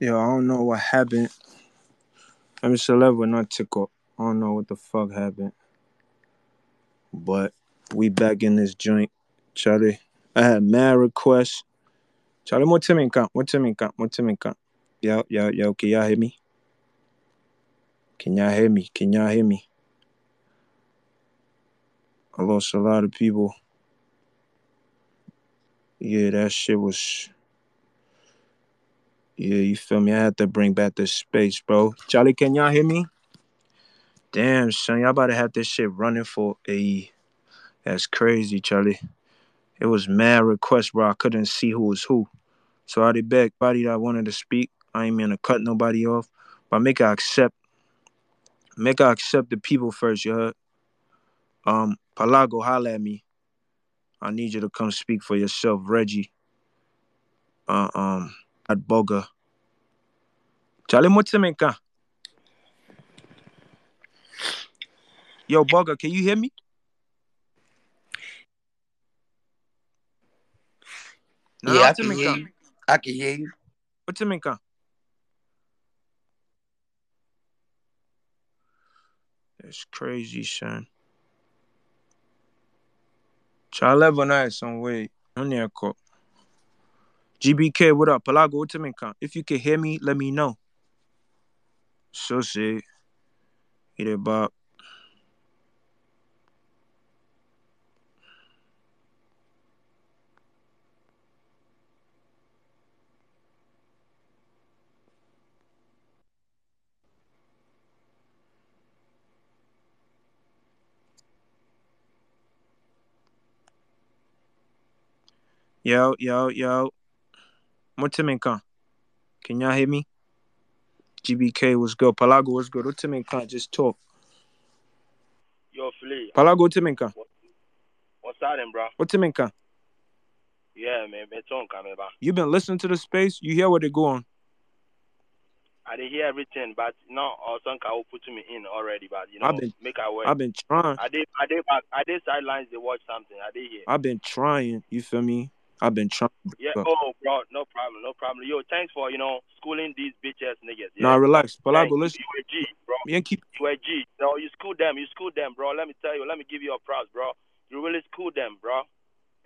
Yo, I don't know what happened. I mean, Celeb not tick up. I don't know what the fuck happened. But we back in this joint. Charlie, I had mad requests. Charlie, what Timmy count? What Timmy count? What Timmy count? Yo, yo, yo, can y'all hear me? Can y'all hear me? Can y'all hear me? I lost a lot of people. Yeah, that shit was. Yeah, you feel me? I had to bring back the space, bro. Charlie, can y'all hear me? Damn, son, y'all about to have this shit running for a. That's crazy, Charlie. It was mad requests, bro. I couldn't see who was who. So I did beg body that wanted to speak. I ain't mean to cut nobody off, but make I accept, make I accept the people first. You heard? Um, Palago, holla at me. I need you to come speak for yourself, Reggie. Uh, um, at Boga. Charlie, what's the ka? Yo, Boga, can you hear me? No, yeah, I can hear you. I can hear you. That's crazy, son. Charlie, level night some way. On there, call. GBK, what up? Palago, ka? If you can hear me, let me know. So sick. Get it, Bob. Yo, yo, yo. What's the? Can y'all hear me? GBK was good. Palago was good. What's the? Just talk. Yo, Flea, Palago, what's the what's that, bro? What's the? Yeah, man, it's on coming back. You been listening to the space? You hear what they go on? I did hear everything, but no, also uh, will put me in already, but you know, I've been- make our way. I've been trying. I did, I did, I did sidelines. They watch something. I did hear. I've been trying. You feel me? I've been trying. Yeah. But- Oh, bro, no problem, no problem. Yo, thanks for you know schooling these bitch ass niggas. Yeah? Nah, relax. Thanks. Palago, listen. You a G, bro. Me and keep. You a G. No, you school them. You school them, bro. Let me tell you. Let me give you a props, bro. You really school them, bro.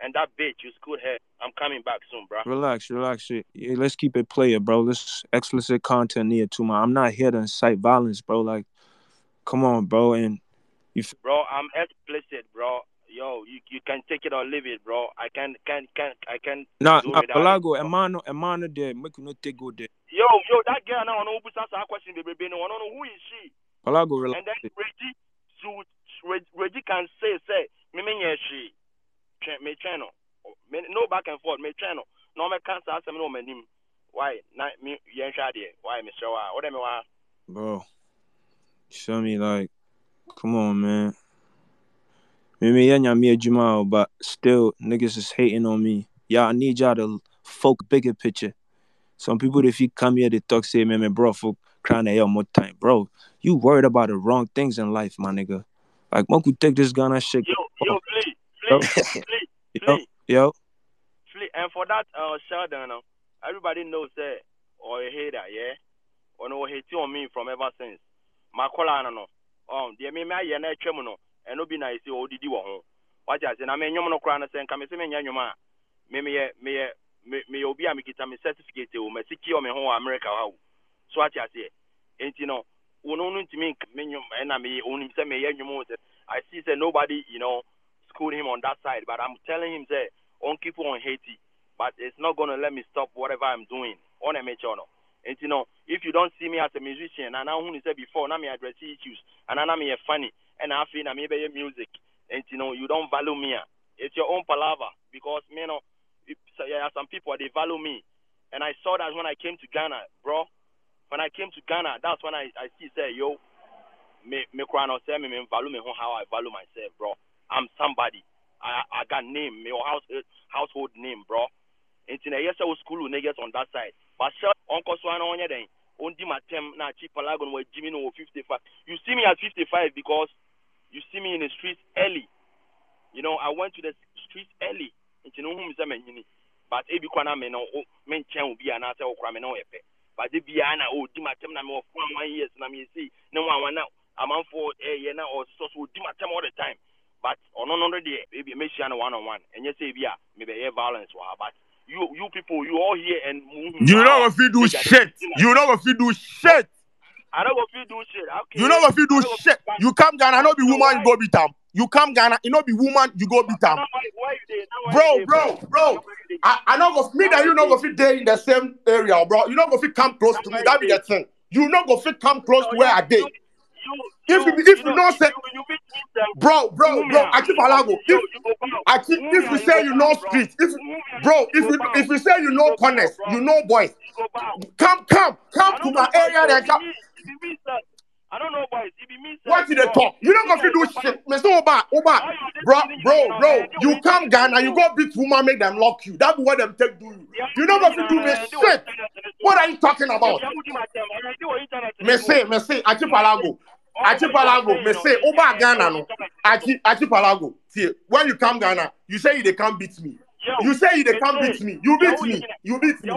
And that bitch, you schooled her. I'm coming back soon, bro. Relax, relax. Yeah, let's keep it player, bro. Let's explicit content near too much. I'm not here to incite violence, bro. Like, come on, bro. And you. Bro, I'm explicit, bro. Yo, you you can take it or leave it, bro. I can can can I can nah, do nah, without Palago, it, bro. Emano, Emano, there. Make you not take go there. Yo, yo, that girl now, no, who's asking question, baby, no, no, no, who is she? Palago, relax. And then Reggie, so Reggie can say, say, me me she, me channel, me no back and forth, me channel, no me can't say no me nim. Why? Na me yeah shadi. Why, Mister Wa? What am I? bro. Feel me? Like, come on, man. Maybe yeah, yeah, me a Jamal, but still, niggas is hating on me. Y'all I need y'all to folk bigger picture. Some people, if you come here, they talk, say, man, man, bro, folk crying the hell more time, bro. You worried about the wrong things in life, my nigga. Like, one could take this gun and shit. Yo, yo, flee, Yo. flee, flee, Yo, flee. yo, Flee. And for that, uh, Sheldon, uh, everybody knows that, or a hater, yeah? Or no, hate on me from ever since. My caller, no, know. Um, the me, my, yeah, no. And no be nice, oh, did you want? What I said, I mean, you know, crying, and come and say, me, you ma. Me, me, me, me, me, obi, a me, get me certificate, oh, me, secure me home, America, how. So what I say, ain't you know, uno no to me, me, and I me, only say, me, you know, I see, say, nobody, you know, school him on that side, but I'm telling him, say, on keep on Haiti, but it's not gonna let me stop whatever I'm doing. On a major, no. And you know, if you don't see me as a musician, and I who said before, now me address issues, and now me a funny, and I feel na me be music, and you know, you don't value me. It's your own palaver because uh, you know, if, so, yeah, some people they value me, and I saw that when I came to Ghana, bro. When I came to Ghana, that's when I I see say yo, me me cry no say me me value me how I value myself, bro. I'm somebody. I I got name, me house eh, household name, bro. Nti na yes I was school niggas on that side. But uncle so na onye den. Ondi my tem na cheap palagon we Jimmy no 55. You see me at 55 because you see me in the streets early. You know, I went to the streets early. Nti no who me say me nyini. But ebi kwa na me no me nchen obi ana say okra me no epe. bade biara na ɔdi matam na mewɔ four one years na meyɛsei ne ho awa na amanfoɔ ɛyɛ na ɔsɔ so ɔdi matam all the time but ɔno no no deɛ ebi mɛhyia no one on one ɛnyɛ sɛ ebi a mebɛyɛ violence wɔ ha but you you people you all here and You no go fit do shit. You no go fit do shit. I don't go fit do shit. Okay. You no go fit do shit. You come Ghana, no be woman, you go beat am. You come Ghana, you no be woman, you go beat am. Now why- why you dey? Now why Bro, bro, bro. Now why you dey? I, I no go me that you no go fit dey in the same area, bro. You no go fit come close to me. That be the thing. You no go fit come close to where I. You, If you- if you know- know say- you, you them. Bro, bro, bro, I keep alago. Yo, If you go bow. I keep if you say you know street, if bro, if you if you say you know corners, you know boys, You come, come, come to my area then come. Be me- it be me, sir. I don't know boys. It be. What you dey Bro, talk? You don't go fit do shit. Say Oba, Oba, bro, bro, bro. You come Ghana, you go beat woman, make them lock you. That be what them take do you. You don't go fit do me shit. What are you talking about? Me say, me say, Achipalago, Achipalago, me say, Oba Ghana no, Achipalago. See, when you come Ghana, you say you they can't beat me. You say you they can't beat me. You beat me. You beat me.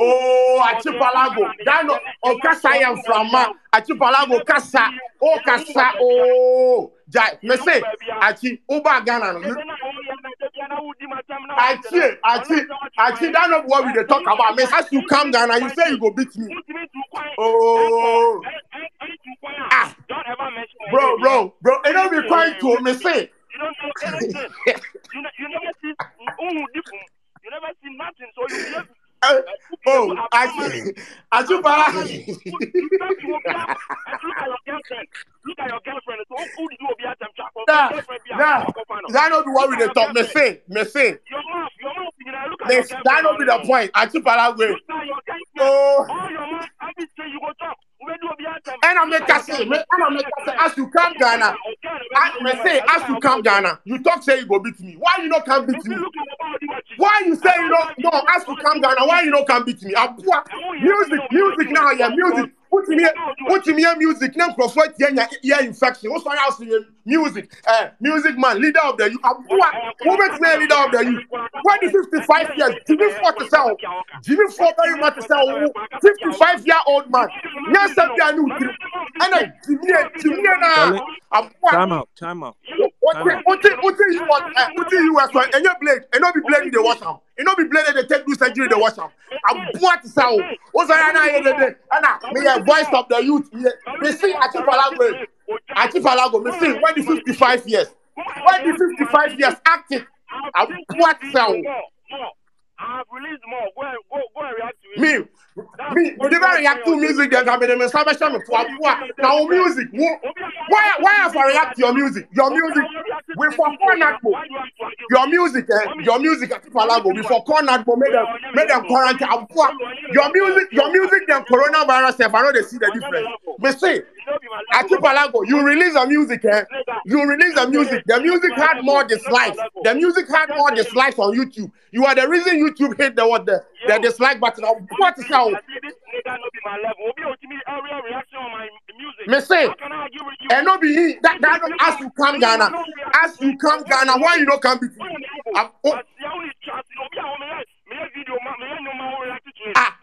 Oh, Achipalago. That no, oh, Kasa I am from ma. Achipalago, Kasa. Oh, Kasa. Oh, Jai. Me say, Achi, Oba Ghana no. You, Achi, Achi, Achi, that not what we dey talk about. Me, as you come Ghana, you say you go beat me. Oh, ah, Don't ever mention my bro, name, yeah? bro, bro. It don't be quiet to me say. You don't know anything. you, ne- you never see Umu different. You never see nothing. So you behave. Uh, oh, Achi, Achipalago. You talk to Obiara and look at your girlfriend. Look at your girlfriend. So who did you Obiara them chat? Nah, Girlfriend be nah. a couple now. That not be what we dey talk. Me say, me say. Your mouth, your mouth. You know, look at your that not be the point. Achipalago. Look at your girlfriend. Oh. All your mouth, every day you go talk. Make us say, me- and I make us say, as you come Ghana, I me say, as you come Ghana, you talk say you go beat me. Why you not come beat me? Why you say you don't no as you come Ghana, why you not come beat me? Abua, music, music now, yeah, music. Put me here, put me here music. Now prophet yeah, yeah, infection. What's my house here? Music, uh, music man, leader of the youth. Abua, who makes me a leader of the youth? When the 55 years, Jimmy Ford to sell, Jimmy Ford very much to sell, 55 year old man. Now something new. And I Jimmy, Jimmy na Time Abua. out, time out. What what what what you want? Uh, what you want? one? And your blade, and not be blade in the wash am. And not be blade they take do surgery in the wash am. I'm what sound. What's I na here today? And me a voice of the youth. Me me see Achipalago. Achipalago. Me see when the 55 years. When the 55 years active. I'm what sound. I have released more. Go and go, go and react to it. Me. Me, we never react to music. Come in the salvation for. Now music. Why why have I react to your music? Your music. We for corner. Your music, eh? Your music at Palago. We for. Make them make them quarantine. Your music, your music. Them coronavirus. If I know they see the difference. Me say. Achipalago, you release a music, eh? You release the music. The music had more dislikes. The music had more dislikes on YouTube. You are the reason YouTube hit the what the, the dislike button. What is say this nigga no be my level. Obi Otimi area reaction on my music. Me say, you? and no be he. That that as you come Ghana, as you come Ghana, why you not come oh, Ah.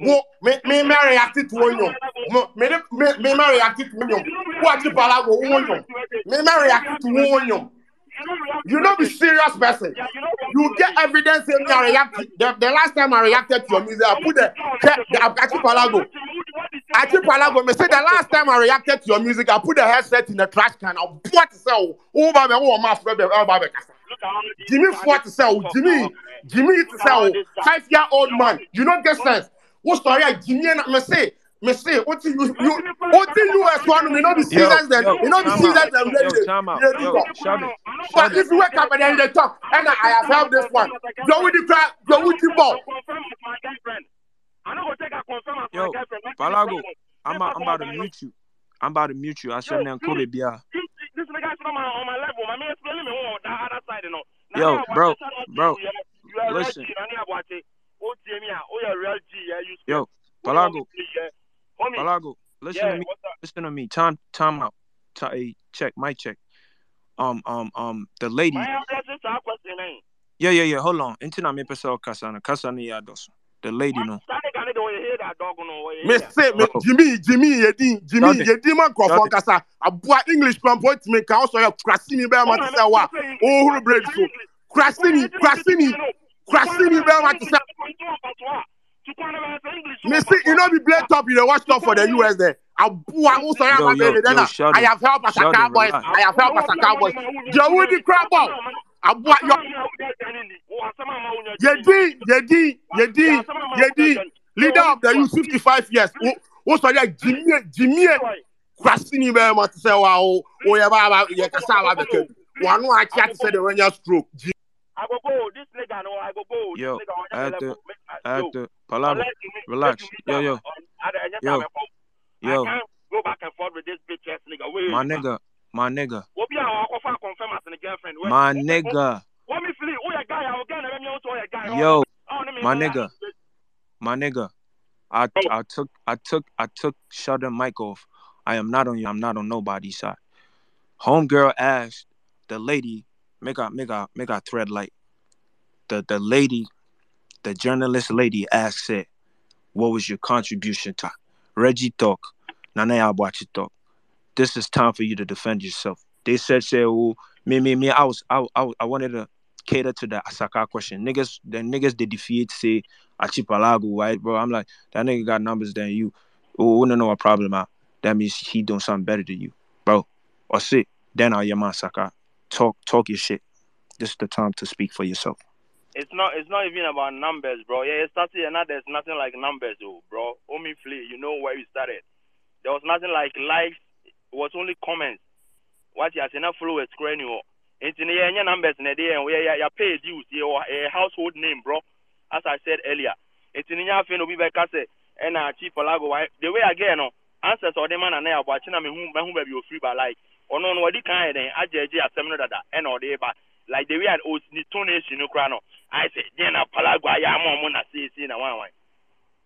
wo me me me react to one yo. Mo- Me me me me react to one yo. What Achipalago one yo. Me me react to one yo. You know be serious person. You get evidence saying me I react. The, the last time I reacted to your music, I put the the, the Achipalago. Achipalago, me say the last time I reacted to your music, I put the headset in the trash can. I what to say? Oh, baby, oh, my friend, oh, baby. Jimmy Ford to oh, Jimmy, Jimmy to oh, five year old man. You don't get sense. What story? Jimmy and me say, me say, what you you what you US one? Me know the seasons then. yo, You know the seasons out. then. Yo, time out. Yo, shut it. But if you wake up and then they talk, and I have helped this one. Go with the crowd, go with the ball. Yo, Palago, I'm, a- I'm about to mute you. I'm about to mute you. I said, now, Kobe Bia. This nigga is not on my, on my level. My man explaining me on the other side, you know. Yo, bro, to bro, you, yeah. You are real listen. G, Nani Abuate. Oh, Jamie, oh, you're real G, Yo, speak. Palago, oh, Yeah. Homie, Palago, listen yeah, to me. what's up? Listen to me. Time, time out. Ti- hey, check, my check. Um, um, um, the lady. My answer is a question, eh? Yeah, yeah, yeah. Hold on. Until I'm episode kasana, kasana ya dos. The lady, no. That nigga nigga oye hear that dog no oye me hear. say me Oh. jimmy jimmy yedin jimmy Shut it. yedin ma nkurɔfoɔ Shut it. kasa aboa english pampo tumi ka ɔsɔ yɛ kurasini bɛɛ ma ti sɛ wa ohuru break so kurasini kurasini kurasini bɛɛ ma ti sɛ me say e no be play top you dey watch top for the us there aboa ɔsɔ yɛ Yo, ama yo, bɛɛbi dɛ yo, shut na it. i have help as a Shut it, cowboys relax. i have help as a cowboys jawudi crab ball aboa yɔ yedin yedin yedin yedin leader of the youth fifty five years ɔsɔ yɛ jimmy jimmy. Kurasini bɛɛ ma ti sɛ wa o o yɛ b'a ba yɛ kasa a b'a bɛ kɛ wanu a kí a ti sɛ de wɛn yɛ stroke. ji. I go go. This nigga, no, I go go. Yo, this nigga on I your had to- level. Make- I have to Palago, unless you make- relax. Yo, yo, up on- at the- anytime yo, yo, I can't go back and forth with this bitch ass nigga. Wait, my nigga, my nigga, Obi a wakɔ fa confirm as a girlfriend. Wait, my nigga, What me feel? Oh, your guy, I will get a man. So your guy. yo, Oh, my nigga, my nigga. I oh. I took I took I took Sheldon Mike off. I am not on you. I'm not on nobody's side. Homegirl asked the lady, make a make a make a thread like the the lady, the journalist lady asked it, what was your contribution to Reggie talk? Nana Abuachi talk. This is time for you to defend yourself. They said say oh me me me I was I I, I wanted to cater to the Asaka question. Niggas the niggas they defeat say Achipalago, right, bro? I'm like, that nigga got numbers than you. Oh, wanna know a problem. That means he doing something better than you, bro. Or sit, then I your man Saka. Talk talk your shit. This is the time to speak for yourself. It's not. It's not even about numbers, bro. Yeah, it started and now there's nothing like numbers, bro. Omi flee. You know where we started. There was nothing like likes. It was only comments. What you are saying, followers, you. It's in the numbers in the day, and we yeah, pay dues. A household name, bro. As I said earlier, it's in the fin will be back and a cheap palago. The way again, answers or the man and I watching. I mean, who who be free by like. Or no, no, what the kind of ajeje a seminar that and or they but like the way I was the tonation, no crown. I say, Jena Palago, I am on a see na one one.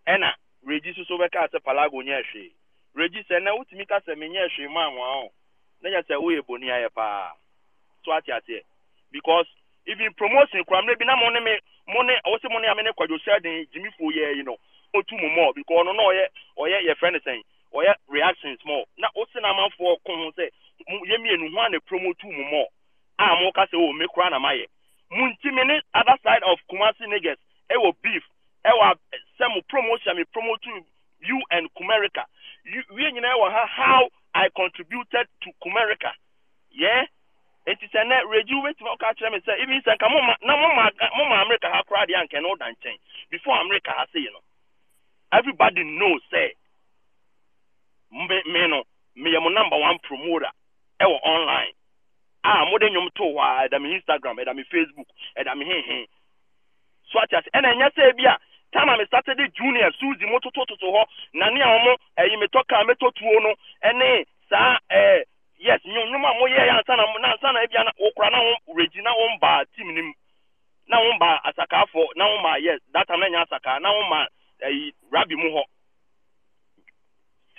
Ena, Regis so be cast a Palago near she. Regis and now to me cast a minier she, man, wow. Then I say, we bonia pa. So I say, because even promotion, crime, maybe not money, money, also money, I mean, quite you said, Jimmy for year, you know, or two more, because no, no, yeah, or yeah, your friend is saying, or yeah, reaction small. Now, what's the number come say, Yemi and one promote two more. Ah, mo ka say, oh, me crown am I. Muntimi ne other side of Kumasi niggas, ɛwɔ beef, ɛwɔ sɛ mo promotion, me promote you and Kumerica. We nyinaa wɔ ha how I contributed to Kumerica. Yeah? Eti sɛ nɛ reju wetin ɔka kyerɛ me sɛ even sɛ nka mo ma na mo ma mo ma America ha koraa deɛ anka no da nkyɛn before America ha say no everybody know say me me no me yɛ mo number one promoter ɛwɔ online. A mode nnwom to hɔ a ɛda me instagram ɛda me facebook ɛda me hehe so ate ase ɛna ɛnyɛ sɛ bi a time me started junior suzy mo hɔ na ne a wɔn ɛyi metɔ tuo no ɛne saa ɛɛ yes nnwom a moyɛ yɛ ansa na mo na ansa na ebi na wɔn regi na wɔn ba team nim na wɔn ba asakaafo na wɔn ba yes that na nya asaka na wɔn ba ɛyi rabi mu hɔ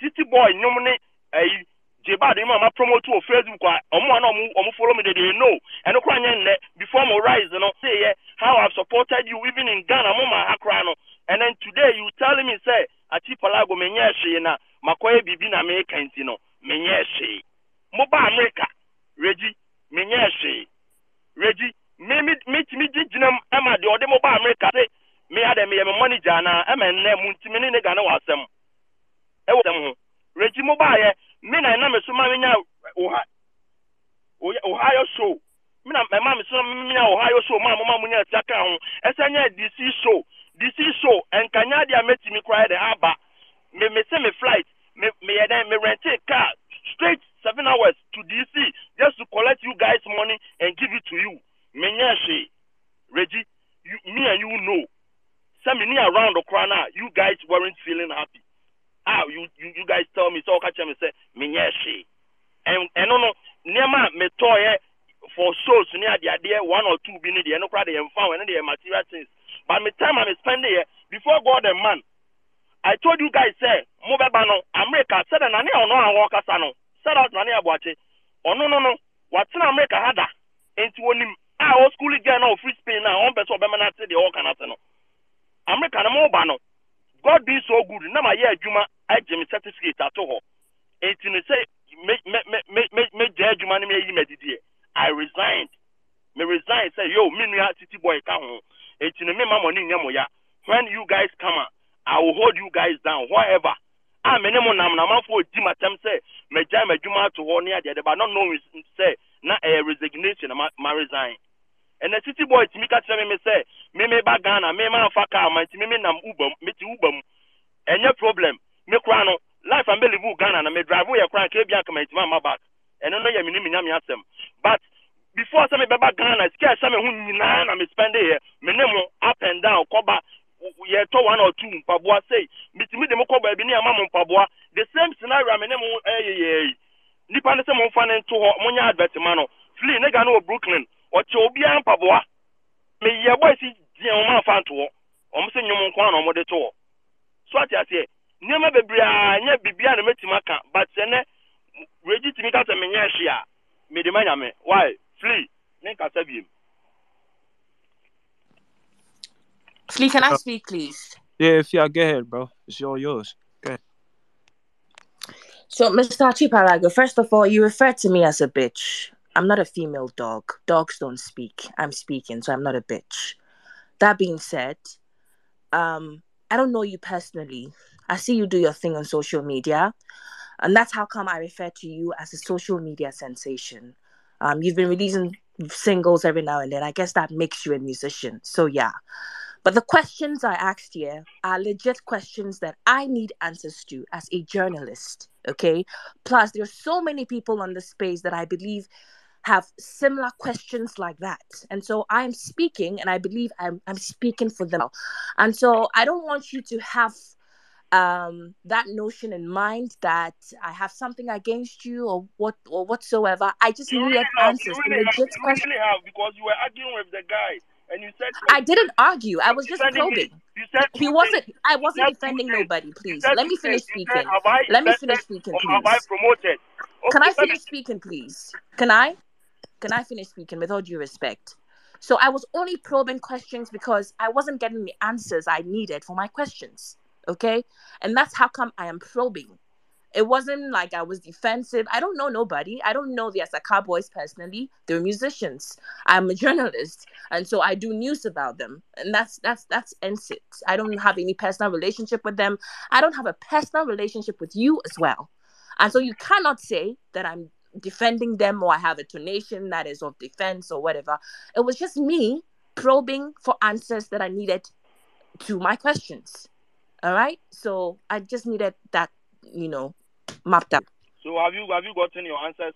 city boy nnwom ne ɛyi jebad mu a ma promote wɔ facebook a ɔmo a na ɔmo ɔmo follow me de they know ɛno kora nyɛ nnɛ before mo rise no say yɛ how i have supported you even in ghana mo ma ha kora no and then today you telling me say ati palago menyɛ hwee na makɔyɛ biribi na meka nti no menyɛ hwee mo ba america regi menyɛ hwee regi me me metumi gye gyina mu ɛma deɛ ɔde mo ba america se me adɛ meyɛ me manager anaa ɛma nnɛ mu ntumi ne ne ga ne wɔ asɛm ɛwɔ asɛm ho regi mo baayɛ me na ɛna me so ma menya oha ohio show. Me na ɛma me so menya ohio show ma mo ma mo nya atia ka ho. Ɛsɛ nyɛ dc show. Dc show ɛnkanya deɛ a mɛtumi koraa de aba. Me me se me flight me me yɛ dɛn me rente car straight seven hours to dc just to collect you guys money and give it to you. Menya hwee reggie you me and you know. Sɛ me ni around koraa na you guys weren't feeling happy ah you you, you guys tell me. Sɛ ɔka kyerɛ me sɛ menyɛ hwee ɛn ɛno no. Nneɛma a metɔɔyɛ for shows ne adeadeɛ one or two bi ne deɛ ɛno koraa de material things. But me time a me spend yɛ before god and man. I told you guys sɛ mo bɛba no america sɛdeɛ nane a ɔno a wɔkasa no sɛdeɛ ɔtena ne aboakye ɔno no no watena america ha da nti wɔnim a ɔ school girl na ɔfiri spain a ɔmpɛ sɛ ɔbɛma no ate deɛ ɔwɔka no ase no. America no mo god being so good. Na ma yɛ adwuma agye me certificate ato hɔ enti no sɛ me me me me me me gya adwuma no me ayi ma didie i resigned. Me resign say yo me nua titi boy ka ho. Enti no me ma mo ne nyɛ mo ya. When you guys come out i will hold you guys down whatever. A me ne mo nam na amanfo odi matam sɛ magya m'adwuma ato hɔ ne adeɛ de ba not knowing sɛ na ɛyɛ resignation ma ma resign. Ɛnna city boy tumi ka kyerɛ me me sɛ me me ba ghana me ma nfa kaa ma nti me me nam uber mu me ti uber mu ɛnyɛ problem me kora no life am believe ghana na me drive yɛ kora nke ebi akama nti ma ma back ɛno no yɛ me ne me nyame asɛm but before sɛ me bɛba ghana sika ɛhyɛ me ho nyinaa na me spend yɛ me ne mo up and down kɔba yɛtɔ one or two mpaboa sei. Mitumi de mo kɔ baabi ne ama mo mpaboa. The same scenario a me ne mo ɛyɛ yɛ yi nipa ne sɛ mo nfa ne nto hɔ mo nyɛ advertisement no. Flee ne ga no wɔ brooklyn. Ɔkyɛ obiara mpaboa. Meyɛ bɔ esi diɛ wɔn afa nto hɔ. Wɔn sɛ nnwom nko na wɔn de to hɔ. So ate aseɛ nneɛma bebree a nyɛ biribiara na mɛtumi aka but ɛnɛ regi tumi ka sɛ menyɛ ɛhye a mede ma nyame why flee ne nkasa biem Flea, can I speak, please? Yeah, if y'all go ahead, bro. It's all yours. Okay. So, Mr. Achipalago, first of all, you refer to me as a bitch. I'm not a female dog. Dogs don't speak. I'm speaking, so I'm not a bitch. That being said, um, I don't know you personally. I see you do your thing on social media, and that's how come I refer to you as a social media sensation. Um, you've been releasing singles every now and then. I guess that makes you a musician. So yeah. But the questions I asked here are legit questions that I need answers to as a journalist. Okay. Plus, there's so many people on the space that I believe have similar questions like that. And so I'm speaking, and I believe I'm, I'm speaking for them. And so I don't want you to have um that notion in mind that I have something against you or what or whatsoever. I just you needed really have, answers you really legit you questions. really have because you were arguing with the guy and you said I didn't argue. I was just probing. You said He wasn't. things. I wasn't defending nobody. Please let me finish things. You said speaking. I Let me finish speaking, have I please. promoted? Can I finish speaking, please? Can I? Can I finish speaking with all due respect? So I was only probing questions because I wasn't getting the answers I needed for my questions. Okay, and that's how come I am probing. It wasn't like I was defensive. I don't know nobody. I don't know the Asaka boys personally. They're musicians. I'm a journalist, and so I do news about them. And that's that's that's ends it. I don't have any personal relationship with them. I don't have a personal relationship with you as well. And so you cannot say that I'm defending them or I have a tonation that is of defense or whatever. It was just me probing for answers that I needed to my questions. All right. So I just needed that, you know, mapped out. So have you have you gotten your answers?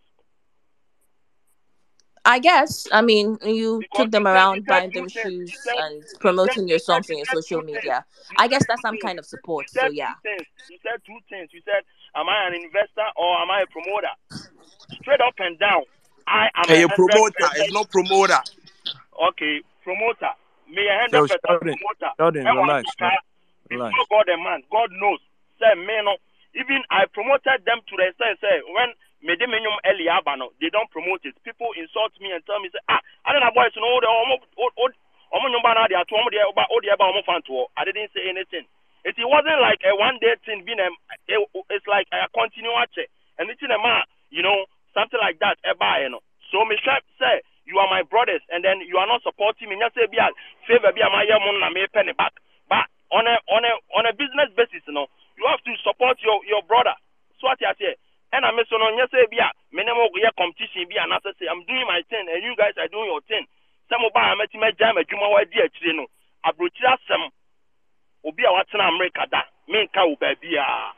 I guess. I mean, you Because took them around you said buying them things. Shoes said- and promoting your you songs on your social media. I guess that's some kind of support. So yeah. You said two things. You said, "Am I an investor or am I a promoter?" Straight up and down, I am Hey, a a promoter. percent- It's not promoter. Okay, promoter. Me a Yo, hundred percent Sheldon, promoter. Sheldon, And relax, one man. Before. God and man, God knows. Say me no. Even I promoted them to the extent say when Mediminium Eliabano, they don't promote it. People insult me and tell me say ah I don't know boys no the omo omo nyumba na dia to omo dia oba odi eba omo fan to. I didn't say anything. It, it wasn't like a one day thing being a, it, it's like a continuous. And it's in a man, you know, something like that eba you know. So me say you are my brothers and then you are not supporting me. Just say be a favor be a my me penny back. But on a on a on a business basis, you know, you have to support your your brother. So what you say? And I'm so no say be a minimum competition be and say I'm doing my thing and you guys are doing your thing. Some I'm at my jam at Juma wa dia chire no. Abrochira sem obi a watena America da. Me nka wo baby a.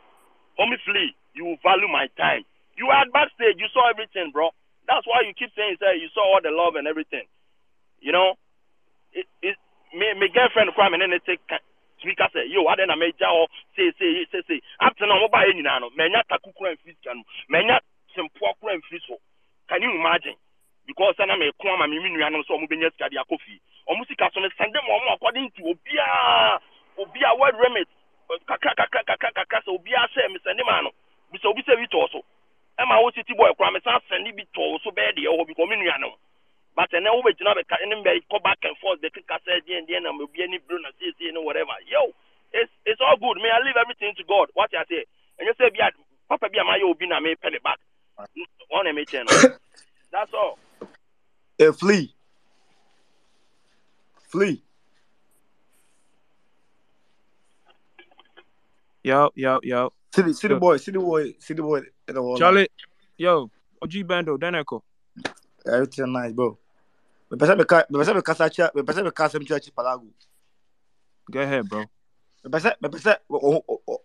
Homie flee, you value my time. You were at backstage, you saw everything, bro. That's why you keep saying say you saw all the love and everything. You know, it, it me me girlfriend cry me ne take speaker say yo ade na meja o say say say say after na mo ba nyina no menya takukura mfiri sika no menya sempo akura mfiri so. Can you imagine? Because na me ko ama me nua no so mo benya sika de akofi omo sika so no send them omo according to obia obia word remit kakra kakra kakra kakra so obia say me send ma no. Bi so obi say bi to so. E ma wo city boy kura me san send bi to so be de o because me nua no but ɛnɛ wo bɛgyina bɛka ɛne mbɛ kɔ back and forth bɛkeka sɛ deɛ deɛ na obi ani bro na siesie no whatever yo it's it's all all good may i leave everything to god what i say and you say bi papa bi ama yɛ obi na me pɛ ne back wɔn na me kyɛn no that's all. Hey, flee. Flee. Yo, yo, yo. City, city boy, city boy, city boy. in the wall. Charlie, yo, OG Bando, then echo. Everything nice, bro. Go ahead, bro. Me pese, me pese,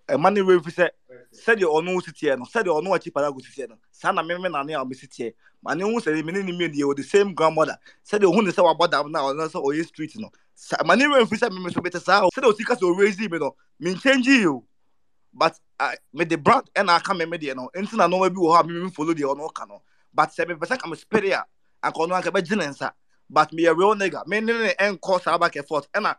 e mani we fi se, se de ono si tie no, se de ono achi palago si tie no. Sa na me me na ne a me si tie. Ma ne hu se me ne ni me the same grandmother. Se de hu ne se wa boda na ono se oye street no. Sa ma ne we fi se me me so bete sa. Se de o sika so raise me no. Me change you. But I me the brand and I come me the no. Enti na no bi wo ha me me follow the ono ka no. But se me pese ka me spirit a. Anka ono anka be gine nsa. But me a real nigga. Me ne ne enko sa back and forth. And I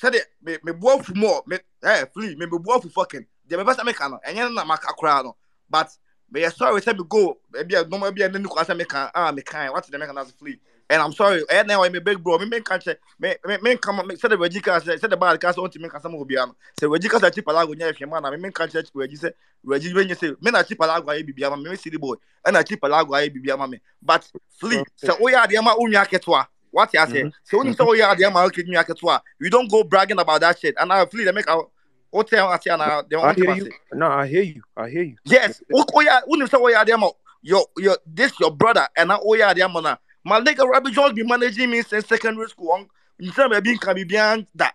sɛdeɛ me me bu afu mu me ɛɛ flee me me bu afu fucking. Deɛ mebɛ sɛ meka no ɛnyɛ no na maka koraa no. But meyɛ sorry sɛ me go. Ebi a nɔɔma bi a ne ne kɔ asɛ meka a meka wate deɛ meka na so flee and i'm sorry ɛyɛ na ɛwɔ me big bro me me nka kyɛ me me me nka ma me sɛdeɛ wagyi ka sɛ sɛdeɛ baal ka sɛ ɔnti me nkasa ma obiara no sɛ wagyi ka sɛ akyi palago nyɛ ahwɛ ma na me me nka kyerɛ wagyi sɛ wagyi bɛnyɛ sɛ me na akyi palago ayɛ biribi ama me city boy ɛna akyi palago ayɛ biribi ama me but flee sɛ woyɛ oh, adeɛ ma onua ketewa what you say? Mm-hmm. So when you say oh yeah, the man kicking you you don't go bragging about that shit. And I feel they make oh, tell I say now? They I hear you. No, I hear you. I hear you. Yes. Oh oh. When you say oh yeah, the man, your your this your brother and now oh yeah, the man. My nigga Rabbi Jones be managing me since secondary school. You say me being can be beyond that.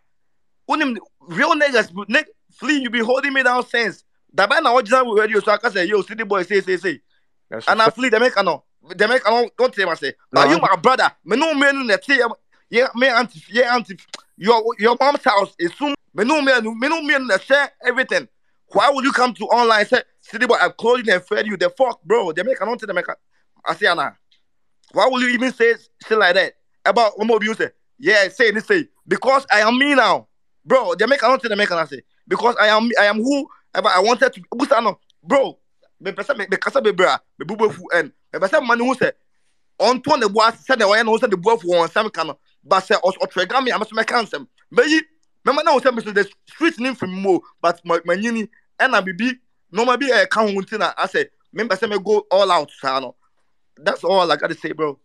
When him real niggas, nigga, flee, you be holding me down since. That man now original radio, so I can say yo, city boy, say say say. That's And I flee, they make a no. They make a no. Don't tell me say. Now you my brother. Me no man in the tea. Yeah, me auntie, yeah auntie. Your your mom's house is soon. Me no man, me no man that share everything. Why would you come to online say, city boy, I've called you and fed you? The fuck, bro. They make an to the make. I say Anna. Why will you even say shit like that about you say? Yeah, say this say because I am me now, bro. They make an to the make I say because I am I am who ever I wanted to. That no, bro? Me person me me kasa be bra me bubu fu en me person man who say on to the boy said the way no say the boy fu on some kind but say or trigger me I must make answer. Me yi me man say me say the street name from mo but my my yini and I be no ma be a count until I say me person me go all out sa no. That's all I gotta say, bro.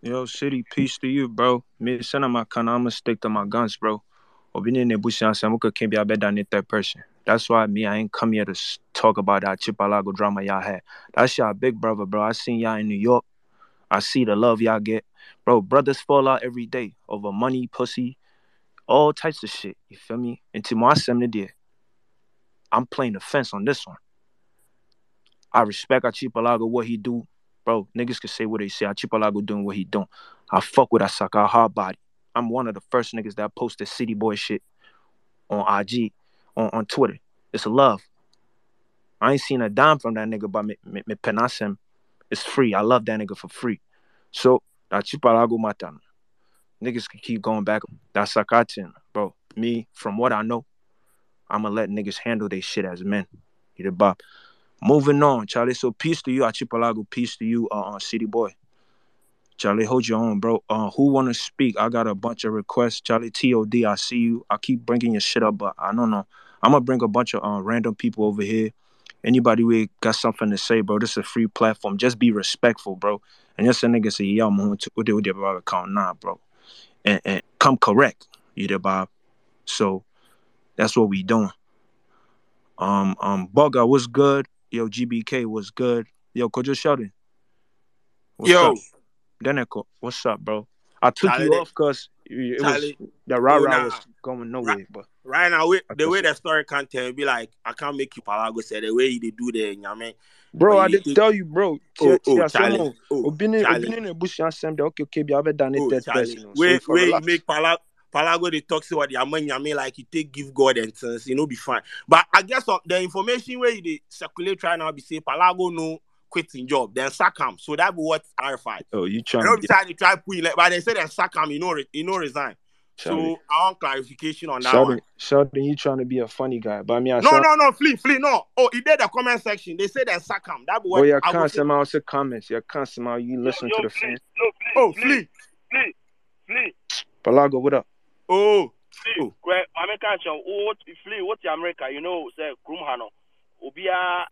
Yo, city, peace to you, bro. Me, my kind, I'ma stick to my guns, bro. Obi ne busi ansem muka can't be better than third person. That's why me, I ain't come here to talk about that Chipalago drama y'all had. That's y'all big brother, bro. I seen y'all in New York. I see the love y'all get. Bro, brothers fall out every day over money, pussy, all types of shit. You feel me? And to my seven there, I'm playing the fence on this one. I respect Achipalago, what he do. Bro, niggas can say what they say. Achipalago doing what he doing. I fuck with Asaka hard body. I'm one of the first niggas that posted city boy shit on IG, on, on Twitter. It's a love. I ain't seen a dime from that nigga, but me, me, me penas him. It's free. I love that nigga for free. So, Achipalago matan. Niggas can keep going back. That's Sakatin, bro. Me, from what I know, I'ma let niggas handle they shit as men. You the bop. Moving on, Charlie. So peace to you, Achipalago. Peace to you, uh, uh City Boy. Charlie, hold your own, bro. Uh, who wanna speak? I got a bunch of requests. Charlie, Tod, I see you. I keep bringing your shit up, but I don't know. I'm gonna bring a bunch of uh, random people over here. Anybody who got something to say, bro? This is a free platform. Just be respectful, bro. And just a nigga say, on to what they about account, nah, bro. And, and come correct, you the Bob. So that's what we doing. Um, um, Bugger what's good. Yo, GBK was good. Yo, Kojo Sheldon. What's Yo, up? Deneko, what's up, bro? I took Charlie, you that- off because it was the rah oh, rah nah. was going nowhere, but right now, we, the way the story can tell, be like, I can't make you Palago say the way they do the nyame. bro, But I you did think- tell you, bro. Oh, oh, Charlie. Oh, obi ne Charlie. obi ne n'abusua asɛm de okay okay bi abɛda ne Oh, dead Charlie. person o. So Where, for where you relax. make Palago, Palago they talk to what the aman nyame like you take give God and things, you know, be fine. But I guess uh, the information where you dey circulate right now be say Palago no quitting job, then sack him. So that be what clarified. Oh, you I trying know to get beside they try put like, but they say then sack him, you know, re- you know, resign. Charlie. So I want clarification on that Sheldon, one. Sheldon, you trying to be a funny guy, but I mean, I No, saw, no, no, flee, flee, no. Oh, he did the comment section. They said they sack him. That be what Boy, you I can't would say. send out the comments. You can't send out. You listen to the fans. No, Oh, flee, flee. please, please. Palago, what up? Oh, Flee, kwe, maame ka kyerɛ wo wo- flee wote america you know sɛ kurom ha no obiara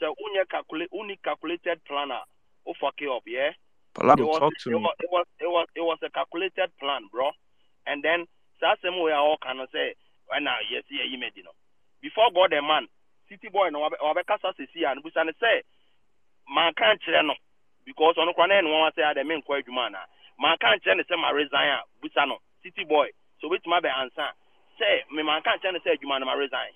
sɛ wonyɛ calculate wonni calculated plan a wo fuck it up yeah? It Palago, was, talk it to me. was it was it was it was a calculated plan bro. And then saa asɛm wei a wɔka no sɛ ɛna yɛsi yɛyi mɛdi no before god and man city boy no wabɛkasa sesi a no busa ne sɛ manka nkyerɛ no. Because ɔno kora na ɛne wɔn sɛ adɛ menkɔ adwuma ana manka nkyerɛ ne sɛ ma resign a busa no city boy. So obetumi abɛ ansa sɛ me manka nkyerɛ ne sɛ adwuma no resign.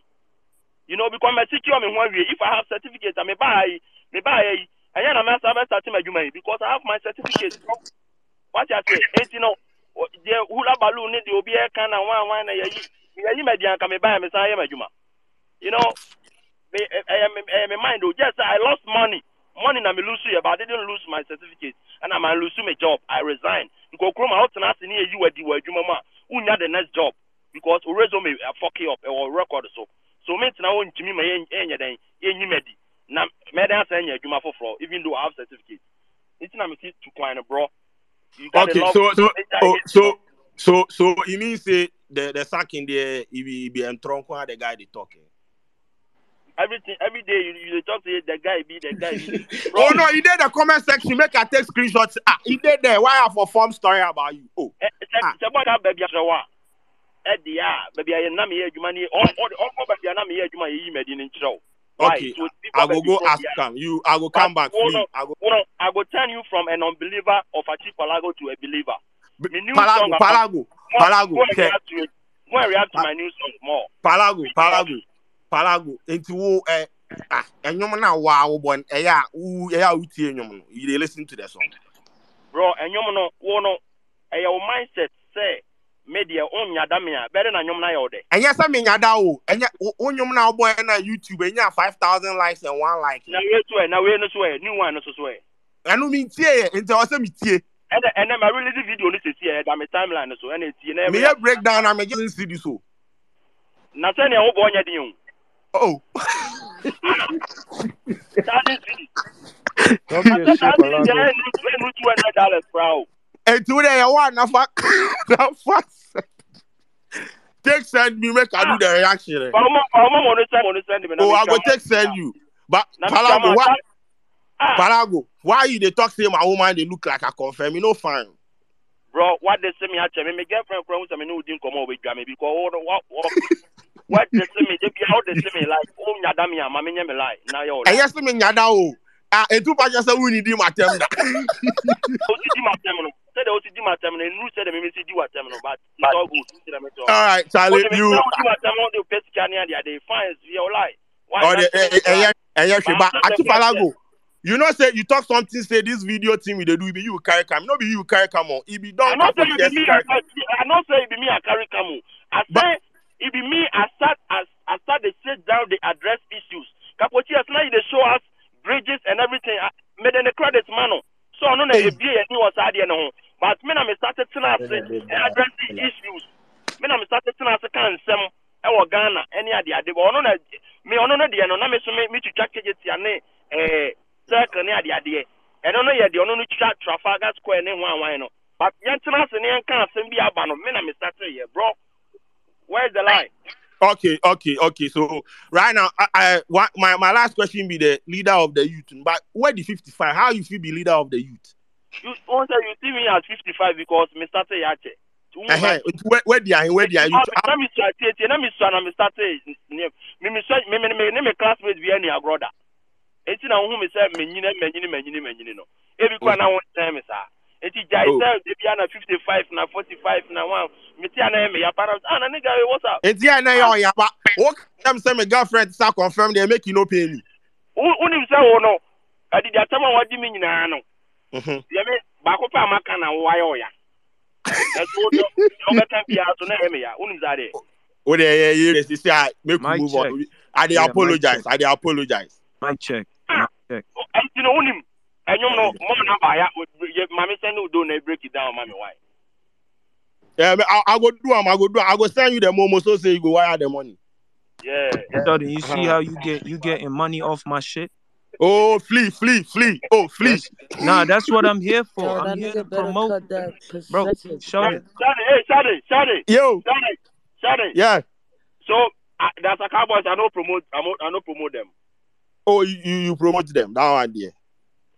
You know because mɛ secure me ho awie if i have certificate a me baa yi me baa yi ɛnyɛ na mɛ sa bɛ start yi because i have my certificate wate ase eti no. Deɛ hula balloon ne deɛ obi ɛka na wan wan na yɛyi yɛyi mɛ di anka me baa yi me san yɛ mɛ adwuma you know me ɛyɛ me ɛyɛ me mind o just say i lost money. Money na me lose yɛ but i didn't lose my certificate. Ɛna ma lose my job. I resign because kurom a wotena ase ne yɛyi wɔ di wɔ adwuma mu a wunya the next job. Because o resume it up ɛwɔ record so. So me tena hɔ ntumi ma yɛn yɛnyɛ dɛn yɛnyi mɛ di. Na mɛ dɛn asɛn nyɛ adwuma foforɔ even though i have certificate. Nti na me ti tu kwan no gotta Okay, love so so oh, so so so it means say the the sacking there he be he be entronko the guy they talking. Everything every day you, you dey talk say the guy be the guy be. Oh no, he did the comment section make I take screenshots. Ah, he did there. Why I for form story about you? Oh, ẹ Ah. sẹ bọ́dà bẹ̀bí aṣọ wa ẹ di a bẹ̀bí ayé nam yẹ adwuma ni ọ ọ ọ bẹ̀bí a nam yẹ adwuma yẹ yi mẹ̀dí ni nkyerɛw. okay. I go go ask him. You, I go come back. Oh, Me, no. I go. You know, I go turn you from an unbeliever of Achi Palago to a believer. Me new Palago, song about- Palago, Go- Palago, Go and okay. react to it. Go and react to my new song more. Palago, Palago, Palago. Into wo eh ah enyom na wa wo bon eh ya wo eh ya utie enyom no. You dey listen to the song. Bro, and you know, wo no, eh, your mindset say, media on yadamia, better than you na yode. Enya sa me nyada o. Enya onyom na wo boy na YouTube enya 5000 likes and one like. Na we to na we no so eh, new one no so so eh. Enu mi tie ye, nti o se mi tie. And and then my release video no see eh, that my timeline no so and it's you Me know. ye breakdown na me just see this o. Na say na wo bo nya din o. Oh. That is it. Talk your shit, That is Palago. it. two hundred dollars proud. Enti wo dey ya wa na fa na fa. Take send me make I do the reaction. eh. But I'm I'm on the send on the send me. Oh, I go take send you. But Na me Palago, chama- why, Ah, Palago, why you dey talk say my woman dey look like a confirm? You know fine. bro, what they say me actually, me girlfriend friend say me no din come over with me because what what what what they say me they be how they say me like oh nyada me ama me nya me like na yo. Ẹyẹ sí mi nyada o. Ah, etu pa jẹ sẹ wúni di ma tẹm da. O ti di ma tem no. Say the o ti di ma tem no. Nu say the me me si di wa tem no, but it's all good. Say the me to. All right, Charlie, O you. di ma tem no the pet can ya they fine you lie. Why? Or the not say me ẹyẹ lie? ẹyẹ ṣe ba But I'm Ati not Palago. You know say you talk something say this video team we dey do e be you carry cam. No be you carry cam o. E be I don not say for it be just me. carry. I not say it be me. I carry camo. I But- say be me. I start as I start they sit down. They address issues. Kapochi as now they show us bridges and everything. Made in the credit man. So I know that be any was idea no. But me na me started to address the issues. Me na me started to can some. ɛwɔ ghana ɛne ade ade bɔ ɔno na me ɔno no deɛ no na me so me metwitwa kegetia ne ɛɛ circle ne ade adeɛ ɛno no yɛ deɛ ɔno no twitwa trafalgar square ne ho awan no but yɛntena ase ne yɛnka asɛm bi aba no me na me start yɛ bro where's the line Okay, okay, okay. So right now, I, I my my last question be the leader of the youth. But where the fifty five? How you feel be leader of the youth? you won't say you see me at 55 because me start yache Uh-huh. Where where the where the youth? na me sua tie tie na me sua na me start me me me me me me classmate bi ani agroda enti na hu me sɛ menyine menyine menyine menyine no ebi kwa na won tɛn me saa enti jai Oh. sɛ de bia na 55 na 45 na one me tia na me ya para ah na nigga hey, what's up It's yeah, now you're yeah, but what them say my girlfriend start confirm they make you no pay me. unim sɛ wo no adidi atam a wadi me nyinaa no Mm-hmm. deɛ me baako pɛ a maka na wo ayɛ ɔya ɛso wo ɔbɛka bia so na ɛyɛ me ya unim saa deɛ Oh, yeah, yeah, yeah. Yes, see, I make Mic you move check. on. I dey Yeah, mic apologize. check. I dey apologize. Mic check. Mic check. ɛnti no wonim ɛnwom no mom na baaya mame sɛ ne don't break it down ma me why Yeah, me- I, I go do am. I go do. am. I go send you the momo so say you go wire the money. yeah Jordan, you see how you get you getting money off my shit? Oh, flee, flee, flee. Oh, flee. Nah, that's what I'm here for. Yo, I'm here to nigga better promote. cut that Bro, percentage. show bro. it. Shadi, hey, Shadi, Shadi, Yo, Shadi, Shadi. yeah. So uh, that's a Cowboys. I don't promote. I don't, I don't promote them. Oh, you, you you promote them. That one there.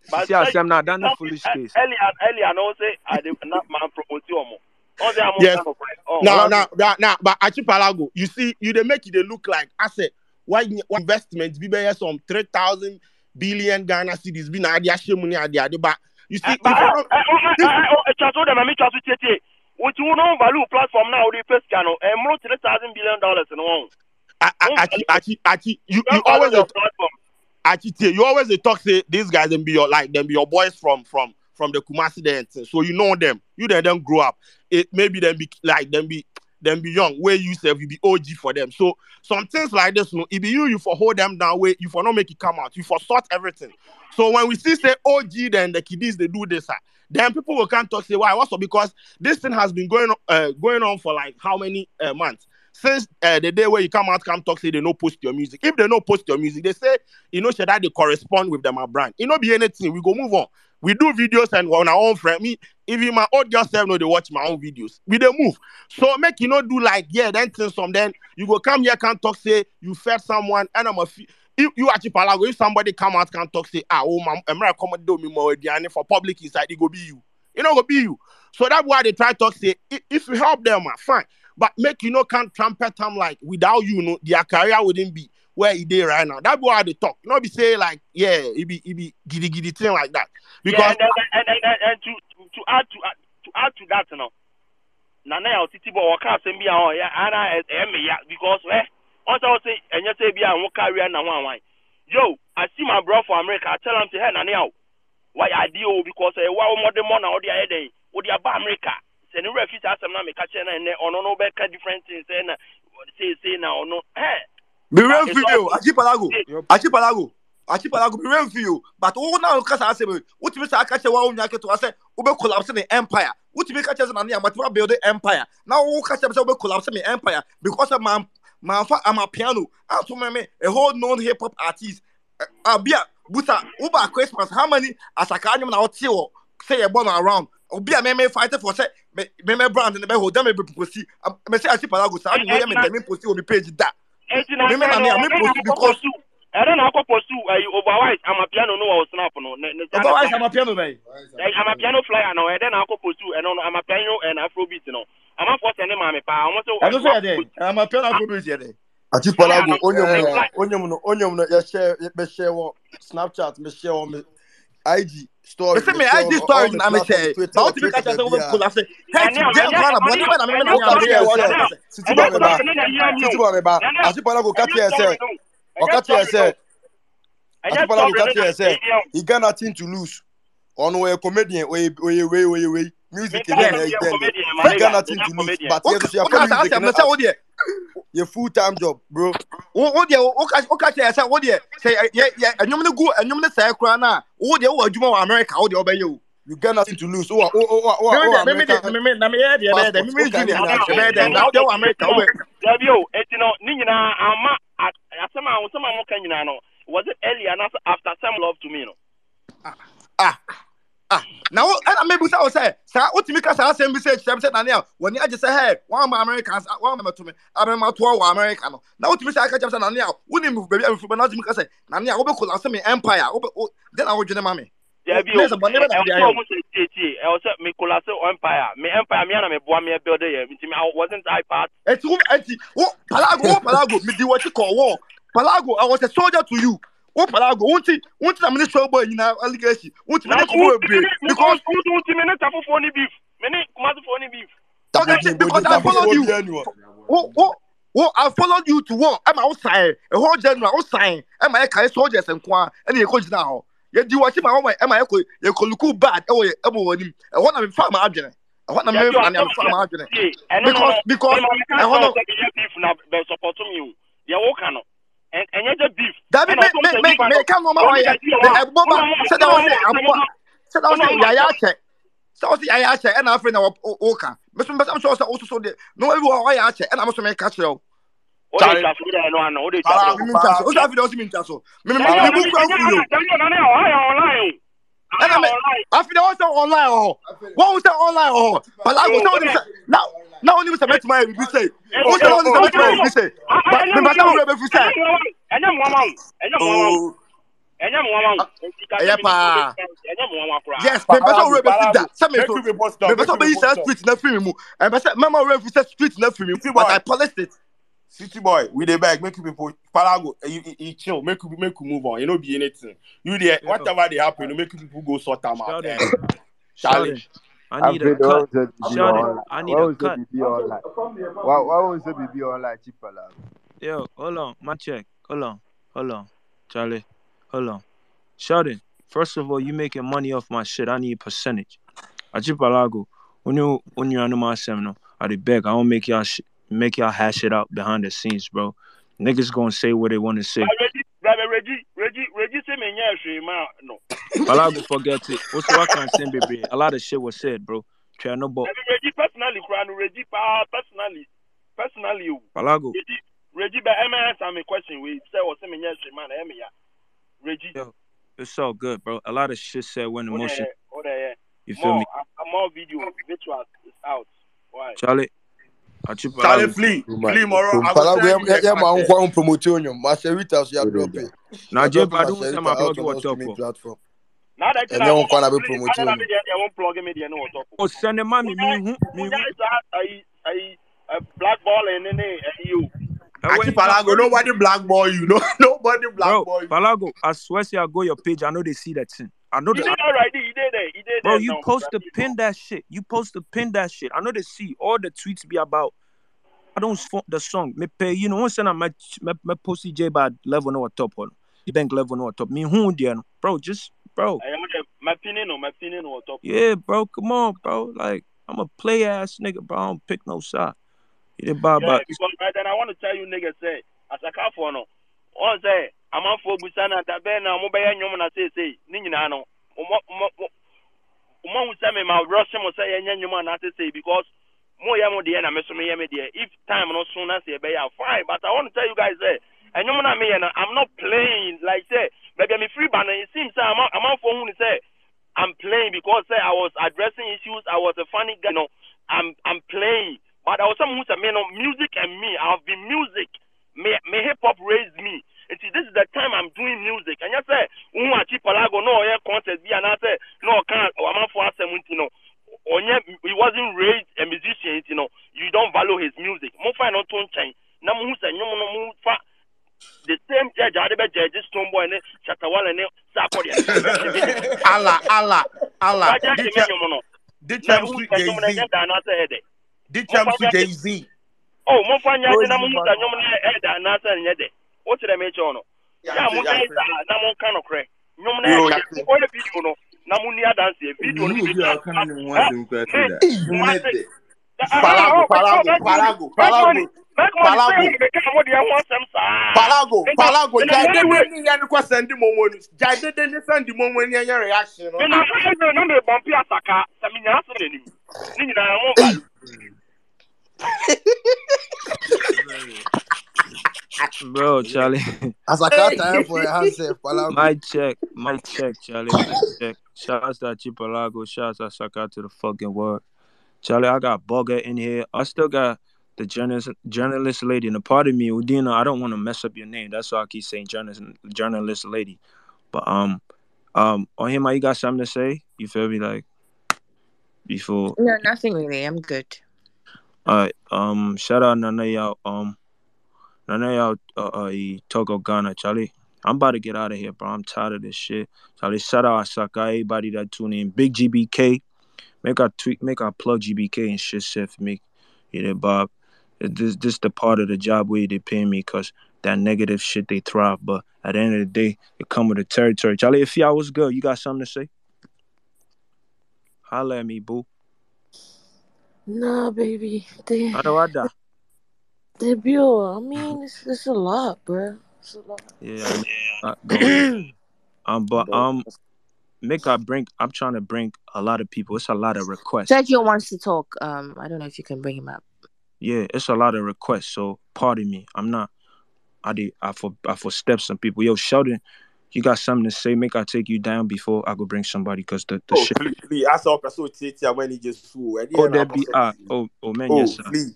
But See, I say- say I'm not done the Now, foolish eh, case. Earlier, earlier, I know say I did not man promote you more. Oh, they are more Yes. kind of friend. Oh, Now, well, now, now, now, but Achipalago, you see, you they make it they look like I said, why what investment be there some three thousand billion Ghana cities be na adia money adia but you see Eh, if but, you eh, don't- eh, oh, eh, eh, oh, eh, transfer them, I mean, transfer TT. What you know, value platform now, the first channel, and more three thousand billion dollars in one. I- I- Achi, Achi, Achi, you, you Don't always value dey your platform. Achi, tey, you always they talk say these guys them be your like them be your boys from from from the Kumasi thing. so you know them. You then them grow up. It maybe them be like them be them be young. Where you say you be OG for them. So some things like this, you know, it be you you for hold them down. Where you for not make it come out. You for sort everything. So when we see say OG, then the kiddies they do this. ah, Then people will come talk say why? Up? Because this thing has been going on, uh, going on for like how many uh, months since uh, the day where you come out, come talk say they no post your music. If they no post your music, they say you know should that they correspond with them a brand. It no be anything. We go move on. We do videos and on our own friend. Me, even my old girl self know they watch my own videos. We they move. So make you not do like yeah, then things some then you go come here can talk say you fed someone and I'm a fee. If you actually palago, if somebody come out can talk say ah oh my America come do me more and for public inside it go be you. It no go be you. So that's why they try to talk say if, if you help them, ah, fine. But make you know can trumpet them like without you, know, their career wouldn't be where it is right now. That's why they talk. Not be say like, yeah, it be it be giddy giddy thing like that. Because yeah, and, and, and, and, and, and to, to, add to, to add to that, you know, Nana ya titi bo waka asem bi a o ya ana e me ya because eh on say say enye say bi a career na wan wan. Yo, I see my bro for America. I tell him to hey Nana why I deal because eh wa wo mo de mo na wo de aye den. Wo de aba America. Say ni refuse asem na me ka che na ne ono no be ka different things say na say say na ono eh Be real it's for you, all- Achipalago. Yup. Achipalago. Achipalago be real for you. But who now kasa ase me? What me say akache wa onya keto ase ube collapse the empire. What me kache na na matwa build the empire. Now who kache say ube collapse me empire because of man man fa am a piano. And to me me a whole known hip hop artist. Abia buta uba Christmas how many asaka anyum na oti wo say e born around. Obi a me me fight for say me me me brand ne be hold them be posti. Me say Achipalago say me me me posti on me page that. enti na Me me na me, I me post because- I don't know how pursue uh, otherwise I'm a piano no or snap no. Ne- ne- Otherwise I'm a piano man. Like, I'm a piano flyer now, and then I'll go pursue, and I'm a piano and Afrobeat, you know. I'm a force and I'm a pa. I'm also. ɛno so yɛ dɛ ama piano afrobeat yɛ dɛ Achipalago, Yeah, onyom yeah. no, onyom no, onyom no, yɛhyɛ yɛbɛhyɛ wɔ Snapchat, mehyɛ wɔ me IG story. mese me mehyɛ ig wɔ story all me na mehyɛ platform, Twitter, ba wotumi ka Twitter, kyerɛ sɛ baabiara. wobɛkola sɛ Ɛne a- hɛgye ɛne a- nkwa na bɔne bɛ na ɛne meme a- na Ɔka kyerɛ wɔ Ɛne a- sɛ, Titi ba me ba, Titi ba me ba, Ɛne a- Achipalago ka kyerɛ sɛ, ɔka kyerɛ sɛ, Achipalago ka kyerɛ sɛ, he got nothing to lose. Ɔno ɔyɛ comedian, ɔyɛ ɔyɛ wei, ɔyɛ wei. Music Yeah, ɛnyɛ yeah, na yeah, ɛyɛ comedian, dɛ. my He got nigga, nothing yeah, to lose. comedian. But yɛ so woka yɛfa saa music asɛm no no sɛ wodeɛ yɛ full time job, bro. wo- wodeɛ woka woka kyerɛ sɛ wodeɛ sɛ ɛ- yɛ- yɛ- ɛnwom no gu ɛnwom no sɛe koraa no a wodeɛ wowɔ adwuma wɔ america wodeɛ wobɛyɛ o You got nothing to lose. Oh, oh, oh, oh, oh, Meme oh, deɛ- meme deɛ- American meme- na meyɛ deɛ ɛbɛyɛ dɛ passport. meme Okay, junior nyinaa kyerɛ. ɛbɛyɛ dɛ na wodeɛ wɔ america wobɛ Dabi o, eti no, ne nyinaa ama a- asɛm a asɛm a moka nyinaa no, was it earlier na after some love to me no? ah ah na wo ɛna mebusa wo sɛ saa wotumi ka saa asɛm bi sɛ kyerɛm sɛ nane a wɔne agye sɛ hɛ wɔama americans wɔama mɛto me abɛmatoa wɔ america no. Na wotumi sɛ aka kyerɛm sɛ nane a wonim baabi a mefiri bɛ na wotumi ka sɛ nane a wobɛkola sɛ me empire dɛn na wodwene ma me. Dabi o, Ne sɛ bɔne bɛ na mede ɛwɔ ayɛ. sɛ ɔmo sɛ tietie, ɛwɔ sɛ me kola sɛ empire, me empire, me ana me build yɛ, nti wasn't I part. eti wo eti wo palago wo palago medi wɔkyi kɔ wɔ palago I was a soldier to you wo palago wonti wonti na mene show boy nyinaa allegation wonti mene kɔmɔ bebree because who who me ne tafo ni beef, me ne kumasi fo ni beef. okay because I followed you. wo wo wo I followed you to war. Ɛma wo sign ɛhɔ general wo sign ɛma yɛ kae soldiers nko a ɛna yɛ kɔ gyina hɔ yɛdi wɔkyi ma wɔn ɛma yɛ kɔ yɛ kɔ luku bad. Ɛwɔ yɛ ɛma wɔn anim ɛhɔ na mefa ma adwene ɛhɔ na Dabi o, mefa na asɛm- mefa ma adwene Yeah, ɛno no, because no, because me ma me ka ɛhɔ no sɛ ɔsɛ yɛ beef na bɛ support me o. Deɛ woka no, ɛ- ɛnyɛ gye beef. dabi Ɛna me ɔsɛ me sɛ me nipa me no- ka nneɛma ɔmo wɔyɛ yɛ di de ɔmo a- ɛbɔ ba ɔmo a- sɛdeɛ wɔsɛ ɔmo a- aboa sɛdeɛ wɔsɛ ɔmo a- yaya akyɛ sɛ wɔsɛ yaya akyɛ ɛna afei na wɔ- wo- woka meso mbɛsɛ sɛ wɔsɛ wososo deɛ na wɔbi wɔ ɔyɛ akyɛ ɛna meso meka kyerɛ wo o de twa so o de ɛno ano o de twa Para- so. mi ntwa so o sɛ afei de ɔsi mi ntwa so mi mi mi Ɛnyɛ bu kura fun yi o ɔnane ɔyɛ online. ɛna mi afei de wɔn sɛ online wɔ hɔ wɔn sɛ online wɔ hɔ palago sɛ wɔn sɛ na na wɔn nim sɛ mɛtuma yɛ bibi sɛ wɔn sɛ wɔn nim sɛ mɛtuma yɛ bibi sɛ mi ba sɛ wɔn bɛ fi sɛ ɛnyɛ mmoama wo ɛnyɛ mmoama wo ooo ɛnyɛ mmoama wo Ɛyɛ paa. ɛnyɛ mmoama koraa yes mi ba sɛ wɔn bɛ fi da sɛ mi Make so you be post up, mi ba make sɛ you be ɔbɛyi sɛ post up. street na firi mi mu ɛbɛ sɛ mɛma wɔn fi sɛ street na firi mi mu but I polished it. City boy, we the beg, make you people Palago, you, you, you chill, make you make you move on. You know, be anything. You there, Yeah. whatever they happen, you make you people go sort them out. Sheldon, Eh, Sheldon, Charlie, I need a cut. why won't say Sheldon. I need Why a won't say cut. BB online? Why why won't say BB online cheaper like? Yo, hold on, my check. Hold on, hold on, Charlie, hold on. Sheldon, first of all, you making money off my shit. I need percentage. Achipalago, when you when you under my seminar, I did beg. I don't make y'all sh- make y'all hash it out behind the scenes, bro. Niggas gonna say what they want to say. Reggie, brother Reggie, Reggie, Reggie say me nyɛ hwee ma no. Palago, forget it. What's what can say, baby? A lot of shit was said, bro. Try no but Reggie personally koraa no Reggie paa personally personally o. Palago, Reggie Reggie bɛ ɛmɛ answer me question wey sɛ ɔsɛ me nyɛ hwee ma na ɛmɛ ya. Reggie, Yo, it's all good, bro. A lot of shit said when emotion. yɛ o de yɛ. You feel More me, uh, more video visuals is out. Why? Charlie? Charlie, flee, flee, Moro. I Palago go yɛ send you yɛ the yɛ maa card, eh. promote onyom Marcelita so yɛ drop it. Now, Yɛ I don't say Marcelita my plug on you all top platform. Now that Ɛnyɛ wo nkwa na bɛ promote I won't plug me there no top. Oh, send them mommy, me who, me I I I black ball and then and you. Achi Palago, nobody blackball you. No, nobody blackball you. Palago, I swear to you, I go your page. I know they see that thing. I know that. alright. He did it. He did Bro, you post to pin that shit. You post to pin that shit. I know they see all the tweets be about. I don't fo- the song. Me pay, you know, once I my my posty J bad level no top on. The bank level no top. Me who there, bro? Just bro. I am the- my opinion on my opinion on top. Yeah, bro. Come on, bro. Like I'm a play ass nigga, bro. I don't pick no side. You didn't buy, Yeah, because right then I want to tell you niggas say as a car for no. On say amanfo busa na da bɛn na mo bɛyɛ nnwom na sei sei ne nyinaa no. Mo mo mo mo hu sɛ me ma rush mo sɛ yɛnyɛ nnwom ana sei sei because mo yɛ mo deɛ na me so me yɛ me deɛ. If time no so na sɛ ɛbɛyɛ a fine. But I want tell you guys say nnwom na me yɛ no I'm not playing like say baabi a me free ba it seems sɛ ama amanfo hu sɛ I'm playing because say I was addressing issues. I was a funny guy you know. I'm I'm playing. But I was someone who no music and me I've been music. Me me hip hop raised me and see this is the time I'm doing music. And you say who achi palago no yeah concert bi and I say no can or am for asem you know. Onye he wasn't raised a musician you know. You don't value his music. Mo find out to chain na mo hu say nyom no mo fa. The same judge ade be judge Stonebwoy ne Shatta Wale ne Sarkodie Allah, Allah, Allah. Raja Ditch ke nyom no. ditch na him hu to say nyom na Jay-Z. nya da na say de Ditch him to Jay-Z. oh mo fa nya Oh, de na mo you hu say nyom na e da na say nya de o tire me cho no ya mo dai sa na mo ka no kre. Nyom na Yo, e yate. ko le video no na mo ni adanse video no Obi bi a ɔka no ne ho asɛm koraa to da. Wo ne de. Palago, Palago, Palago, Palago, Palago. Palago, Palago, Jade ni yan ko send mo mo ni. Jade de ni send mo mo ni yan reaction no. Mena ɛna na me bɔmpi asaka sɛ menya ase n'anim ne nyinaa mo ba bro, Charlie. As I got time for a handset, Palago. My check, my check, Charlie. My check. Shouts to Chipalago. Shouts to Saka to the fucking world. Charlie, I got Bugger in here. I still got the journalist journalist lady. And a part of me, Udina, I don't want to mess up your name. That's why I keep saying journalist journalist lady. But um um on him, you got something to say? You feel me? Like before No, nothing really. I'm good. Alright, um, shout out none of y'all, um, none of y'all, uh, uh, Togo Ghana, Charlie. I'm about to get out of here, bro. I'm tired of this shit. Charlie, shout out Asaka, everybody that tune in. Big GBK, make our tweet, make our plug GBK and shit set for me. You know, Bob. This, this the part of the job where they pay me because that negative shit they thrive. But at the end of the day, it come with the territory. Charlie, if y'all was good, you got something to say? Holla at me, boo. Nah, baby. They, How do I die? They bill. I mean, it's, it's a lot, bro. It's a lot. Yeah, I know. Go. Um, but um, make I bring. I'm trying to bring a lot of people. It's a lot of requests. Sergio wants to talk. Um, I don't know if you can bring him up. Yeah, it's a lot of requests. So pardon me. I'm not. I did. I for I for step some people. Yo, Sheldon, you got something to say? Make I take you down before I go bring somebody because the the Oh, shit. flee, flee. I saw person tietia when he just flew. Oh, then I that be ah. Oh, oh man, Oh, yes sir. flee.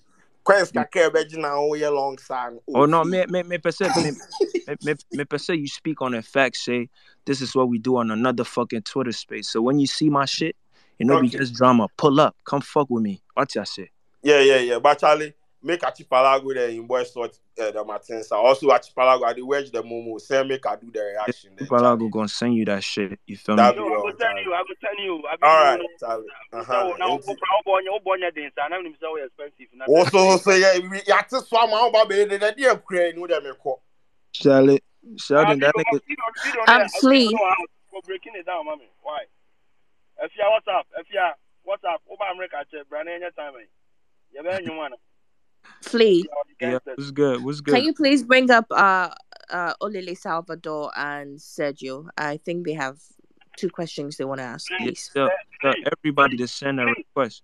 Quest kaka beji na oh yeah long sang. Oh no, me me me per se me me me, me per se you speak on a fact. Say this is what we do on another fucking Twitter space. So when you see my shit, you know Okay. just drama. Pull up, come fuck with me. What you say? Yeah, yeah, yeah. But Charlie, make Achipalago there in boy sort uh, the Martins. Also Achipalago, I dey wedge the Momo. Say make I do the reaction there, Charlie. Palago gonna send you that shit. You feel me? That be No, I all, go tell Charlie. you, I go tell you. I be All you right, know, Charlie. so Uh-huh. now Enti- Obonya Obonya den sa na nim say we expensive na. Also, so yeah, we ya te so ama ba be de de dey kura ni dem ko. Charlie, Sheldon, that nigga. I'm Flea. For breaking it down, mommy. Why? If you what's up? If you what's up? Oba America che brand any time. You be you wanna. Flea, Yeah, what's good? What's can good? you please bring up uh uh Olele Salvador and Sergio? I think they have two questions they want to ask, Yeah, please. tell, tell everybody to send a request.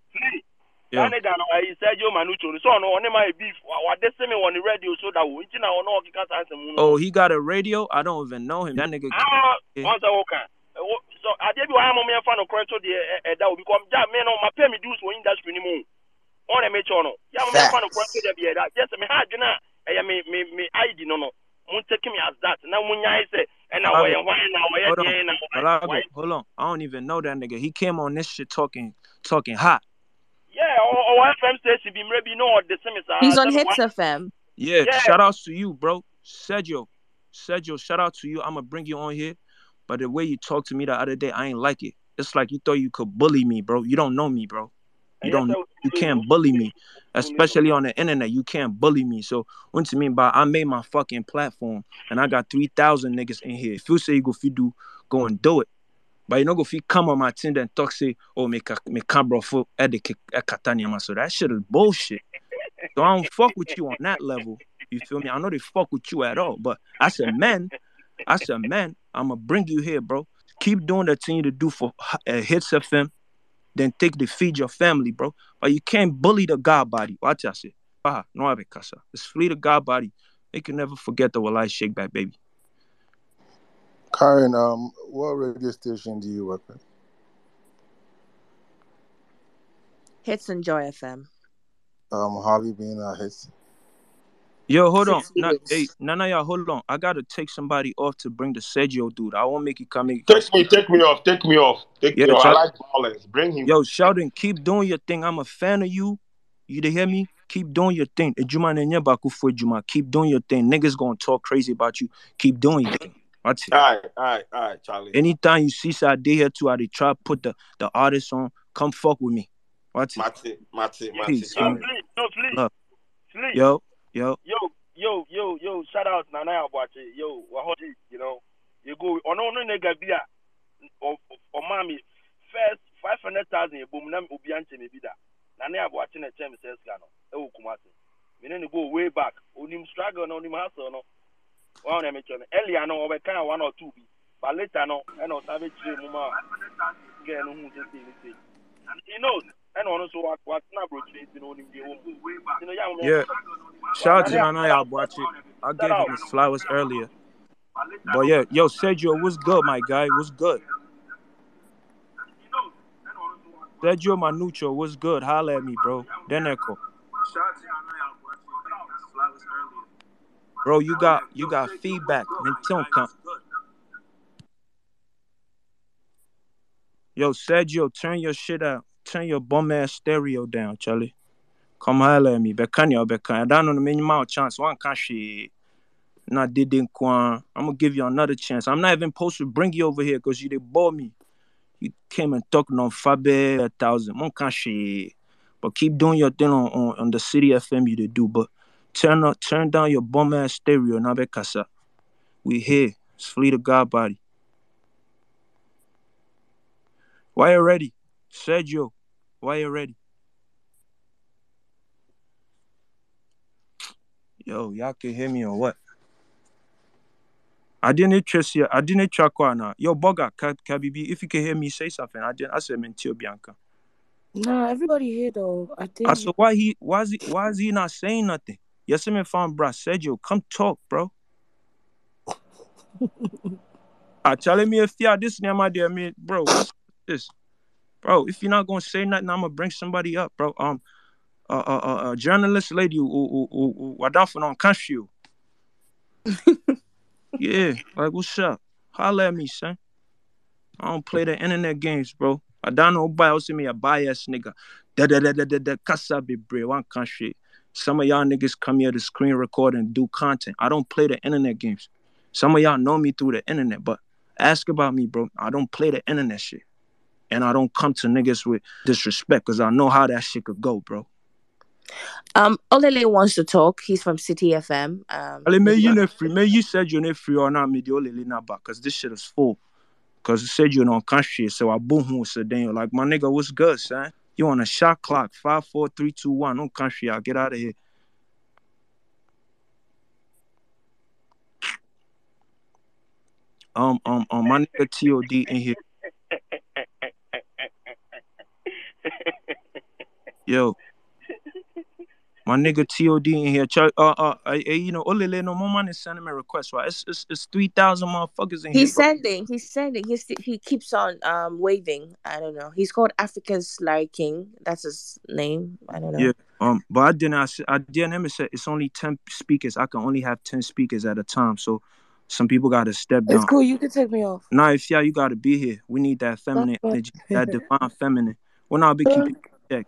Yeah. That nigga no I said you manucho. So no on my beef. What they say me on the radio so that we na ono kika sanse mu. Oh, he got a radio? I don't even know him. That nigga. Ah, Yeah. once I walk So I did be why I'm me fan of credit to the that will become ja me no my pay me dues for industry ni mu. On a make no. Yeah, me fan of credit to. Yes, me had you na. Eh me me me ID no no. Mun take me as that. Now mun nyai say and now why why now why Hold on. yeah now Palago, why hold on. I don't even know that nigga. He came on this shit talking talking hot. yeah or, or FM station be maybe no the same as He's on Hitz FM. Yeah, Yeah. shout outs to you, bro. Sergio. Sergio, shout out to you. I'm gonna bring you on here. But the way you talked to me the other day, I ain't like it. It's like you thought you could bully me, bro. You don't know me, bro. You don't you can't bully me. Especially on the internet. You can't bully me. So what you mean by I made my fucking platform and I got three thousand niggas in here. If you say you go if you do, go and do it. But you know, if you come on my Tinder and talk, say, oh, me me cabro for Catania, so that shit is bullshit. So I don't fuck with you on that level. You feel me? I know they fuck with you at all, but as a man, as a man, I'ma bring you here, bro. Keep doing the thing you to do for uh, Hitz FM, then take the feed your family, bro. But you can't bully the God body. Watch I say. Ah, no habe casa. It's flee the God body. They can never forget the Walai shake back, baby. Karen, um, what radio station do you work at? Hits and Joy FM. Um, Harvey being a hits. Yo, hold on. Six Nah, hey, nah, nah, y'all, hold on. I gotta take somebody off to bring the Sergio dude. I won't make you come. Make Take me, take me off, take me off, take Yeah, me off. I like violence. Bring him. Yo, Sheldon, keep doing your thing. I'm a fan of you. You to hear me? Keep doing your thing. Ejuma nenye baku for Juma. Keep doing your thing. Niggas gonna talk crazy about you. Keep doing your thing. Watch it. All right, all right, all right, Charlie. Anytime you see Sade here too, I try to put the, the artist on. Come fuck with me. Watch it. Mate, mate, mate, Peace, Yo, Charlie. Flea, no Flea. Love. Flea. Yo, yo. yo, yo, yo, yo, shout out Nana Abuache, yo, Wahoti, you know, you go, on no nigga bia, or, mommy, first 500,000 a boom, nam ubianche me bida. Nana Abuache na chem says gano, e ukumase. Me no go way back, onim struggle no, onim hustle no. Wa na me chone. Earlier no, we kind one or two bi. But later no, e no sabe chire mu ma. Get no hu say say. He knows. And also what what na bro chire no onim de wo. You know, yeah. Shout out to Nana Yabuachi. I gave him his flowers earlier. But yeah, yo, Sergio, what's good, my guy? What's good? Sergio Manucho, what's good? Holla at me, bro. Then echo. Bro, you got you got feedback. Menton come. Yo, Sergio, turn your shit out. Turn your bum ass stereo down, Charlie. Come holla at me. Bekanya Bekanya. I don't know the minimum chance. One can't shit. Not did in Kwan. I'm gonna give you another chance. I'm not even supposed to bring you over here because you did bore me. You came and talking on Fabe a thousand. One can't shit. But keep doing your thing on, on, on the city FM you did do. But turn up, turn down your bum ass stereo, Nabe Casa. We here. It's Fleet of God body. Why you ready? Sergio, why are you ready? Yo, y'all can hear me or what? I didn't trust you. I didn't track one now. Uh, yo, Boga, Kabibi, if you can hear me say something, I didn't. I said, Mentio Bianca. Nah, everybody here though. I think I said, why he why is he why is he not saying nothing? Yes, I'm found bro. Said yo, come talk, bro. I ah, telling me if y'all this name my dear me, bro. What's this? Bro, if you're not gonna say nothing, I'm gonna bring somebody up, bro. Um uh uh uh, uh journalist lady who who who on country. yeah, like what's up? Holla at me, son. I don't play the internet games, bro. I don't know why else me a bias nigga. Da da da da da da casa be brave one country. Some of y'all niggas come here to screen record and do content. I don't play the internet games. Some of y'all know me through the internet, but ask about me, bro. I don't play the internet shit. And I don't come to niggas with disrespect because I know how that shit could go, bro. Um, Olele wants to talk. He's from City FM. Um, Ale, may you not free. May you said you're not free or not me the Olele not back because this shit is full. Because it said you're on country, so I boom who said then like my nigga, what's good, son? You on a shot clock, five, four, three, two, one. No country, I'll get out of here. Um, um, um, my nigga TOD in here. Yo, my nigga TOD in here. Ch- uh, uh, uh, you know, Olele, no more money sending me a request, right? It's, it's, it's 3,000 motherfuckers in He's here. bro. sending. He's sending. He's he keeps on um waving. I don't know. He's called Africa's Larry King. That's his name. I don't know. Yeah. Um, but I didn't. I, didn't say it's only ten speakers. I can only have ten speakers at a time. So some people got to step down. it's cool. You can take me off. Nah, if yeah, you got to be here. We need that feminine energy, that divine feminine. We're not be keeping check.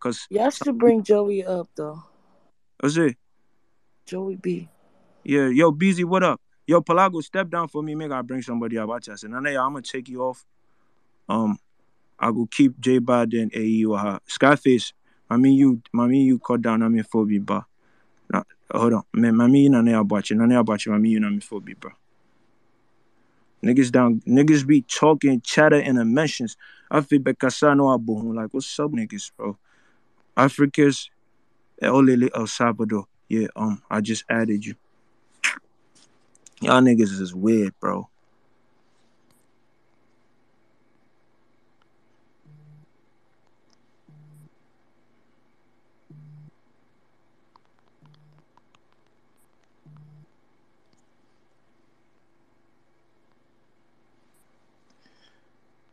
Cause Y'all should bring Joey up though. what's it? Joey B. Yeah, yo, busy. What up? Yo, Palago, step down for me. Make I bring somebody up. I said, nah, nah, I'm gonna take you off. Um, I go keep J Biden AE or. Skyface. I mean you. I mean you cut down. I mean phobia, but. Nah, hold on. Man, I mean you know about you. Nah, about you. I mean you know me phobia, bro. Niggas down, niggas be talking, chatter in the mentions. I feel because I like, what's up, niggas, bro? Africans, Olele El Salvador. Yeah, um, I just added you. Y'all niggas is weird, bro.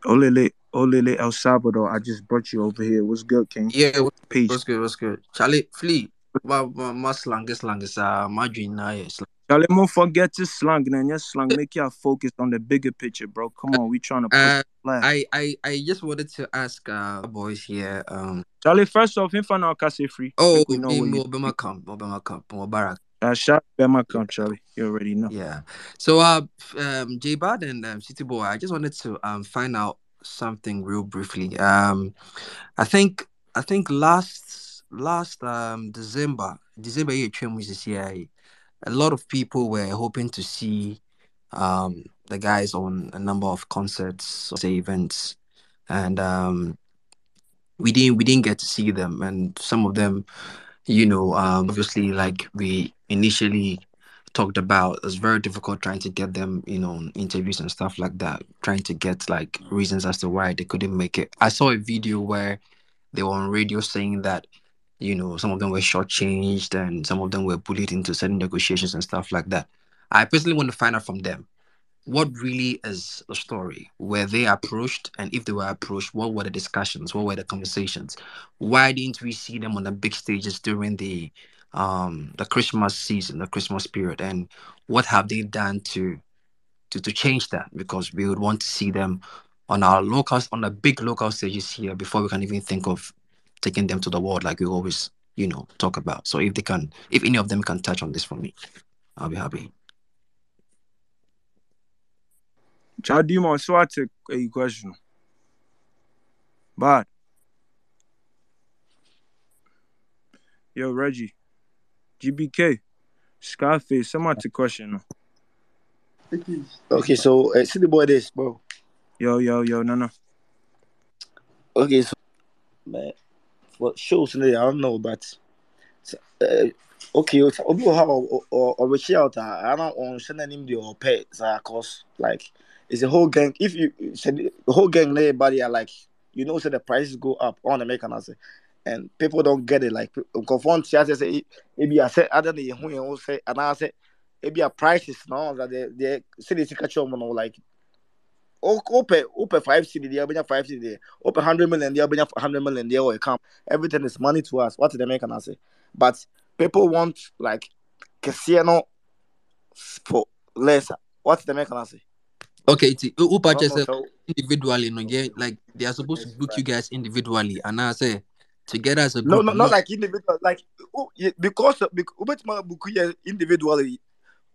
Olele, Olele El Salvador. I just brought you over here. What's good, King? Yeah, what's Peace. good? What's good? Charlie, Flea, my my my slang is slang is uh my dream now is Y'all don't forget to slang, man. Your slang make y'all focus on the bigger picture, bro. Come on, we trying to push Uh. I I I just wanted to ask uh boys here um Charlie, first off, if I know Kase free, oh we know me what you more Bema camp more Bema camp more Barak uh, shout out my come, Charlie. You already know. yeah so uh um J Bad and um, City Boy I just wanted to um find out something real briefly um I think I think last last um December December year which is here a lot of people were hoping to see um the guys on a number of concerts or say events and um we didn't we didn't get to see them and some of them you know um obviously like we initially talked about it was very difficult trying to get them you know interviews and stuff like that trying to get like reasons as to why they couldn't make it i saw a video where they were on radio saying that you know some of them were shortchanged and some of them were bullied into certain negotiations and stuff like that i personally want to find out from them what really is the story? Were they approached? And if they were approached, what were the discussions? What were the conversations? Why didn't we see them on the big stages during the um the Christmas season, the Christmas period? And what have they done to to, to change that? Because we would want to see them on our locals on the big local stages here before we can even think of taking them to the world like we always, you know, talk about. So if they can if any of them can touch on this for me, I'll be happy. Chadima, so I take a question. But yo, Reggie, GBK, Scarface, someone to question. Okay, so uh, see the boy this, bro. Yo, yo, yo, no, no. Okay, so man, what shows today? I don't know, but uh, okay, obi wɔ ha or out. I don't understand him the or pay, cause like it's a whole gang. If you said the whole gang, everybody are like you know, say the prices go up on American answer. And people don't get it. Like confront say say maybe I say other than who you say and I say maybe a prices now that they they they catch on like open open five city there, open five city there, open hundred million there, open hundred million there, or come. Everything is money to us. What did American say? But people want like casino for lesser. What did American say? Okay, it's who I don't purchase know. Individually, no, yeah, like they are supposed to book you guys individually, and I say together as a group. no, I'm not not like individual. Like oh, yeah, because because Ubet book you individually,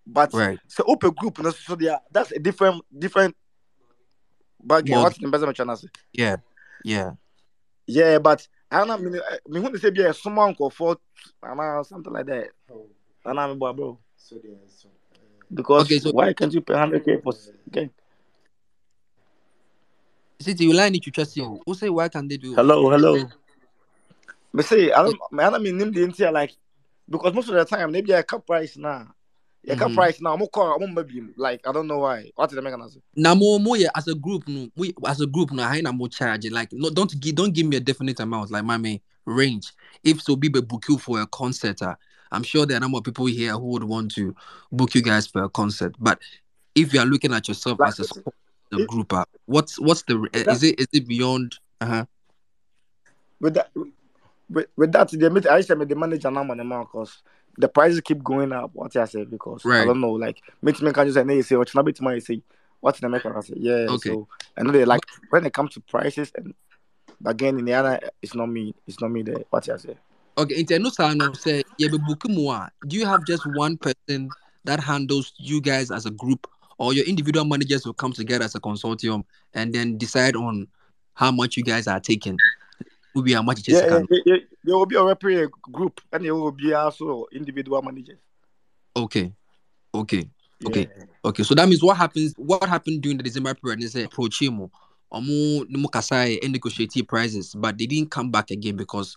but right. so open group. no, So they are, that's a different different bag. Well, What's the best I'm trying to say? yeah, yeah. Yeah, but I don't know. I mean, me who say be a someone called for, and something like that. And I'm bro. Because Okay, so why can't you pay hundred k for okay? City, you line it to trust you. Who say why can they do? Hello, hello. Me say I don't. I don't mean name the entire like because most of the time maybe a cup price now. Yeah, cup Mm-hmm. price now. I'm call. I'm maybe like I don't know why. What I make an answer? Now more more yeah, as a group, no, we as a group, no, how na more charge. Like no, don't give don't give me a definite amount, like my main range. If so be be book you for a concert, uh, I'm sure there are a number of people here who would want to book you guys for a concert. But if you are looking at yourself Like as a the group, uh, what's what's the uh, that is it is it beyond? Uh huh. with that with, with that the meet I said the manager now money man because the prices keep going up. What I say because I don't know like meet me can just say "Hey, say what not my say what's the make I say yeah Okay. so I know they like when it comes to prices and again in the other it's not me it's not me there what I say Okay, in no no say yeah, but book. Do you have just one person that handles you guys as a group, or your individual managers will come together as a consortium and then decide on how much you guys are taking? Will be it is yeah, yeah, there will be a referee group and there will be also individual managers Okay, okay, yeah okay, okay. So that means what happens? What happened during the December period? is eh, they say approach him, omo mo kasai and eh, negotiate prices, but they didn't come back again because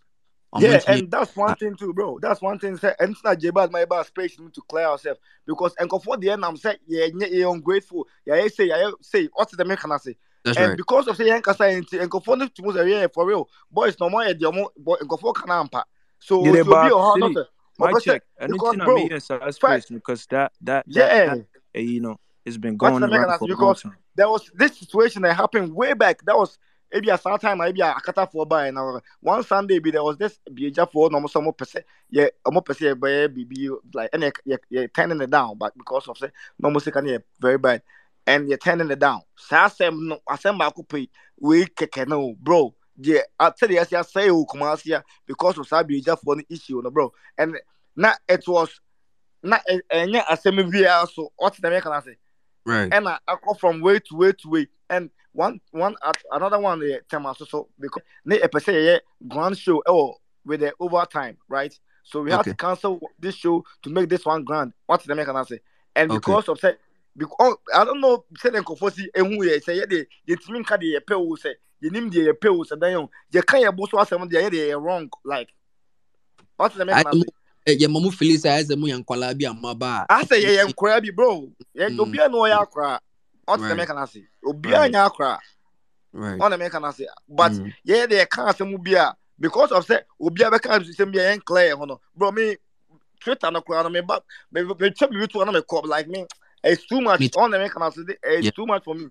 Yeah, and that's one thing too, bro. That's one thing. Say, and it's not Jebad my bad space need to clear ourselves because and for the end, I'm saying, yeah, yeah, yeah, ungrateful. Yeah, yeah, say, yeah, say, what's the say? That's And right. because of say, yeah, and and for to move yeah, for real, boys, no more, yeah, boy, and for canampa. So, Get so it, be Bob a hard City. not My because check. because Anything I bro, mean, yes, I fact, because that that that yeah. that eh, you know it's been What's going the American around for a long Because time. there was this situation that happened way back. That was maybe a sometime maybe a kata for by now. One Sunday be there was this be just for no some percent yeah almost percent by be like and yeah yeah turning it down but because of say no music can yeah very bad and you're turning it down. So I said no I said my pay we keke no bro. Yeah, I tell you, I say, oh, come here because of Sabi just for the issue, no, bro. And now it was not and yeah, I said maybe also what's the American I say? Right. and I, I go from way to way to way. And one one at another one the time also so because ne a grand show oh with the overtime, right? So we had Okay. to cancel this show to make this one grand. What's the American I say? And Okay. because of say because I don't know say them confosi and who say yeah they the team can the pay will say you name the pay will say then you can't you boss was some they they wrong like what's the I American I say? eh, yeah, mamu Felisa as a mu yankwala bi amaba. I say yeah yeah crabby bro. Yeah, Mm, obi no ya cry. What's the right, American I say? Obi right, anya cry. right. on American I say, but Mm, yeah, they can't say mubia because of say ubia be can't say me ain't clear, hono. Bro, me Twitter no crowd me but me me check me to another cop like me. It's too much me on American I say it's Yeah, too much for me. I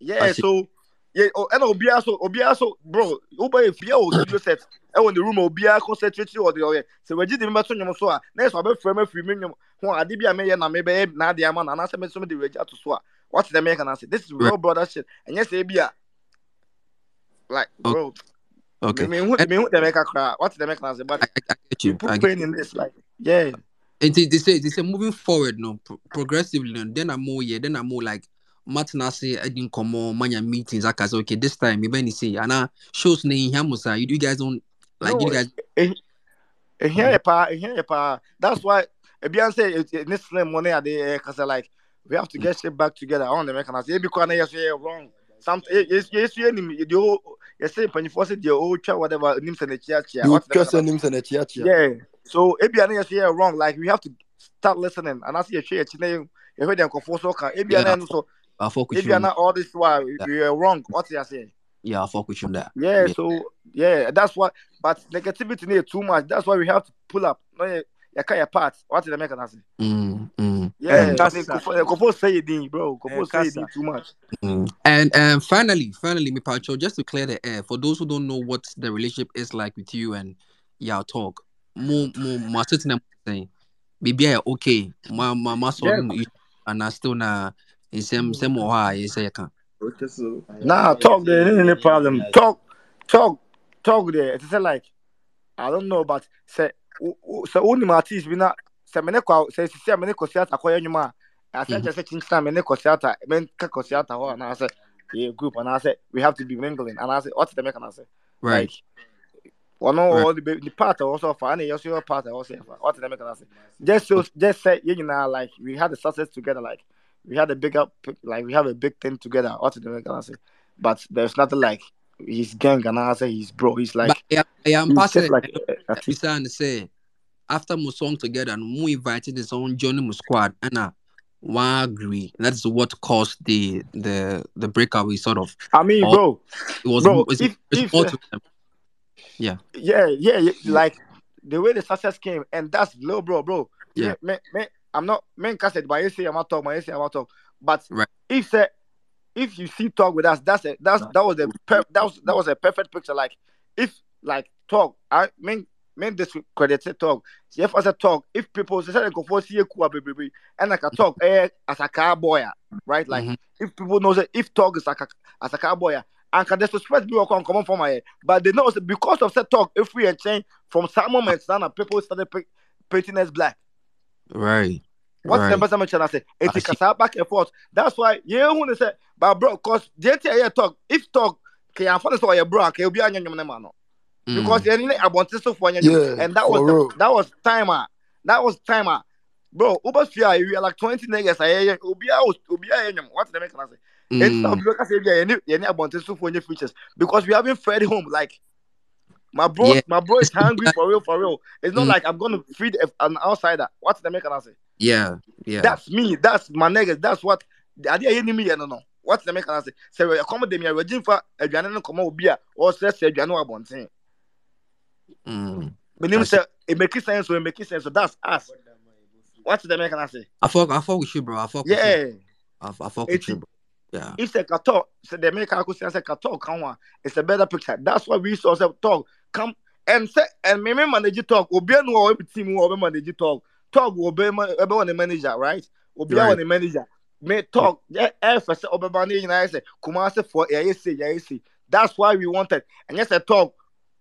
Yeah, so yeah, oh, and Obia so Obia so bro, Uber if you studio set, I want the room Obia concentrate or the other. So we did remember to nyom so next one be frame free me nyom. Ho ade bia me na me be na de ama na na say me so me the regia to so. What's the American I say? This is real brother shit. And yes, they be a like bro. Me Okay. me who And me who the American cry. What's the American I say? I, But I, I get we you. put I get pain in this like yeah. And they, they say they say moving forward, no, pro- progressively, no, then I'm more yeah, then I'm more like Martin say I didn't come on many meetings. I can say okay, this time maybe any say and I shows na hiamusa. You do you guys don't like you guys. eh, eh, here Mhm. a pa, eh, here a pa. That's why eh, Beyonce it, it needs slim money at the because like we have to get shit back together on the American. I say because yes, yeah, wrong. Some eh, yes, yes, you enemy. The you say when you force it, the old chat whatever names and the chia chia. You What's the trust American? him and a chia chia. Yeah. So Ebiana yes, yeah, wrong. Like we have to start listening. And I see a share. You heard them confuse so can Yeah, Ebiana so I fuck with you. All this while we we are wrong. What you say? Yeah, I fuck with you on that. Yeah, Yeah. so yeah, that's what. But negativity need too much. That's why we have to pull up. No, yeah, yeah, kind of part. What did I make an say? Mm, mm, Yeah, that's I mean, Kasa. Kofo Kofo say it, bro. Eh, say it too much. mm. And um, finally, finally, me Pacho, just to clear the air, for those who don't know what the relationship is like with you and your Talk, mo mo ma sitting there saying, maybe I okay, ma ma ma so Yeah. no issue, still na in same same or how you say you can. Okay, talk there ain't any problem. Talk, talk, talk there. It's just like I don't know, but say so only my artist be not say me ne kwa say say me ne ko theater ko yanyuma. I said Mhm. just say chinchina me ne ko theater, me ka ko theater ho and I say yeah group and I we have to be mingling and I say what the make and Right. like one Right. all the the part also for and also your part also for what the make and I say just so just say you know like we had the success together like we had a bigger like we have a big thing together what the make and say but there's nothing like he's gang and I say he's bro he's But like I, I am he's passing just like a, a we saying to say after my song together and we invited his own Johnny Mu squad and uh, one agree. That's what caused the the the breakaway sort of. I mean Or bro it was bro it's, if it's if more uh, to them. Yeah. yeah, yeah, yeah, like the way the success came, and that's low, bro, bro. Yeah. Me, me, me, I'm not main cassette, but you say I'm not talk, but you say I'm not talk. But Right. if say if you see talk with us, that's a that's that was a per, that was that was a perfect picture. Like if like talk, I mean mean this credit talk. See if I say talk, if people say they go for see a baby, and like a talk eh, as a cowboy, right? Like Mhm. if people know that if talk is like a, as a cowboy, and can disrespect people come come from my eh? head, but they know because of that talk, if we and change from some moments now, people started painting us black. Right. What's the Right. best I'm trying to say? It's see. a back and forth. That's why yeah, who say, but bro, cause the entire talk, if talk, can you find your bro, can you be on your man? Mm. Because Mm. you need I want to so for you, Yeah, and that was the, that was timer. Ah. That was timer. Ah. Bro, Uber Sphere, we are like 20 niggas. I Ubia was Ubia. What's the make I say? It's not Mm. because you need you need I want so for features because we haven't fed home like. My bro, Yeah. my bro is hungry for real, for real. It's not Mm. like I'm gonna feed an outsider. What's the I say? Yeah. Yeah. That's me. That's my niggas. That's what the idea you me no no. What's the make I say? Say we accommodate me a regime for aduane no come obi a or say say wa bonten. Mm. Me nim say it make sense so it make sense so that's us. What's the make I say? I fuck I fuck with you, bro. I fuck with you. Yeah. I, I fuck with you, bro. Yeah. if the kato say the make I say say kato come on. It's a better picture. That's why we saw say talk come and say and me manage talk. Obi no o team o manage talk. Talk will be ebe on the manager, right? Obi Right. on the manager. Me talk. Yeah, eh, first obi bani na say Kumasi for yeah say. That's why we wanted. And yes, I talk.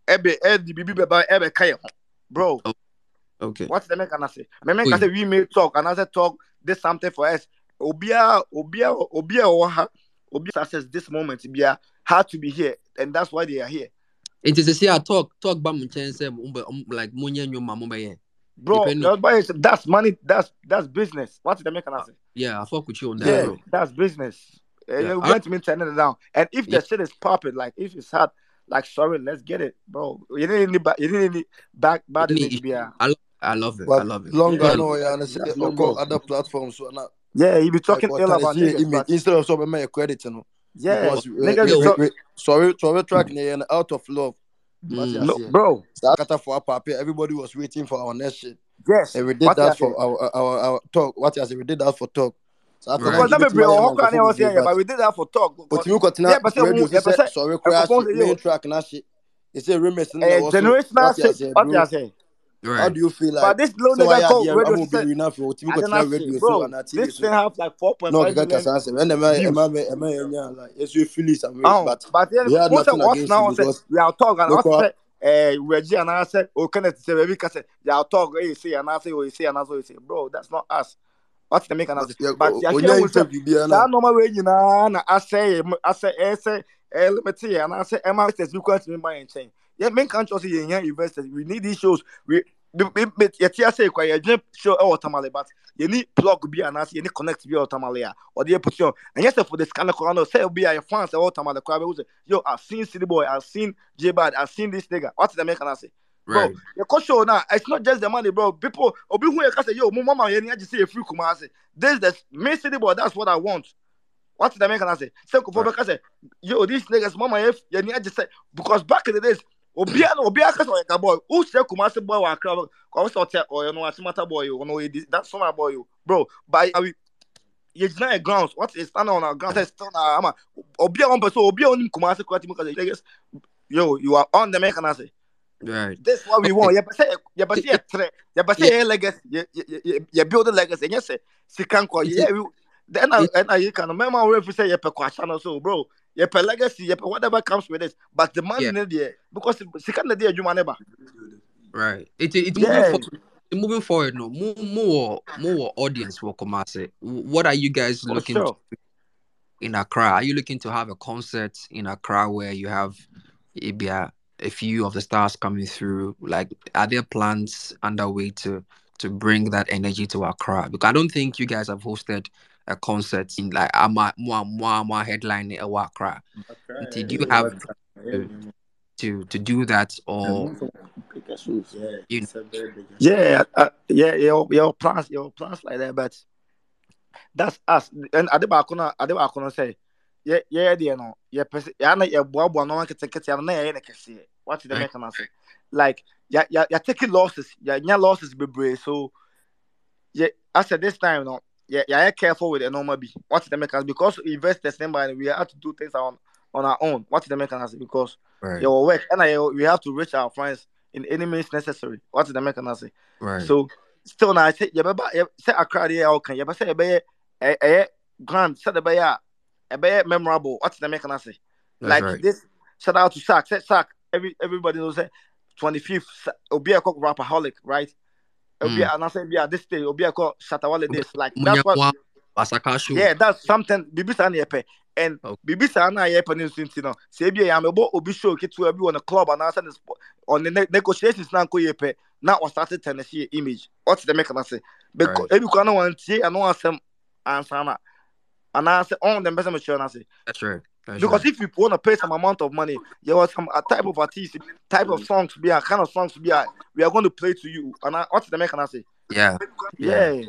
Ebe edi bibi ebe kaya. Bro, Okay. what's the make I say? Me make I say we may talk and I say talk. This something for us. Obia, Obia, Obia, or ha- Obia success this moment. Obia had to be here, and that's why they are here. It is a say I talk talk about my chance um, um, like money your mama yeah. Bro, Depending- that's money. That's that's business. What's the make I say? Yeah, I fuck with you on that, Yeah, bro. that's business. Uh, Yeah, you I- went to me turning it down. And if the shit is popping, like if it's hot, like sorry, let's get it, bro. You didn't need ba- you didn't need back bad Any image issue. be a- I love I love it. I But love it. long Yeah. ago, yeah, and say That's or logo. other platforms. So now, Yeah, you be talking what ill about see niggas, image but instead of so make credit, you know. yeah, Because uh, niggas Yo, be we, talk- we, sorry, sorry, track near and out of love. What Mm. you no, say? bro. Sakata for our papi, everybody was waiting for our next shit. Yes, And we did what that for our, our our talk. What you say? We did that for talk. So I Right. Because that give it be to bro, my how I was here, Bebe, but we did that for talk. But you got yeah, but say, radio. yeah, Say but say, sorry, crash main track and that shit. It's a remix. and Uh, that also- generational what shit. What you say? How Right. do you feel like? But this little so why nigga are called there? radio I'm say, be enough for team I got did now not radio say, so bro. and that This TV thing so. have like four point No, five kaka million kasa say when am I views. am I am I am like yes you feel it some way, Oh, but but then we had once nothing what against now you say because we are talking and look what what say uh Reggie and I said oh can it say baby cause you are talk you say and I say oh you say and I say you say bro that's not us. What's the make and I but say yeah, but you when hear you we say interview be that na normal way you know na I say I say I say eh let me tell you and I say Emma says you can't me my Yeah, men can't just say yeah investors we need these shows. We yɛte ase kwa yɛdwene show oh, ɛwɔ tamale but yɛni plug bi anaasɛ yɛni connect bi ɛwɔ tamale a ɔde yɛ pusi on ɛnyɛ sɛ for the scanner koraa no sɛ obi a yɛ fans ɛwɔ tamale koraa bɛhu sɛ yo i've seen city boy i've seen j bad i've seen this nigga. What the american ase bro Right. yɛkɔ show now it's not just the money bro. People obi yɛ ka sɛ yo mama yɛni agye sɛ yɛ free kumase this is the me city boy that's what i want. What did American say? Say say, yo, these niggas, mama, if you need to say because back in the days, Obia no Obia kasa oyeka boy. Who say Kumasi boy wa akra? Kwa wasa ote or you know Atimata boy you know that's summer boy you. Bro, by I you not a grounds. What is standing on our grounds? It's still na ama. Obia one person. Obia only Kumasi kwa timu kasa. Niggas, yo, you are on the American say. Right. That's what we want. Yeah, but say, yeah, but say, tre- yeah, but say, legacy. Yeah, yeah, yeah, yeah, build a legacy. And yes, si can call. Yeah, we, then I, and I, you can remember when we say, yeah, per question so, bro. Yeah, per legacy, yeah, per whatever comes with it. But the money Yeah. in there because second day you man ever. Right. It it Yeah. moving forward. Moving forward, no more more more audience will come what are you guys For looking sure. to in Accra? Are you looking to have a concert in Accra where you have maybe a, a few of the stars coming through? Like, are there plans underway to to bring that energy to Accra? Because I don't think you guys have hosted a concert in like Ama Mwa Mwa Mwa headline in Accra. Did you have to, to to do that or you know? Yeah, uh, yeah, your your plans, your plans like that, but that's us. And ade baako na ade baako no say, yeah, yeah, deɛ no, yeah, pɛsɛ, yeah, na yɛ boaboa no nkete nkete ano na yɛ ne kɛseɛ. What the Right. make na say? Like, yeah, yeah, yeah, taking losses, yeah, yeah, losses bebree. So, yeah, I said this time, no, yeah, yeah, careful with the normal be. What the make because investors, remember, we have to do things on on our own. What the say? Because Right. your work and I, we have to reach our friends in any means necessary. What the make say? Right. So still now I say you better say Accra there okay. You better say a grand say the be a memorable. What's the make say? Like right. this shout out to Sack. Say Sack. Every everybody knows eh, that 25th Obi a cock Rapperholic, right? Obi Mm. and I say be this day Obi a cock Shatta Wale this like Munya that's what Mwa Asaka show. yeah, that's something. Bibi sa na yepe. And Okay. Bibi sa na yepe ni nsinti no. Se bi ya mebo obi show ketu bi on the club and answer the sport on the ne- negotiations na nko yepe. Na o started Tennessee image. What's the make na say? Because Right. ebi kwa na wan tie ano asem answer na. And I say on the person mature na say. That's Because if you want to pay some amount of money, there was some a type of artist, type of songs be a kind of songs be a we are going to play to you. And I, what's the make na say? Yeah. Yeah. Yeah.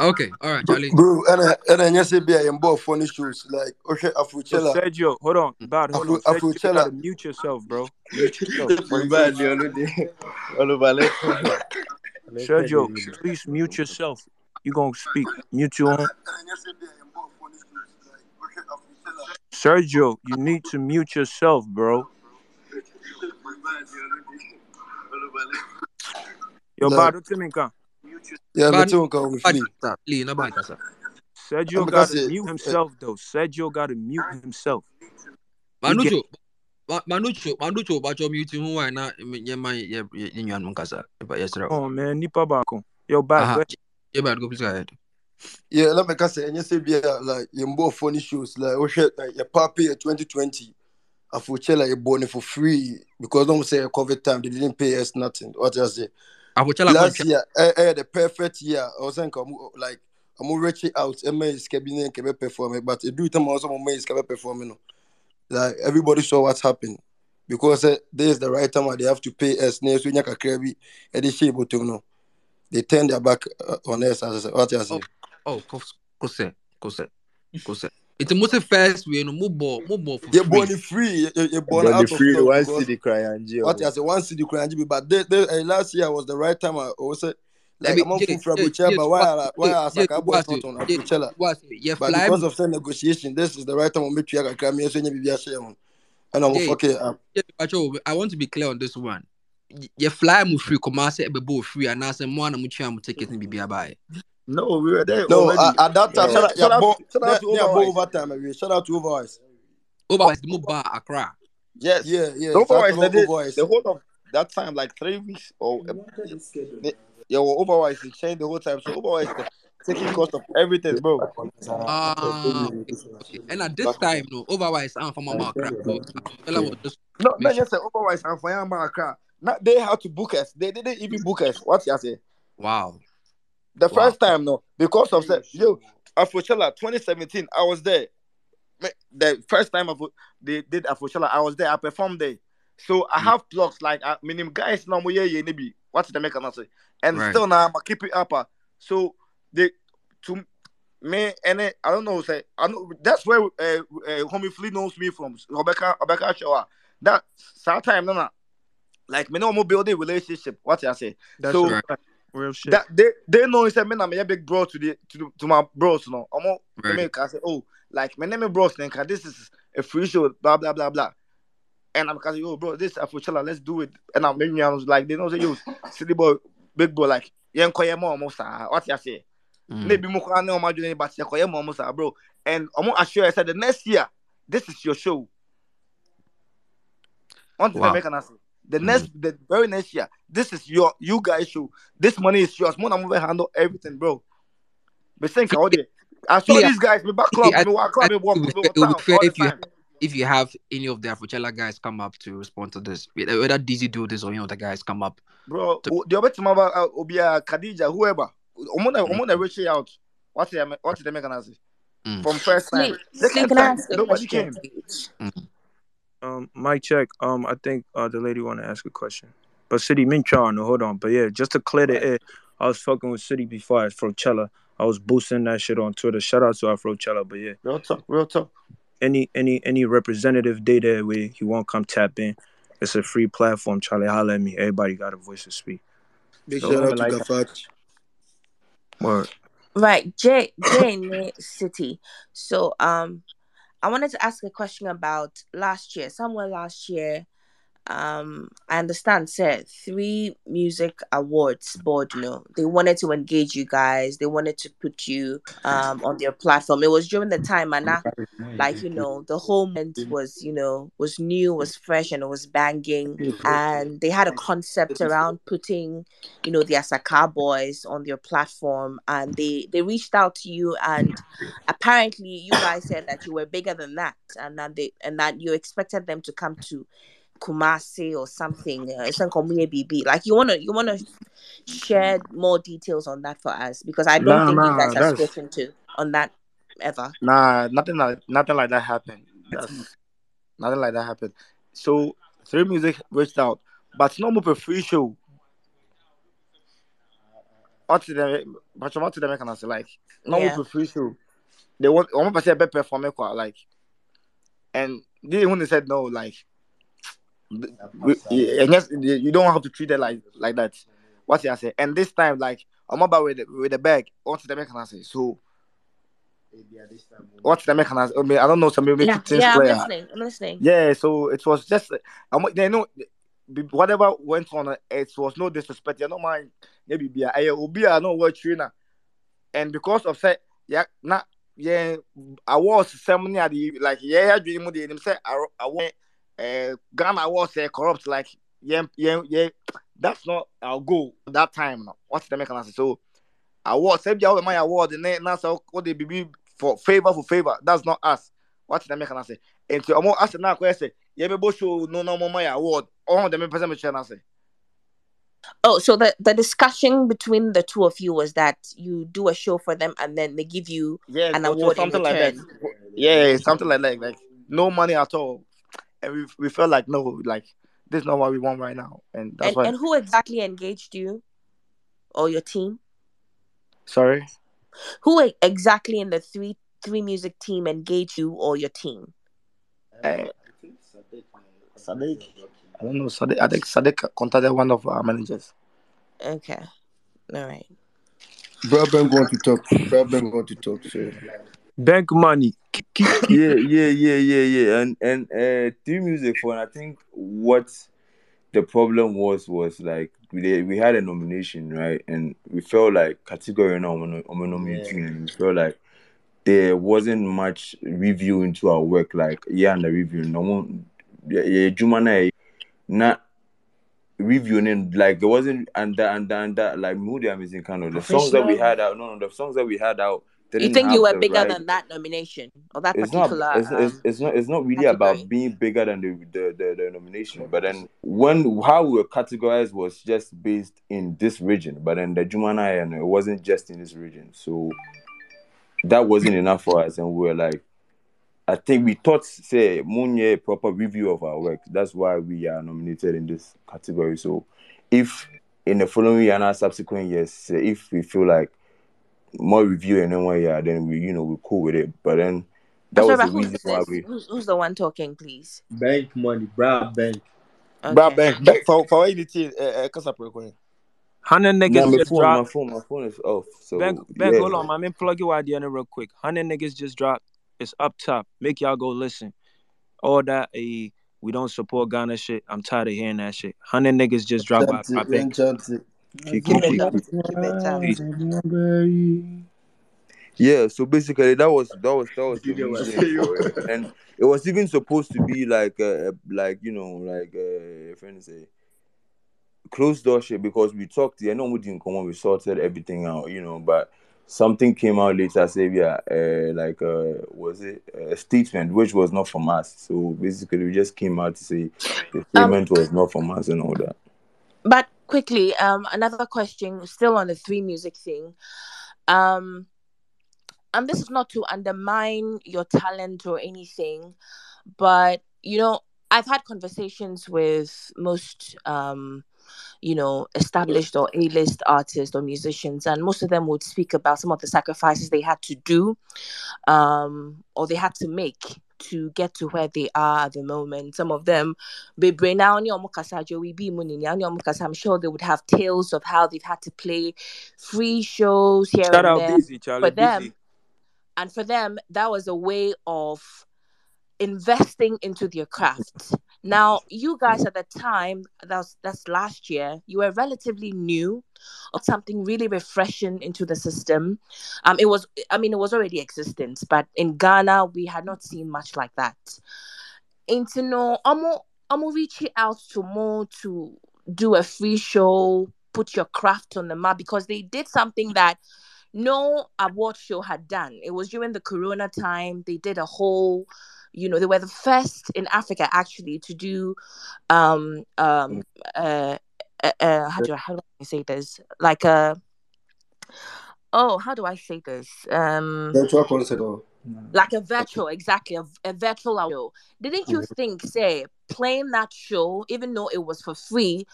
Okay. All right, Charlie. Bro, and I and I just say be a bought funny shoes like okay, So Afrochella, Sergio, hold on, Bad, hold Afro on. Sergio, you Afrochella. gotta mute yourself, bro. Mute yourself. Mbali olude. Sergio, please mute yourself. You gonna speak. Mute your own. Sergio, you need to mute yourself, bro. Yo, Like, Bad, what's in come? yeah, But but you can with me. Lee, no bad, sir. Sergio I'm gonna gotta say, mute himself though. Sergio gotta mute himself. We get Manucho, Ma- Manucho, Manucho, but your mute who are not yeah, my yeah, in your Munkasa. But yes, sir. on, man. Nipa bako. Yo, Bad, go Aha. Eh. ahead. Yeah, bad, go please go ahead. Yeah, let me say, and you say be like you bought funny shoes like okay, like your papi at 2020. Afrochella you born for free because don't say COVID time they didn't pay us nothing. What I say? I will tell Last year, eh, eh, the perfect year. I was saying, come like I'm reaching out. Emma is cabin and can perform but it do time also my is can perform. You know, like everybody saw what happened because uh, this is the right time where they have to pay us. Next week, nyaka krebi, and they share you know they turn their back uh, on us. As I say, what I say? Oh, oh, kose, kose, kose, kose. It's a most first way, no more ball, more ball for You're free. born free. You're, you're born out of free luck one because city cry and what I say one city crying but they, they, uh, last year was the right time. I also Let like me, I'm on Jay, full Jay, but to why what, are- why Jay, are Jay, to Saka boys not on Jay, Afrochella? But because of the negotiation, this is the right time to make you a Grammy. So you be a share on, and I'm Jay, fuck it up. I want to be clear on this one. Y- You fly mu free, come out say be bo free, and I say more na mu chia mu ticket ni bibi abaye. No, we were there No, already. at, at that time, Shout yeah, out, yeah, shout out, bo, shout out yeah, to Overwise. overtime. eh, Shout out to Overwise. Otherwise, the more bar Accra. Yes. Yeah, yeah, The shout out Overwise, to they Overwise. the whole of that time, like three weeks or they, yeah, well, Overwise they changed the whole time. So Overwise the taking cost of everything, bro. Ah, okay, okay. And at this time, no, otherwise, I'm from Accra. So, Fela just No, make no, just say Overwise and for America. Not they had to book us. They didn't even book us. What you say? Wow, The wow. first time, no, because of the yo Afrochella 2017, I was there. The first time they did Afrochella, I was there. I performed there. So I Mm, have blogs like I mean guys now yeah yeah maybe what's the make say and Right. still now I keep it up. uh, So they to me and I don't know. Say I know that's where uh, uh, homie Flea knows me from. Rebecca Rebecca Shaw. That time no no. Like me no more building relationship. What I say. That's so right. Real shit. that they they know he said man I'm a big bro to the to, the, to my bros no. I'm all Right. make I say oh like my name is bros then this is a free show blah blah blah blah. And I'm because yo bro this a free Afrochella let's do it. And I'm maybe I was like they know say yo city boy big bro like yen koye mo almost what you say. Mm. Maybe mo kwa ne omo adwene but koye mo almost bro. And I'm assure I said the next year this is your show. Thing Wow. I make an answer. The next, the very next year, this is your you guys show. This money is yours. More than handle everything, bro. But think all day. I saw Yeah. these guys. Me back club. I- Me walk club. I Me walk. Me it would walk be town would be fair all the if you time. if you have any of the Afrochella guys come up to respond to this, whether Dizzy do this or any know the guys come up. Bro, the other time about uh, Obia, Khadija, whoever. Omona, Omona, reach out. What's the what's the mechanism? Mm. From first time. Sleep, Second sleep, can I time, nobody came. please? Um, mic check. Um, I think uh the lady want to ask a question. But City Minchar, no, hold on. But yeah, just to clear the air, I was fucking with City before Afrochella. I was boosting that shit on Twitter. Shout out to Afrochella. But yeah, Real talk, real talk. any any any representative day there where he won't come tap in. It's a free platform. Charlie, holla at me. Everybody got a voice to speak. Big So, shout out to like- Gafat. Word. Right, Jay, Jay in City. So, um, I wanted to ask a question about last year. Somewhere last year, um, I understand sir three music awards board. You know, they wanted to engage you guys. They wanted to put you um on their platform. It was during the time, and now, like you know, the whole moment was you know was new, was fresh, and it was banging. And they had a concept around putting you know the Asaka boys on their platform and they they reached out to you and apparently you guys said that you were bigger than that and that they and that you expected them to come to Kumasi or something uh, it's in Komuye BB like you want to you want to share more details on that for us because I don't Nah, think you guys have that's- spoken to on that ever Nah, nothing like nothing like that happened. That's nothing like that happened. So three music reached out, but no more free show. What to them? But what to them can I say like no Yeah. more free show. They want one person better perform like, and they when they said no like, we, and yes you don't have to treat it like like that. What I say? And this time like I'm about with the, with the bag. What the them can I say? So. What's the mechanism? I mean, I don't know. Some maybe yeah, teams yeah I'm player. listening I'm listening Yeah, so it was just um, they know whatever went on. It was no disrespect. You know, mind maybe be a will be a no word trainer, and because of that, yeah, not yeah, I was ceremony at the like yeah, I dream with them say I I want uh Ghana was uh, corrupt like yeah yeah yeah. That's not our goal that time. No. What's the mechanism? So award, say the my award, and then that's how what they be for favor for favor. That's not us. What's the mechanism? And so I'm asking now question. Yeah, me both show no no more my award. All of them person me channel say. oh so the the discussion between the two of you was that you do a show for them and then they give you Yeah, an award in something like that. return. Yeah, something like that. Like no money at all, and we we felt like no, like this is not what we want right now, and that's and, why. and who exactly engaged you or your team Sorry, who exactly in the three three music team engaged you or your team uh, Sadiq. I don't know. Sadiq. I think Sadiq contacted one of our managers. okay all right Bro, Ben want to talk. Bro, Ben want to talk. So. Bank money. Yeah, yeah, yeah, yeah, yeah. And and uh three music for I think what the problem was was like we we had a nomination, right? And we felt like category no nominating and we felt like there wasn't much review into our work, like yeah, and the review. No one yeah, Jumana not reviewing like there wasn't and that and that and that like moody amazing kind of the songs that we had out no no the songs that we had out you think you were bigger right than that nomination? Or that it's not particular it's, it's, um it's not it's not really category. about being bigger than the, the the the nomination but then when how we were categorized was just based in this region but then the Jumana and it wasn't just in this region so that wasn't enough for us and we were like I think we thought say Munye proper review of our work. That's why we are nominated in this category. So if in the following year and our subsequent years if we feel like more review and then one yeah, then we you know we're cool with it. But then that I'm was the but who's reason why we Who's, who's the one talking, please? Bank money, bra bank. Bra Okay. bank bank for for what you need uh kasa pre ko. Hundred Nah, niggas my just phone, my dropped. phone, my phone is off. So Bank, bank, yeah. hold on, man. Plug your idea in real quick. Hundred niggas just dropped. It's up top. Make y'all go listen. All that, eh, we don't support Ghana shit. I'm tired of hearing that shit. Hundred niggas just dropped by, Chanty, by yan Bank. it keep, up. keep. Keep it up. Peace. Yeah, so basically that was that was that was the Video reason for it, and it was even supposed to be like uh, like you know like uh, friends say closed door shit because we talked. Yeah, no, we didn't come on. We sorted everything out, you know, but something came out later. Say yeah, uh, like uh, was it a statement which was not from us. So basically, we just came out to say the Um, statement was not from us and all that. but quickly, um, another question, still on the three music thing. Um, and this is not to undermine your talent or anything, but you know, I've had conversations with most um you know, established or A-list artists or musicians, and most of them would speak about some of the sacrifices they had to do, um, or they had to make to get to where they are at the moment. Some of them, bebree na only omo kasa Joey B Money, na only I'm sure they would have tales of how they've had to play free shows here Shout and out there. Busy, Charlie. For them, Busy. and for them, that was a way of investing into their craft. Now, you guys at the time, that's that's last year, you were relatively new, or something really refreshing into the system. Um, it was, I mean, it was already existence, but in Ghana, we had not seen much like that. Into no, I'm I'm reaching out to more to do a free show, put your craft on the map because they did something that no award show had done. It was during the Corona time. They did a whole, you know, they were the first in Africa actually to do, um, um, uh, uh, uh how do I how do I say this? Like a, oh, how do I say this? Um, Virtual concert or like a virtual, exactly a, a virtual show. Didn't you think, say, playing that show, even though it was for free,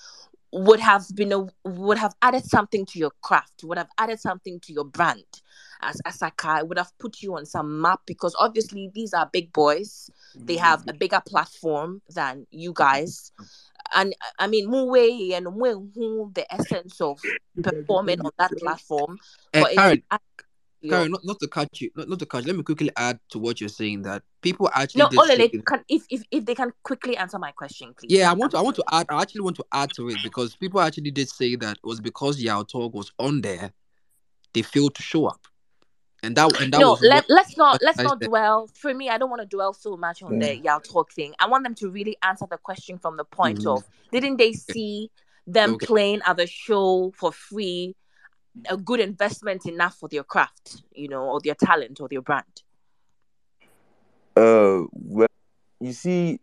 would have been a would have added something to your craft, would have added something to your brand as Asaka, it would have put you on some map because obviously these are big boys. They have a bigger platform than you guys. And I mean, Muwe and Mwe who the essence of performing on that platform. Uh, But it Karen, Karen, not, not to cut you, not, not to cut you. Let me quickly add to what you're saying that people actually no, Olele, can if, if if they can quickly answer my question, please. Yeah, I want to. I want to add. I actually want to add to it because people actually did say that it was because Yao Talk was on there, they failed to show up, and that and that no was let, let's not let's not dwell for me i don't want to dwell so much on the yao talk thing. I want them to really answer the question from the point Mhm. of didn't they see them Okay. playing at the show for free a good investment enough for their craft you know or their talent or their brand? Uh, well, you see,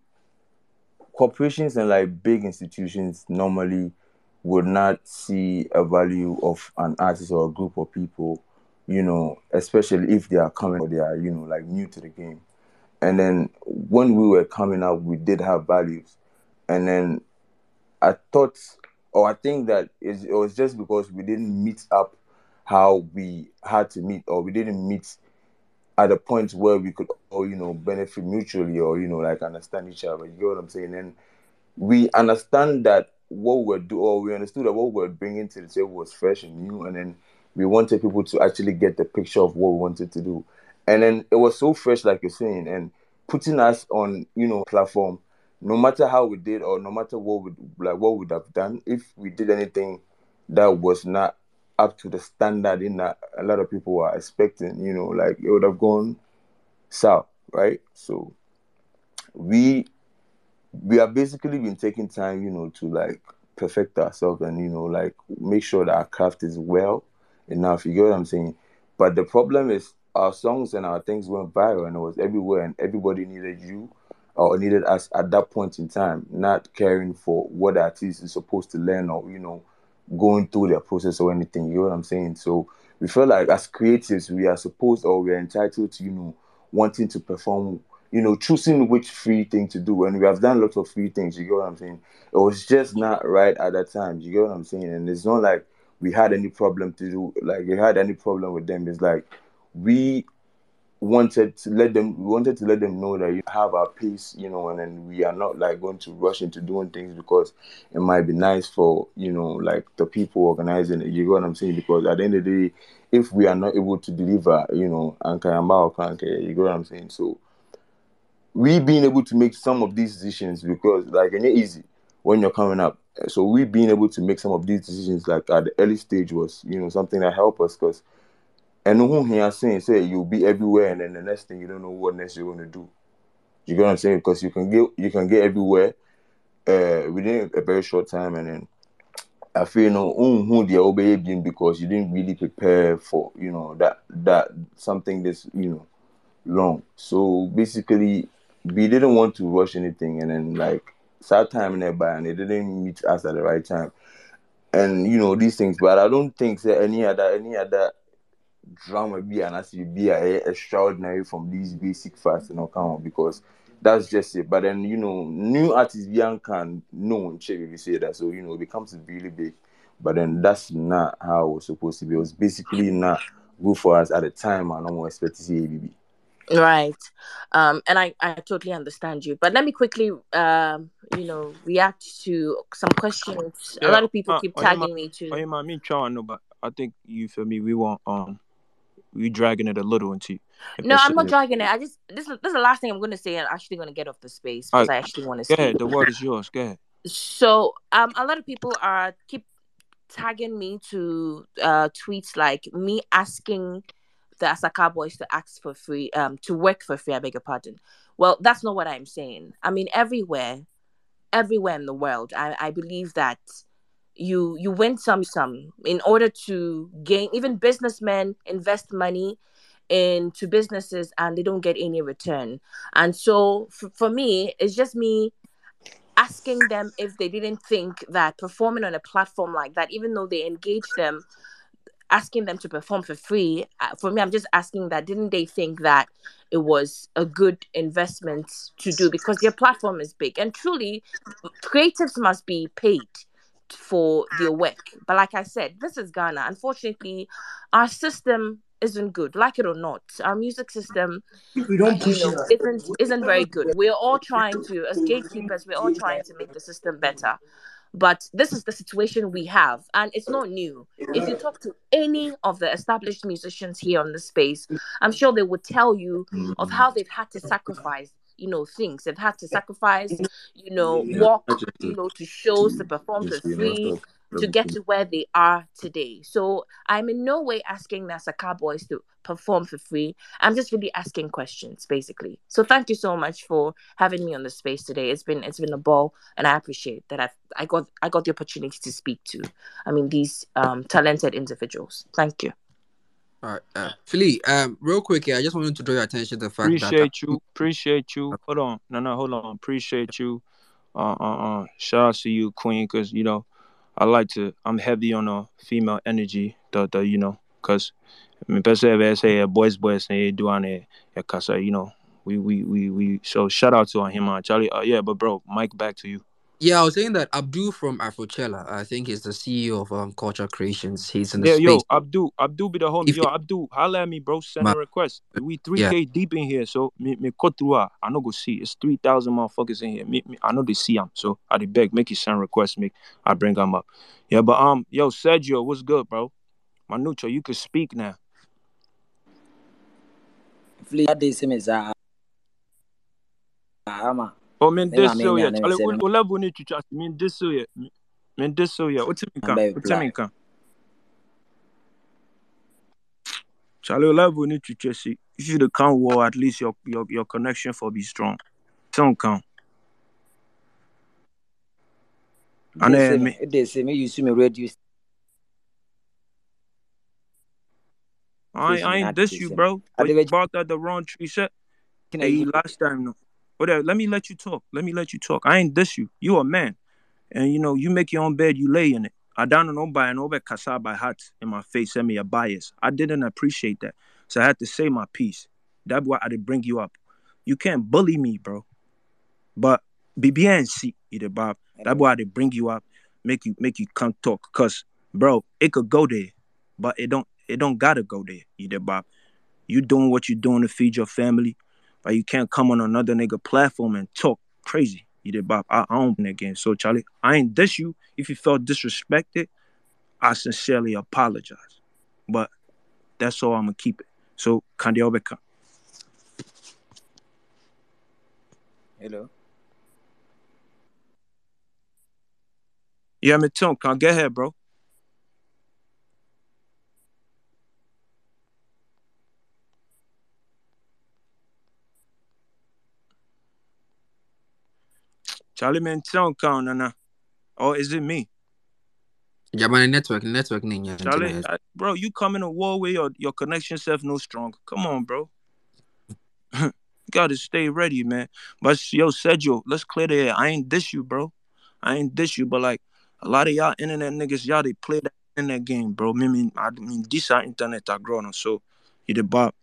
corporations and like big institutions normally would not see a value of an artist or a group of people, you know, especially if they are coming or they are, you know, like new to the game. And then when we were coming up, we did have values. And then I thought, or I think that it was just because we didn't meet up how we had to meet, or we didn't meet at a point where we could all, you know, benefit mutually or, you know, like understand each other. You get what I'm saying? And we understand that what we're doing, or we understood that what we're bringing to the table was fresh and new. And then we wanted people to actually get the picture of what we wanted to do. And then it was so fresh, like you're saying, and putting us on, you know, platform, no matter how we did or no matter what we like what we'd have done, if we did anything that was not up to the standard in that a lot of people were expecting, you know, like it would have gone south, right? So we we have basically been taking time, you know, to like perfect ourselves and you know, like make sure that our craft is well enough. You get what I'm saying? But the problem is our songs and our things went viral and it was everywhere and everybody needed you or needed us at that point in time, not caring for what artist is supposed to learn or, you know, going through their process or anything. You know what I'm saying? So we feel like as creatives, we are supposed or we are entitled to, you know, wanting to perform, you know, choosing which free thing to do. And we have done lots of free things. You get what I'm saying? It was just not right at that time. You get what I'm saying? And it's not like we had any problem to do like we had any problem with them. It's like we wanted to let them we wanted to let them know that you have our peace you know, and then we are not like going to rush into doing things because it might be nice for, you know, like the people organizing it. You know what I'm saying? Because at the end of the day, if we are not able to deliver, you know, Ankara you know what I'm saying? So we being able to make some of these decisions because like and it's easy when you're coming up. So we being able to make some of these decisions like at the early stage was, you know, something that helped us because and who he has saying say you'll be everywhere and then the next thing you don't know what next you're gonna do. You get what I'm saying? Because you can get you can get everywhere uh within a very short time and then I feel you know who the obey because you didn't really prepare for you know that that something this you know long. So basically we didn't want to rush anything and then like start time nearby and it didn't meet us at the right time. And you know these things, but I don't think that any other any other drama be and as you be a extraordinary from these basic facts you know come because that's just it. But then you know, new artists beyond can know and check if you say that. So you know, it becomes really big. But then that's not how it was supposed to be. It was basically not good for us at the time and I don't expect to see ABB. Right. Um, and I, I totally understand you. But let me quickly um, you know, react to some questions. A lot of people uh, keep tagging me to Oh, yeah, man, me trying no, but I think you feel me. We want um, we dragging it a little into. No, I'm not dragging it. I just this is this is the last thing I'm gonna say. I'm actually gonna get off the space because right, I actually want to go speak. ahead. The word is yours. Go ahead. So um a lot of people are keep tagging me to uh tweets like me asking the Asaka boys to ask for free um to work for free, I beg your pardon. Well, that's not what I'm saying. I mean everywhere, everywhere in the world, I, I believe that you you win some some in order to gain even businessmen invest money into businesses and they don't get any return. And so f- for me it's just me asking them if they didn't think that performing on a platform like that even though they engage them asking them to perform for free uh, for me i'm just asking that didn't they think that it was a good investment to do? Because their platform is big. And truly creatives must be paid for their work. But like i said this is ghana. Unfortunately our system isn't good. Like it or not our music system We don't you know isn't isn't very good. We're all trying to as gatekeepers we're all trying to make the system better but this is the situation we have and it's not new. If you talk to any of the established musicians here on the space i'm sure they would tell you of how they've had to sacrifice you know things. They've had to sacrifice you know walk you know to shows to perform for free to get to where they are today so i'm in no way asking nasa cowboys to perform for free i'm just really asking questions basically so thank you so much for having me on the space today it's been it's been a ball and i appreciate that i've i got i got the opportunity to speak to i mean these um talented individuals thank you All right, uh, Philly. Um, real quick, yeah, I just wanted to draw your attention to the fact that Appreciate you. Appreciate you. Hold on. No, no, hold on. Appreciate you. Uh, uh, uh. Shout out to you, Queen, because you know, I like to. I'm heavy on the female energy. The the you know, because me pese be say a boys boys say do on a casa. You know, we we we we. So shout out to him, uh, Charlie. Uh, yeah, but bro, Mike, back to you. Yeah, I was saying that Abdul from Afrochella, I think he's the CEO of um, Culture Creations. He's in the Yeah, yo. Abdul, Abdul be the homie. If Yo, Abdul, holla at me, bro. Send a request. We 3K deep in here, so me, me cut through. ah. I know go see. It's 3,000 motherfuckers in here. Me, me, I know they see him, So I dey beg, make you send request, make I bring them up. Yeah, but um, yo, Sergio, what's good, bro? Manucho, you can speak now. Flee ade sɛ me saa ama Oh, this maame so nya yeah. ne Charlie, sɛ what me level to trust? Me this so yeah. Me this so yeah. What's me ma can? bɛ What's me reply can? Charlie, what level need to trust? If you the count war, at least your your your connection for be strong. Some count. And then me de me use me radio I, I ain't de diss you, bro. But you bɛ brought the wrong tree set. Hey, last time, no. Whatever. Let me let you talk. Let me let you talk. I ain't diss you. You a man, and you know you make your own bed, you lay in it. I don't know by and over by heart in my face, send me a bias. I didn't appreciate that, so I had to say my piece. That's why I did bring you up. You can't bully me, bro. But BBNC, either Bob. That's why I did bring you up, make you make you come talk. Cause bro, it could go there, but it don't it don't gotta go there. Either Bob. You doing what you doing to feed your family, but you can't come on another nigga platform and talk crazy. You did Bob. I, own that game. So Charlie, I ain't diss you. If you felt disrespected, I sincerely apologize. But that's all I'm gonna keep it. So Kandi Obeka. Hello. Yeah, me too. Can get ahead, bro. Charlie man tell count nana. Or is it me? Jamani network, network Nina. Charlie. I- bro, you come in a war where your, your connection self no strong. Come on, bro. you gotta stay ready, man. But yo, Sergio, let's clear the air. I ain't diss you, bro. I ain't diss you, but like a lot of y'all internet niggas, y'all they play that internet game, bro. Me mean, I mean, this our internet are growing, so you the Bob.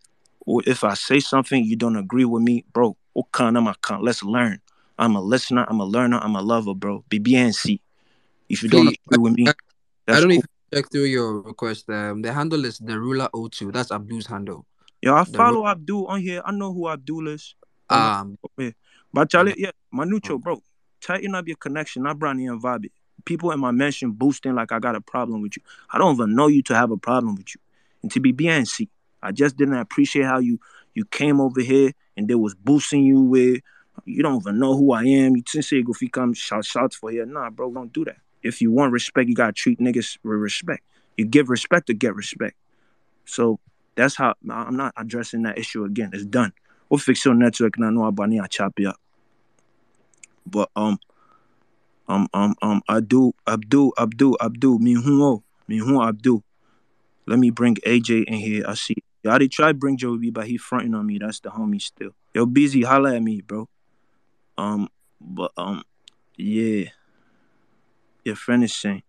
Or if I say something you don't agree with me, bro, what kind of my con? Let's learn. I'm a listener. I'm a learner. I'm a lover, bro. BBNC. If you don't agree with me, I don't cool. check through your request. Um, the handle is the ruler 02. That's Abdul's handle. Yeah, I The follow Abdul on here. I know who Abdul is. Um, yeah. But Charlie, yeah, Manucho, bro, tighten up your connection. Not Brownie and Bobby. People in my mention boosting like I got a problem with you. I don't even know you to have a problem with you. And to be BNC, I just didn't appreciate how you you came over here and they was boosting you with. You don't even know who I am. You didn't say if you come shout shots for here. Nah, bro, don't do that. If you want respect, you gotta treat niggas with respect. You give respect to get respect. So that's how I'm not addressing that issue again. It's done. We'll fix your network and I know about I chop you up. But um um um um Abdul Abdul Abdul Abdul who oh, who Abdul. Let me bring AJ in here. I see. Y'all they try bring Joey, B, but he fronting on me. That's the homie still. Yo, busy, holla at me, bro. Um, but um, yeah, your friend is saying,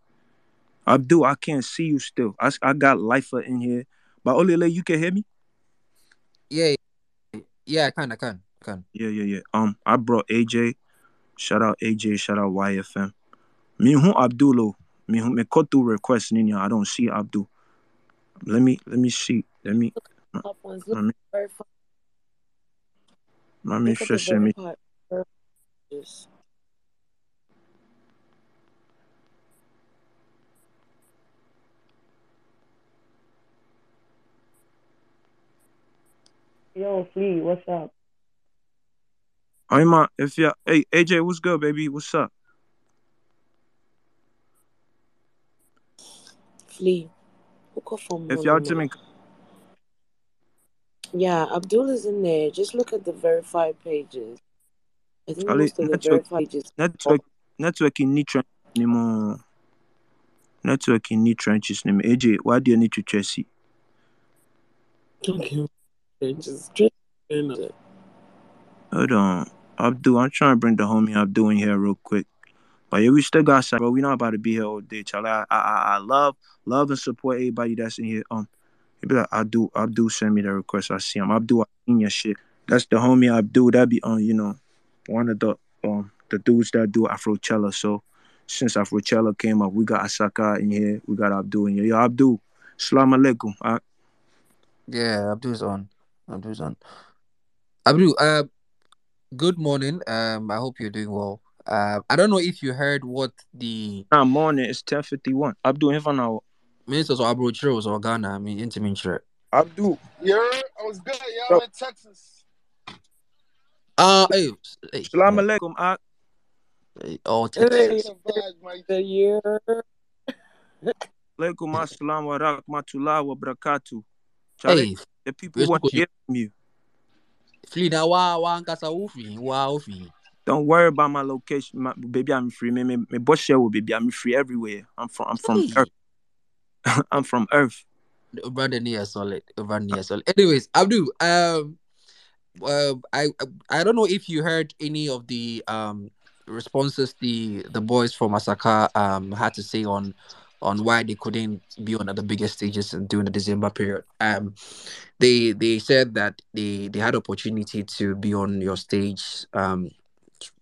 Abdul, I can't see you still. I, I got Lifer in here, but Olele, you can hear me? yeah, yeah, I can, I can, I can. Yeah, yeah, yeah. Um, I brought AJ. Shout out AJ. Shout out YFM. Me who Abdulo. Me who me cut through request Nina. I don't see Abdul. Let me let me see. Let me Top ones. let Look me at the verified. let me Look at the just send me. verified. verified. Yo, Flea, what's up? I'm my if you hey AJ, what's good, baby? What's up? Flea, hook up for If y'all Mono, to me. Yeah, Abdul is in there. Just look at the verified pages. I think Ali most of the network verified pages. network network in need trenches anymore. Network in need trenches anymore. AJ, why do you need to Chelsea? Okay, just just Hold on. Abdul, I'm trying to bring the homie Abdul in here real quick. But yeah, we still got some, bro. We not about to be here all day, Charlie. I, I, I I love, love and support everybody that's in here. Um, he be like, Abdul, Abdul send me the request. I see him. Abdul, I seen your shit. That's the homie Abdul. That be on, you know, one of the um the dudes that do Afrochella. So since Afrochella came up, we got Asaka in here. We got Abdul in here. Yo, Abdul, salam alaikum. Uh, Yeah, Abdul's on. Abdul's on. Abdul, uh, good morning. Um, I hope you're doing well. Uh, I don't know if you heard what the nah, morning. It's ten fifty one. Abdul, if I know. ministers of Afrochella or Ghana, I mean, Intimintre. Abdul, Yeah, I was good. Yeah, Yo. I'm in Texas. Uh, hey, hey, salam hey, alaikum. Uh, hey, oh, Hey, Texas. It's a vibe, Mike. the year. alaikum assalam wa rahmatullah wa barakatuh. Charlie, Hey, the people we're want to hear from you. Flee now, wa wa nkasa ufi, wa ufi. Don't worry about my location, my, baby. I'm free. Me, me, me boss share with baby. I'm free everywhere. I'm from. I'm from Hey, Earth. I'm from Earth. brother near solid, brother near solid. Anyways, Abdul, um, uh, I I don't know if you heard any of the um responses the the boys from Asaka um had to say on on why they couldn't be on the biggest stages during the December period. Um, they they said that they they had opportunity to be on your stage um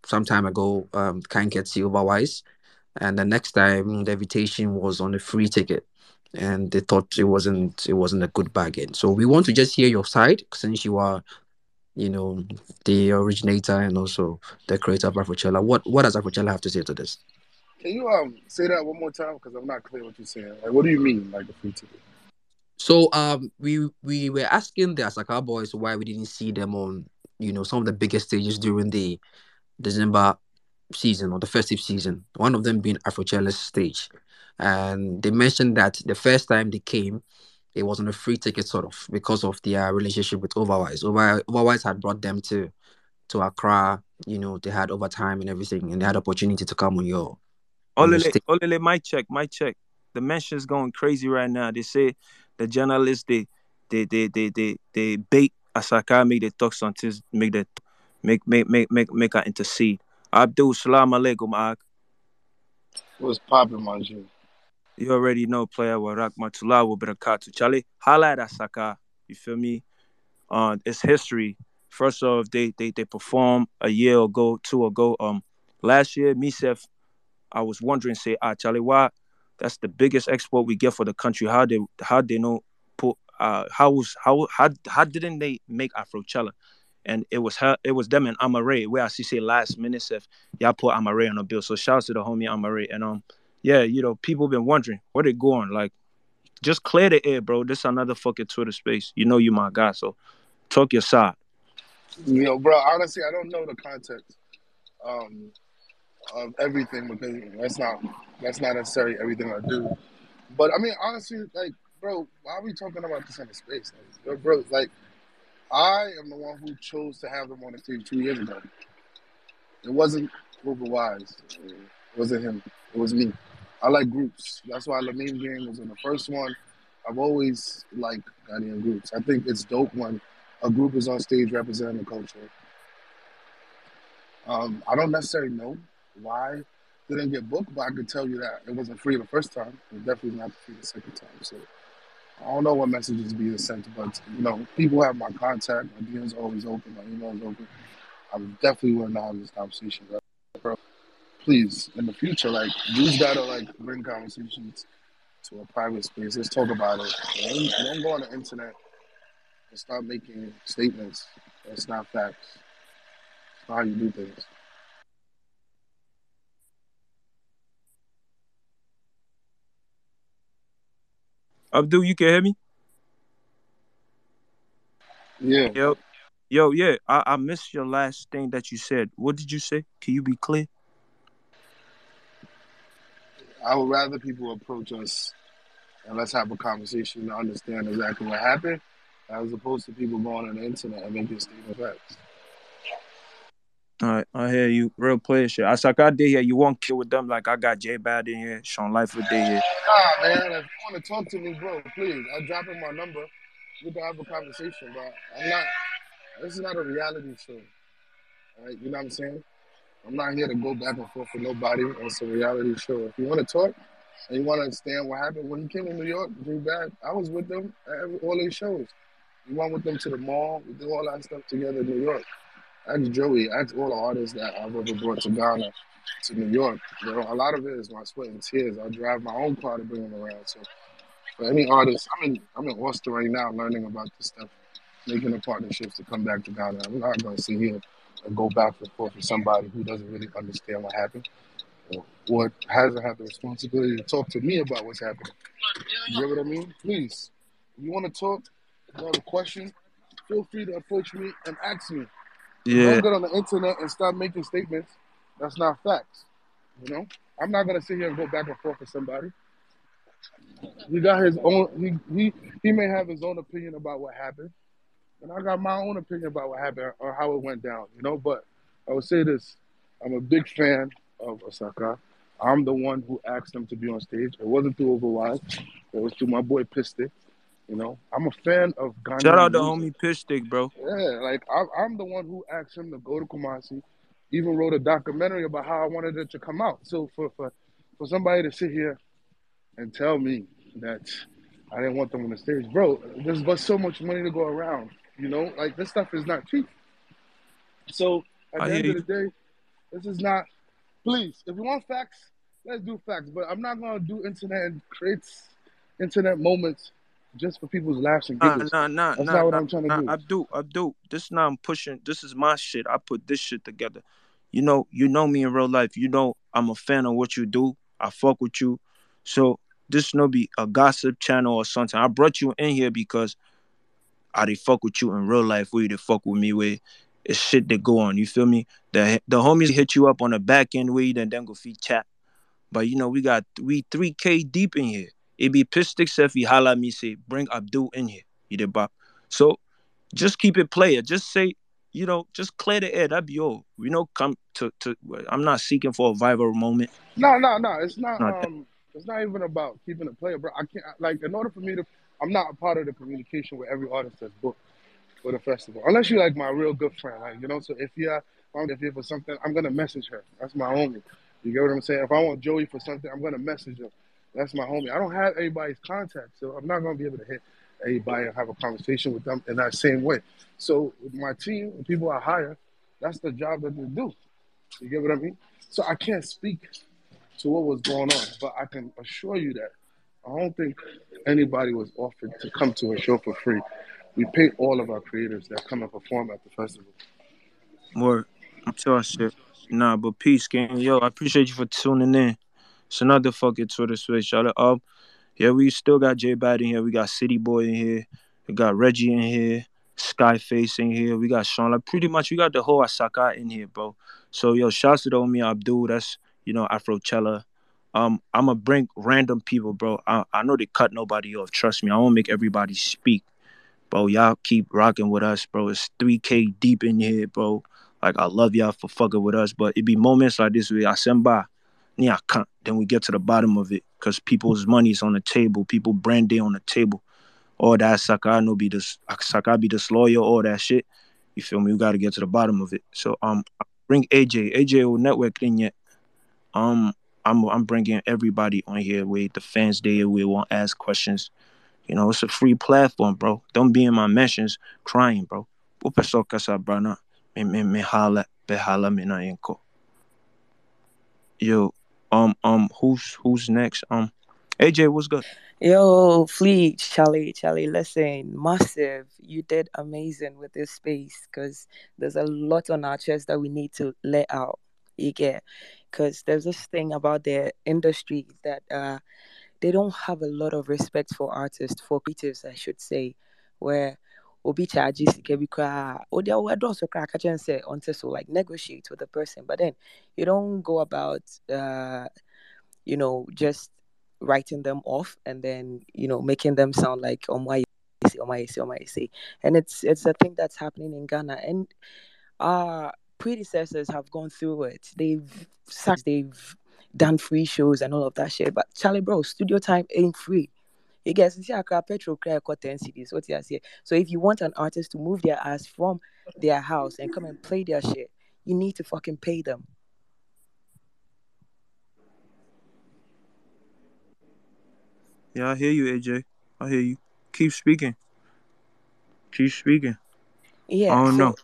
some time ago. Um, can't get silverwise. and the next time the invitation was on a free ticket, and they thought it wasn't it wasn't a good bargain. So we want to just hear your side since you are, you know, the originator and also the creator of Afrochella. What what does Afrochella have to say to this? Can you um say that one more time? Because I'm not clear what you're saying. Like, what do you mean, like the free ticket? So um we we were asking the Asaka boys why we didn't see them on you know some of the biggest stages during the December season or the festive season. One of them being Afrochella's stage, and they mentioned that the first time they came, it was on a free ticket sort of because of their relationship with Overwise. Over Overwise had brought them to to Accra. You know they had overtime and everything, and they had opportunity to come on your on your Olele, stage. Olele, my check, my check. The mention's going crazy right now. They say the journalists they they they they they, they bait Asaka make the talk something make the make make make make make her intercede. Abdul Salam alaikum Ak. What's popping, my G? You already know player wa rahmatullah wa barakatuh. Charlie, holla at Asaka. You feel me? Uh it's history. First off, they they they performed a year ago, two ago. Um last year, Misef, I was wondering, say, ah, Charlie, why that's the biggest export we get for the country. How they how they know put uh how was how how how didn't they make Afrochella? And it was her, it was them and Amaarae, where I see say last minute if y'all put Amaarae on the bill. So shouts to the homie Amaarae. And um yeah, you know, people been wondering where they going. Like, just clear the air, bro. This another fucking Twitter space. You know you my guy, so talk your side. You know, bro. Honestly, I don't know the context um, of everything because that's not that's not necessarily everything I do. But I mean, honestly, like, bro, why are we talking about this in the space? Like, bro, like, I am the one who chose to have them on the stage two years ago. It wasn't Overwise. It wasn't him. It was me. I like groups. That's why La Meme Gang was in the first one. I've always liked Ghanaian groups. I think it's dope when a group is on stage representing the culture. Um, I don't necessarily know why they didn't get booked, but I can tell you that it wasn't free the first time. It definitely not free the second time. So I don't know what messages being sent, but you know, people have my contact. My DMs are always open. My email is open. I'm definitely willing to have this conversation, bro. Please, in the future, like dudes gotta like bring conversations to a private space. Let's talk about it. Don't, don't go on the internet and start making statements. That's not facts. It's not how you do things. Abdul, you can hear me? Yeah. Yo, yo, yeah. I, I missed your last thing that you said. What did you say? Can you be clear? I would rather people approach us and let's have a conversation to understand exactly what happened, as opposed to people going on the internet and making statement facts. All right, I hear you. Real player shit. I did here. You won't kill with them like I got J Bad in here, Sean Lightfoot day here. Nah, man. If you want to talk to me, bro, please. I'll drop in my number. We can have a conversation, but I'm not. This is not a reality show. All right, you know what I'm saying? I'm not here to go back and forth with nobody. It's a reality show. If you want to talk and you want to understand what happened when he came to New York, J Bad, I was with them at every, all these shows. We went with them to the mall. We did all that stuff together in New York. Ask Joey, ask all the artists that I've ever brought to Ghana, to New York. You know, a lot of it is my sweat and tears. I drive my own car to bring them around. So for any artist, I'm in I'm in Austin right now learning about this stuff, making the partnerships to come back to Ghana. I'm not gonna sit here and go back and forth with somebody who doesn't really understand what happened or what hasn't had the responsibility to talk to me about what's happening. You know what I mean? Please, if you want to talk, if you have a question, feel free to approach me and ask me. Yeah. Don't get on the internet and start making statements. That's not facts. You know, I'm not gonna sit here and go back and forth with somebody. He got his own. He he he may have his own opinion about what happened, and I got my own opinion about what happened or how it went down. You know, but I would say this: I'm a big fan of Asaka. I'm the one who asked him to be on stage. It wasn't through Overwatch. It was through my boy Pistic. You know, I'm a fan of Ghanaian Shout out to homie Pitch Stick, bro. Yeah, like I, I'm the one who asked him to go to Kumasi. Even wrote a documentary about how I wanted it to come out. So for for for somebody to sit here and tell me that I didn't want them on the stage, bro, there's but so much money to go around. You know, like this stuff is not cheap. So at I the hear end of the day, this is not. Please, if you want facts, let's do facts. But I'm not gonna do internet and create internet moments just for people's laughs and giggles. nah, nah, nah, That's nah, not what nah, I'm trying to nah. do. Abdul, Abdul. This now I'm pushing. This is my shit. I put this shit together. You know, you know me in real life. You know I'm a fan of what you do. I fuck with you. So this no be a gossip channel or something. I brought you in here because I did fuck with you in real life. Where you did fuck with me with it's shit that go on. You feel me? The the homies hit you up on the back end where you then then go feed chat. But you know, we got we 3K deep in here. It be pistic Sefi holla at me say, bring Abdul in here. You did bop. So just keep it player. Just say, you know, just clear the air. That'd be all. You know, come to to I'm not seeking for a viral moment. No, no, no. It's not. Not that. Um, it's not even about keeping a player, bro. I can't. Like, in order for me to, I'm not a part of the communication with every artist that's booked for the festival, unless you're like my real good friend. Like, you know. So if you're, if you're for something, I'm gonna message her. That's my homie. You get what I'm saying? If I want Joey for something, I'm gonna message him. That's my homie. I don't have everybody's contact, so I'm not gonna be able to hit everybody and have a conversation with them in that same way. So my team, the people I hire, that's the job that they do. You get what I mean? So I can't speak to what was going on, but I can assure you that I don't think anybody was offered to come to a show for free. We pay all of our creators that come and perform at the festival. More. I'm sure shit. Nah, but peace, gang. Yo, I appreciate you for tuning in. It's another fucking Twitter switch. Shout out. Um, yeah, we still got Jay Bahd in here. We got City Boy in here. We got Reggie in here. Skyface in here. We got Sean. Like pretty much, we got the whole Asaka in here, bro. So yo, shouts to the homie Abdul. That's you know Afrochella. Um, I'ma bring random people, bro. I, I know they cut nobody off. Trust me, I won't make everybody speak, bro. Y'all keep rocking with us, bro. It's 3K deep in here, bro. Like I love y'all for fucking with us, but it be moments like this where I send by, yeah. Then we get to the bottom of it because people's money's on the table, people brand day on the table. All that Saka no be this Saka be disloyal, all that shit. You feel me? We gotta get to the bottom of it. So um, bring AJ. AJ will network in yet. Um, I'm I'm bringing everybody on here with the fans day. We won't ask questions. You know, it's a free platform, bro. Don't be in my mentions crying, bro. Me me me. Yo, um um who's who's next? Um AJ, what's good? Yo, Fleet, Charlie, Charlie, listen, massive. You did amazing with this space because there's a lot on our chest that we need to let out. You get, because there's this thing about their industry that uh, they don't have a lot of respect for artists, for creatives, I should say, where obi charges sika bi koraa odi awo ɛdɔɔso koraa ka kyɛn sɛ ɔnte so like negotiate with the person but then you don't go about uh, you know just writing them off and then you know making them sound like oh my oh my oh my and it's it's a thing that's happening in Ghana and our predecessors have gone through it they've sacked they've done free shows and all of that shit but Charlie bro studio time ain't free you guys see Accra petrol cry 10 cities what you say so if you want an artist to move their ass from their house and come and play their shit you need to fucking pay them Yeah, I hear you, AJ. I hear you. Keep speaking. Keep speaking. yeah I don't so know.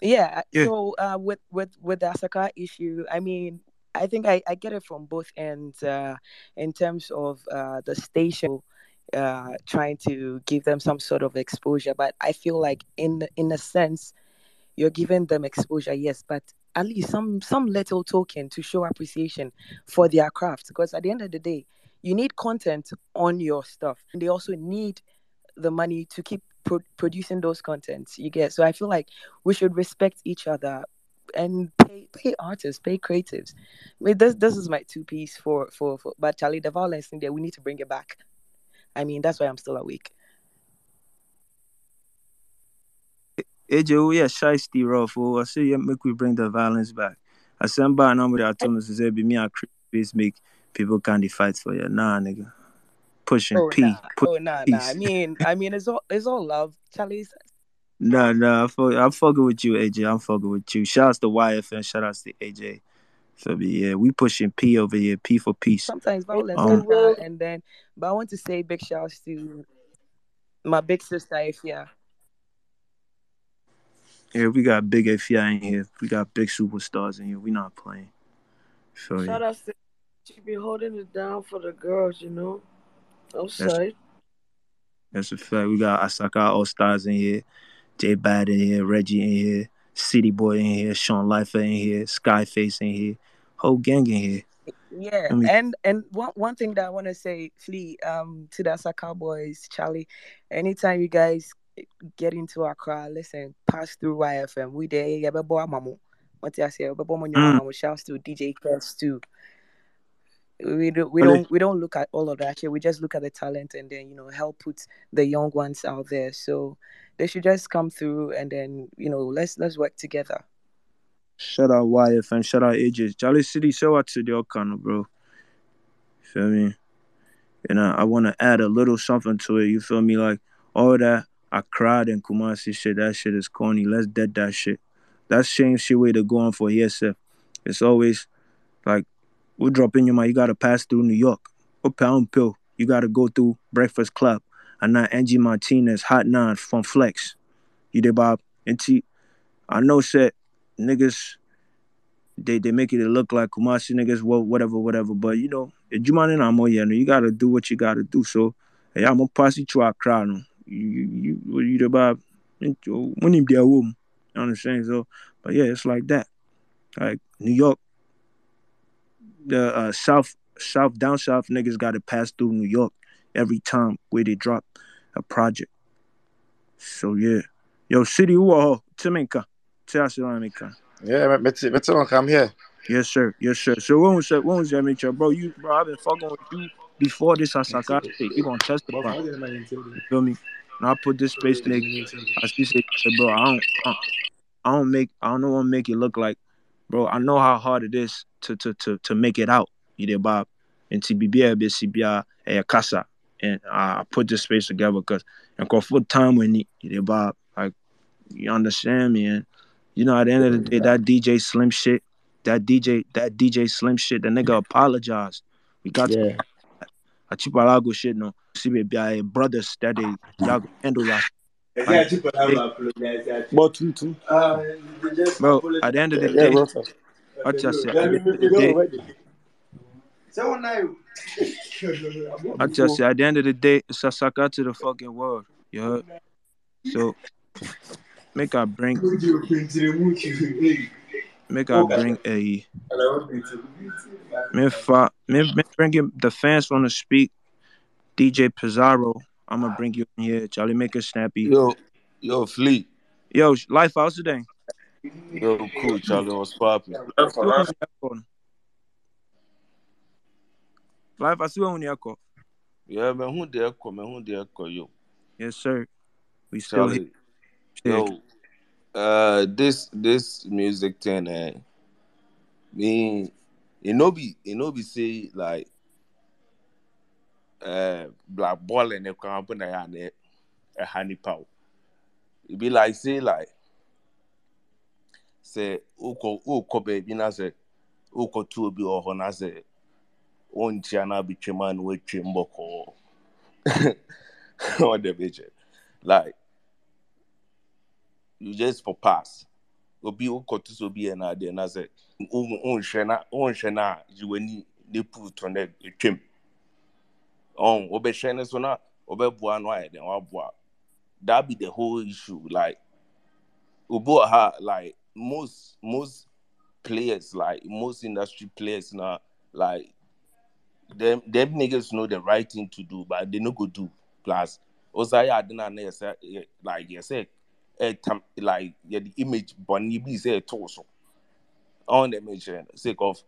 Yeah, Yeah. so uh, with with with the Asaka issue, I mean, I think I, I get it from both ends. Uh, in terms of uh, the station uh, trying to give them some sort of exposure, but I feel like in in a sense, you're giving them exposure, yes, but at least some some little token to show appreciation for their craft. Because at the end of the day, you need content on your stuff, and they also need the money to keep pro- producing those contents you get so i feel like we should respect each other and pay pay artists pay creatives i mean this this is my two piece for for, for but charlie the violence in there we need to bring it back i mean that's why i'm still awake AJ, oh yeah, shiesty rough. Oh, I say yeah, make we bring the violence back. I send by a number that told us to say be me a face make people can't fight for you. Nah, nigga. Pushing oh P, nah push oh nah nah i mean i mean it's all it's all love charlie's Nah, nah, I fuck, I'm fucking with you, AJ. I'm fucking with you. Shouts to YFM, shout outs to AJ. So yeah, we pushing P over here. P for peace. sometimes violence Um, can and then but i want to say big shouts to my big sister ifya yeah, we got big AFI in here. We got big superstars in here. We not playing. So Shout yeah. out to She be holding it down for the girls, you know. That's Outside. that's a fact. We got Asaka All Stars in here, Jay Bahd in here, Reggie in here, City Boy in here, Sean Lifer in here, Skyface in here, whole gang in here. Yeah, I mean, and and one one thing that I want to say, Flea, um, to the Asaka Boys, Charlie, anytime you guys get into Accra, listen, pass through YFM. We there, yeah, but boy, mamu. What I say, but boy, mm, mamu. Shouts to DJ Kess too. We do, we don't we don't look at all of that shit. We just look at the talent and then you know help put the young ones out there. So they should just come through and then you know let's let's work together. shout out YFM, shout out AJ. Charlie City, shout out to the Okano, bro. Feel me? And I, I want to add a little something to it. You feel me? Like all that I cried and Kumasi shit. That shit is corny. Let's dead that shit. That's shame shit way to go on for yourself. It's always like we drop in your mind. You gotta pass through New York. Or pound pill. You gotta go through Breakfast Club. And now Angie Martinez, Hot Nine from Flex. You did Bob. And T. I know shit. Niggas they they make it look like Kumasi niggas, well, whatever, whatever. But you know, Jumani na mo yeah, no, you gotta do what you gotta do. So hey, I'm gonna pass it to our crowd. You you you you the Bob oh, when him there home. You understand? So but yeah, it's like that. Like New York, the uh, South South down South niggas gotta pass through New York every time where they drop a project. So yeah. Yo, city who Timika. Timika. Yeah, but but but I'm here. Yes, sir. Yes, sir. So when was that? When was that, Mitchell? Bro, you, bro, I've been fucking with you before this Asaka shit. You gonna testify? You feel me? And I put this space nigga. I still say, bro, I don't, I, I don't make, I don't want to make it look like, bro. I know how hard it is to to to to make it out. You did, Bob. And TBB, BCBA, a casa. And I put this space together because and go full time when you did, Bob. Like, you understand me? And you know, at the end of the day, that DJ Slim shit, that DJ, that DJ Slim shit, the nigga apologized. We got to Yeah. Achipalago shit no. See brothers that they y'all go handle y'all. Like, they- But two two. bro, at the end of the day, bro. what you say? At the end of the day, I just say at the end of the day, it's a sucker to the fucking world. You heard? So make I bring make I bring a me fa me, me bring him the fans want to speak. DJ Pizarro, I'm gonna bring you in here. Charlie, make it snappy. Yo, yo, Fleet. Yo, life house today. Yo, cool, Charlie. What's poppin'? Life, I see when you call. Yeah, man, who there come? Man, who there come? Yo, Yes, sir. We still here. Charlie. Yo, uh, this this music thing, eh? Me, you know, be you know, be say like, uh, black ball and the company and a honey pow. It be like say like, say, uko uko baby na say, uko tu obi or na say, onchi ana bi chema no we chemboko. What the bitch? Like, you just for pass. Obi uko tu so bi na de na say, unhwe na unhwe na jiwani ne put on the twem. On obehwe ne so na obeboa no aye den waboa. That be the whole issue. Like, Ubo ha like most most players, like most industry players now, like them them niggas know the right thing to do, but they no go do. Plus, also yeah, then na say like you eh, like yeah, the image bunny be say torso on the mention sake of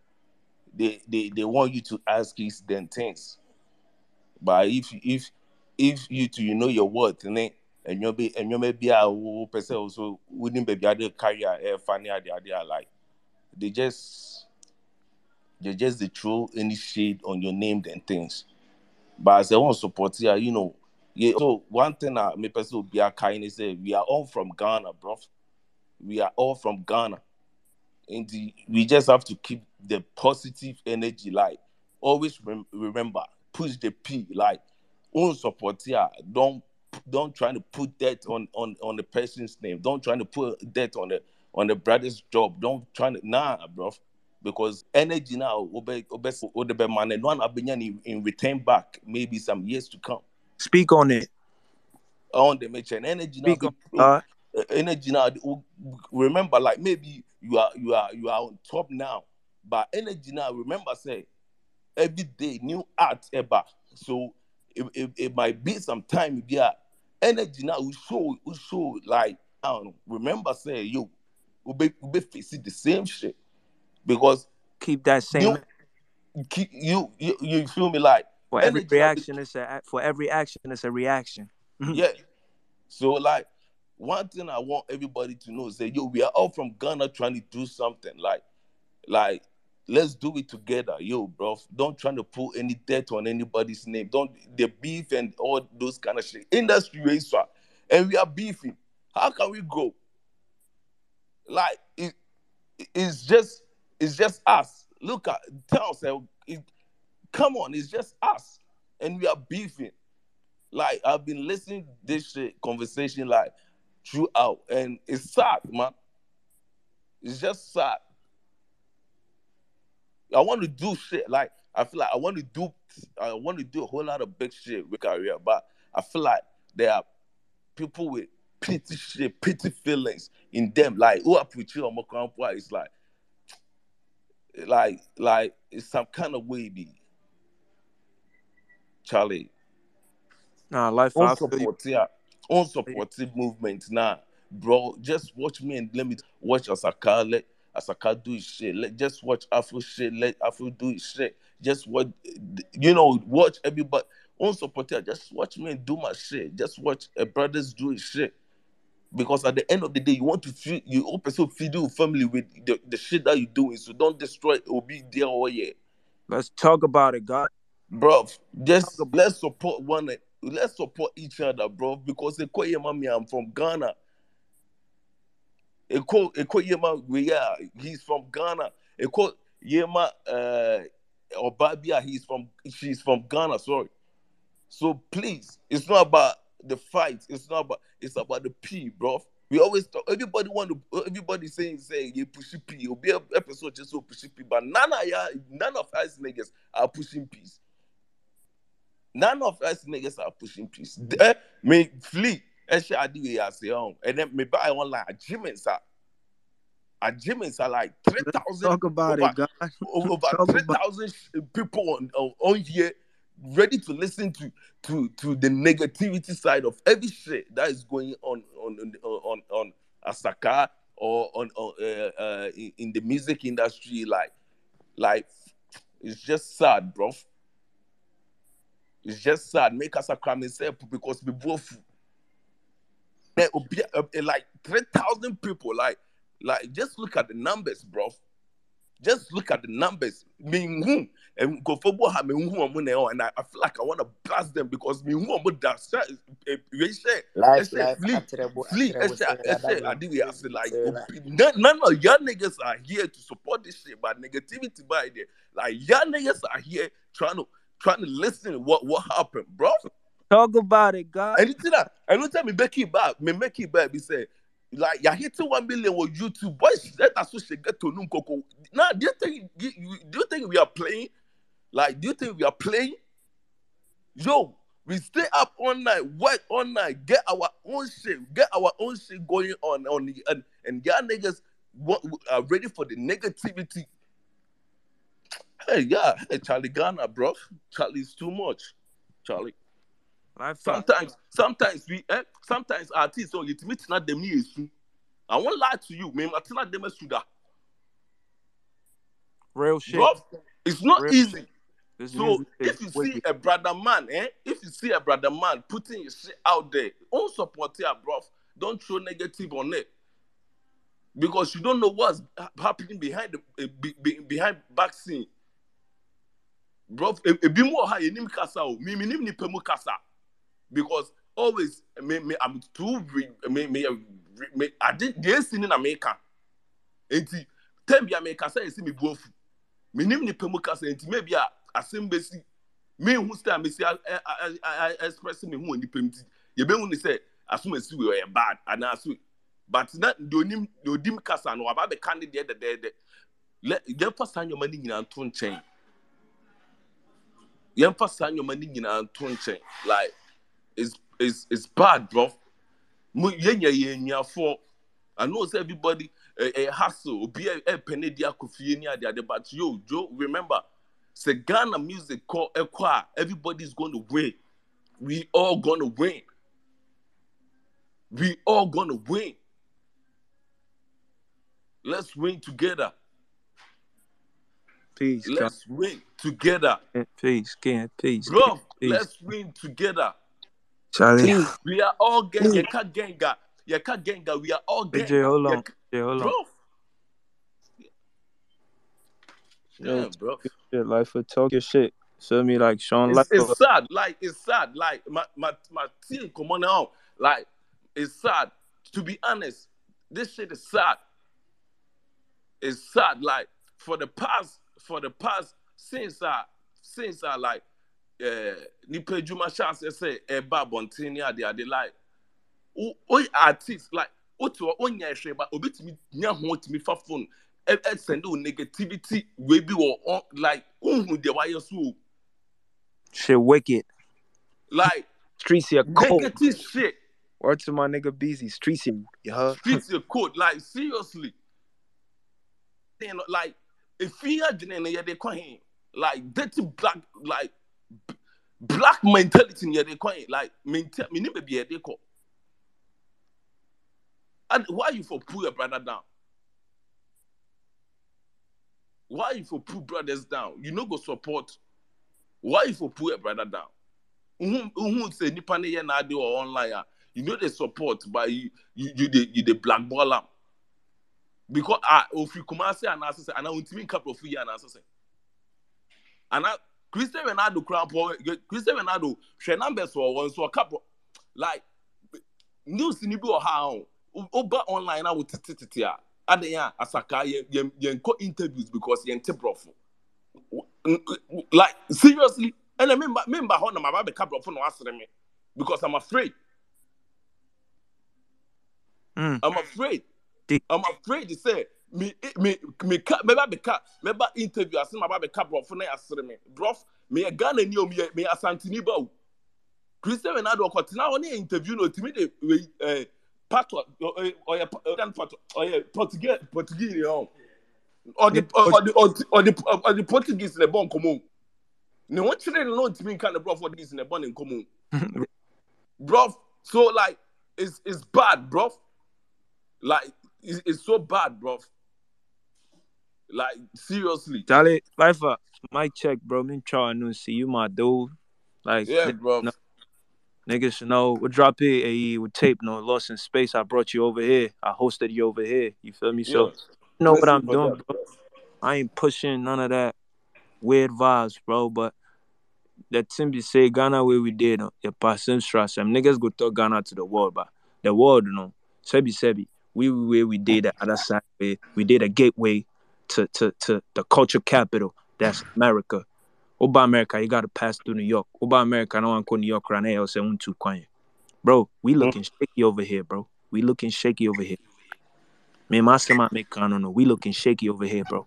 they they they want you to ask these them things. But if if if you two you know your worth and you'll be and you may be a person also wouldn't be other career eh, funny idea idea like they just they just they throw any shade on your name and things. But as I want to support here, you know, yeah. So one thing I me person will be a kind say we are all from Ghana, bro. We are all from Ghana. And the, we just have to keep the positive energy, like always rem- remember, push the P, like own support here. Don't don't try to put that on on on the person's name. Don't try to put that on the on the brother's job. Don't try to nah, bro. because energy now man and one abenya in, in return back maybe some years to come. Speak on it. On the mention energy now. Speak on uh, energy now remember like maybe you are you are you are on top now but energy now remember say every day new art ever so it, it, it might be some time yeah energy now we show we show like i don't know remember say yo we be, we be facing the same shit because Keep that same you keep you you, you feel me like for every reaction it's a for every action it's a reaction. Yeah. So like one thing I want everybody to know is that yo, we are all from Ghana trying to do something. Like, like let's do it together, yo, bro. Don't try to put any dirt on anybody's name. Don't the beef and all those kind of shit. Industry far, and we are beefing. How can we go? Like it, it's just it's just us. Look at tell ourselves, it, come on, it's just us, and we are beefing like I've been listening this shit conversation like throughout, and it's sad, man. It's just sad. I want to do shit like I feel like I want to do I want to do a whole lot of big shit with career, but I feel like there are people with petty shit, petty feelings in them. Like who are preaching on Mokampwa is like like like it's some kind of way be Charlie. Nah, life you. unsupported unsupported movement now bro just watch me and let me watch asaka let asaka do his shit let just watch afro shit let afro do his shit. Just what you know watch everybody unsupported just watch me do my shit. Just watch a brothers do his shit. Because at the end of the day you want to feel you also feed your family with the, the shit that you're doing so don't destroy or be there or yeah Let's talk about it, God. bro just let's support one let's support each other bro. Because Eko Yema me i'm from ghana Eko Eko Yema we are he's from ghana. Eko Yema uh obabia he's from she's from ghana sorry. So please it's not about the fight. It's not about it's about the p bro. We always talk everybody want to everybody saying say you pushing p. It'll be a episode just so pushing p but none of ya none of us niggas are pushing peace None of us niggas are pushing peace. Eh, me flee. Actually, I do it as own. And then me buy online. Achievements are achievements are like three thousand. Talk about over, it, God. over three thousand people on, on on here, ready to listen to to to the negativity side of every shit that is going on on on on, on Asaka or on, on uh, uh, in, in the music industry. Like like it's just sad, bro. It's just sad. Make us a crime myself because we both there will be uh, uh, like three thousand people. Like, like just look at the numbers, bro. Just look at the numbers. Me and go for what me and I, feel like I want to blast them because me who I'm that we say Life, say life, flee, flee. atrebo, say say, say I that do I say like none of y'all niggas are here to support this shit, but negativity by there. Like y'all niggas are here trying to trying to listen to what what happened, bro. Talk about it, God. Anything that anytime me make it back, me make it back, be say like you're hitting one million with YouTube. Boys, let us get to Nunkoko. Now, do you think do you think we are playing? Like, do you think we are playing? Yo, we stay up all night, work all night, get our own shit, get our own shit going on on the and and y'all niggas what are ready for the negativity. Hey, yeah, hey, Charlie Ghana, bro. Charlie's too much. Charlie. Sometimes, sometimes we, eh, sometimes artists on it meet not them years. I won't lie to you, man. Tell them as that, real shit. bro. It's not Real easy. So if you see a brother man, eh? If you see a brother man putting his shit out there, don't support it, bro. Don't throw negative on it because you don't know what's happening behind the eh, be, be, behind back scene, bro. Ebi mu ha yenim kasa o, mi mi nim nipa mu kasa because always me me I'm too re, me me re- me I did the scene in America. Enti tem bi America say see me buofu. Me nim nipa mu kasa enti maybe a asem besi me who stand me say express me who nipa mti. Ye be hu ni say asum esi we yɛ bad and aso but na the onim the odim kasa no aba be candidate de de de let yɛmfa saa nneɛma no nyinaa nto nkyɛn yɛmfa saa nneɛma no nyinaa nto nkyɛn like it's it's it's bad bro. Mo yɛnya yɛn nuafoɔ i know everybody ɛ ɛ hustle. Obi ɛ ɛpɛ ne di akɔ fie ne ade ade. But yo jo remember say ghana music ɛkɔ eh, a everybody is going to win. We all gonna win. We all gonna win. Let's win together. Peace, let's win together. Peace, Ken. Peace. bro Peace. let's win together Charlie. we are all gang yɛka genga yɛka genga we are all Hey, gang Jay, hold on. Yɛka- Jay, hold on. bro Yo, Damn, bro. Shit, like for talk your shit. Feel me, like Sean It's, it's sad. Like it's sad. Like my my my team come on now. Like it's sad. To be honest, this shit is sad. It's sad. Like for the past for the past since I since I like uh nipa juma chance say e ba bontini ade ade like o o artist like o to o nya hwe ba obetimi nya ho timi fa phone e e send o negativity we bi wo on like unhu de why so o. Shit, wicked. like Streets here cold. negative shit. Word to my nigga Beezy. Streets here. You? Streets your code. Like seriously. Know, like if you are doing it, they call him like dirty black, like black mentality. Yeah, they it like mental. Me never be call. And why you for pull your brother down? Why you for pull brothers down? You no go support. Why you for pull your brother down? Who say nipa ne or online you know they support but you you you dey you dey blackball because ah ofi kumase anaasɛ sɛ ana ontimi nka prɔfo yi anaasɛ and ana christian ronaldo kura pɔ christian ronaldo hwɛ numbers wɔ wɔn so ɔka prɔ like news ni bi wɔ ha o. Oba online na wotete tete a adan a asaka yɛn yɛn yɛn kɔ interviews because yɛn te prɔfo like seriously ɛna memba memba hɔ na ma ba bɛka prɔfo na wasere me because i'm afraid. Mm. i'm afraid. I'm afraid to say me eh, me me ka meba bɛka meba interview ase ma ba bɛka prɔfo na yasere me. Brɔf me yɛ ghana ni o me me asantini ba o. Christian ronaldo hɔ ne yɛ interview na otumi de ɛɛ eh, pato ɔyɛ ɔyɛ ɔyɛ pato ɔyɛ portuguese portuguese ni hɔ ɔde ɔde ɔde ɔde ɔde portuguese na ɛbɔ nkɔmɔ ne ho kyerɛ no ɔntumi nka ne brɔfo portuguese na ɛbɔ ne nkɔmɔ brɔf so like it's it's bad brɔf like it's, it's so bad brɔf like seriously Charlie, life up. Mic check, bro. Me try to see you, my dude. Like, Yeah, bro. Niggas should know. We'll drop here, AE, with tape, no lost in space. I brought you over here. I hosted you over here. You feel me? So, Yeah. you know what I'm doing, that, bro. I ain't pushing none of that weird vibes, bro. But that simply say Ghana where we did, uh, passing stress. Some niggas go talk Ghana to the world, but the world, you know, sebi sebi. We we where we did the other side, we did a gateway to to to the culture capital. That's America. Oba America, you gotta pass through New York. Oba America, I want to New York right now. Say one two kwanye. Bro, we looking shaky over here, bro. We looking shaky over here. Me, my might make I don't know. We looking shaky over here, bro.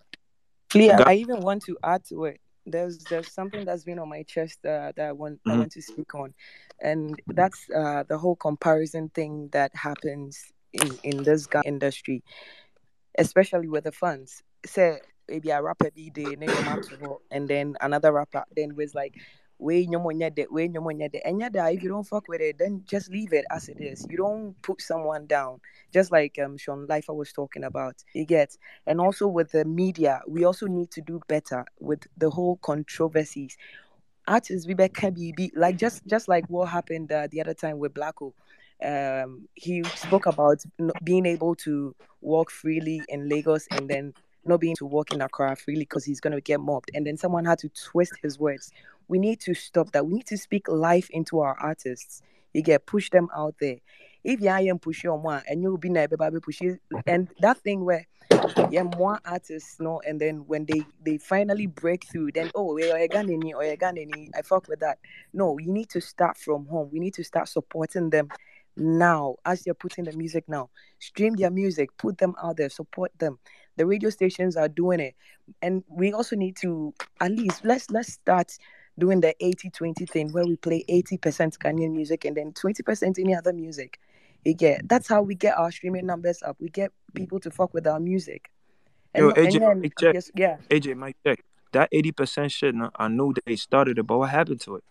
Flea, Got- I even want to add to it. There's there's something that's been on my chest uh, that I want I Mhm. want to speak on, and that's uh, the whole comparison thing that happens in in this industry, especially with the funds. Say maybe a rapper be Maxwell, and then another rapper then was like. Way nyomonya de, way nyomonya de. And yeah, if you don't fuck with it, then just leave it as it is. You don't put someone down. Just like um Sean Lifer was talking about. You get and also with the media we also need to do better with the whole controversies artists we can be- like just just like what happened uh, the other time with blacko um he spoke about being able to walk freely in lagos and then not being to walk in accra freely because he's going to get mobbed. And then someone had to twist his words. We need to stop that. We need to speak life into our artists. You get push them out there. If you am push your one and you'll be baby push and that thing where yeah more artists no and then when they they finally break through then oh you're Ghanaian or you're Ghanaian I fuck with that. No you need to start from home. We need to start supporting them now as you're putting the music now. Stream their music, put them out there, support them. The radio stations are doing it. And we also need to at least let's let's start doing the 80-20 thing where we play 80% Ghanaian music and then 20% any other music. You get that's how we get our streaming numbers up. We get people to fuck with our music. And, Yo, no- and AJ, then Mike check. yes, yeah. AJ, Mike check. That eighty percent shit, I knew they started it, but what happened to it?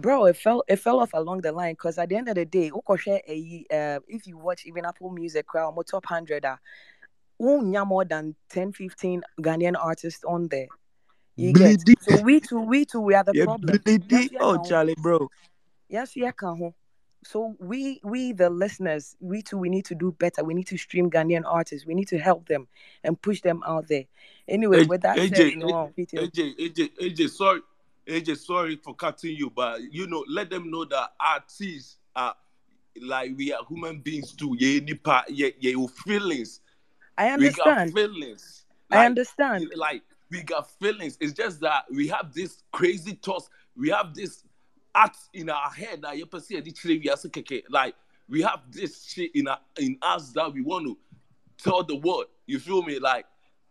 Bro, it fell it fell off along the line because at the end of the day, uh, if you watch even Apple Music crowd, more top hundred ah, wonya more than 10, 15 Ghanaian artists on there. You get so we too, we too, we are the Yeah, problem. Yes, Oh, Charlie, bro. yes, yeah, can So we we the listeners, we too, we need to do better. We need to stream Ghanaian artists. We need to help them and push them out there. Anyway, with that said, AJ, no. AJ, AJ, AJ, sorry, AJ, sorry for cutting you, but you know, let them know that artists are like we are human beings too. Yeah, nipa, yeah, yeah, feelings. I We got understand. feelings. I understand. like we got feelings. It's just that we have this crazy thoughts. We have this art in our head that you perceive we are so. Like we have this shit in our, in us that we want to tell the world. You feel me? Like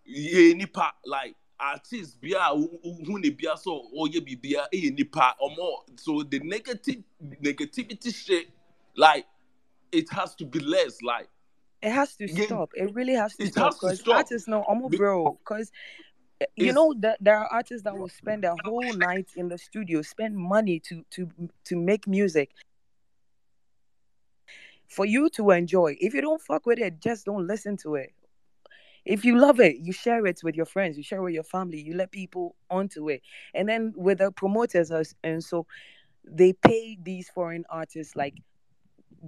yeah, nipa like artists bia who ne bia so or ye bia eh nipa or more. So the negative negativity shit like it has to be less. Like It has to yeah, stop. It really has to it stop has to because stop. artists know I'm a bro. Because you know that there are artists that will spend their whole night in the studio, spend money to to to make music for you to enjoy. If you don't fuck with it, just don't listen to it. If you love it, you share it with your friends, you share it with your family, you let people onto it. And then with the promoters and so they pay these foreign artists like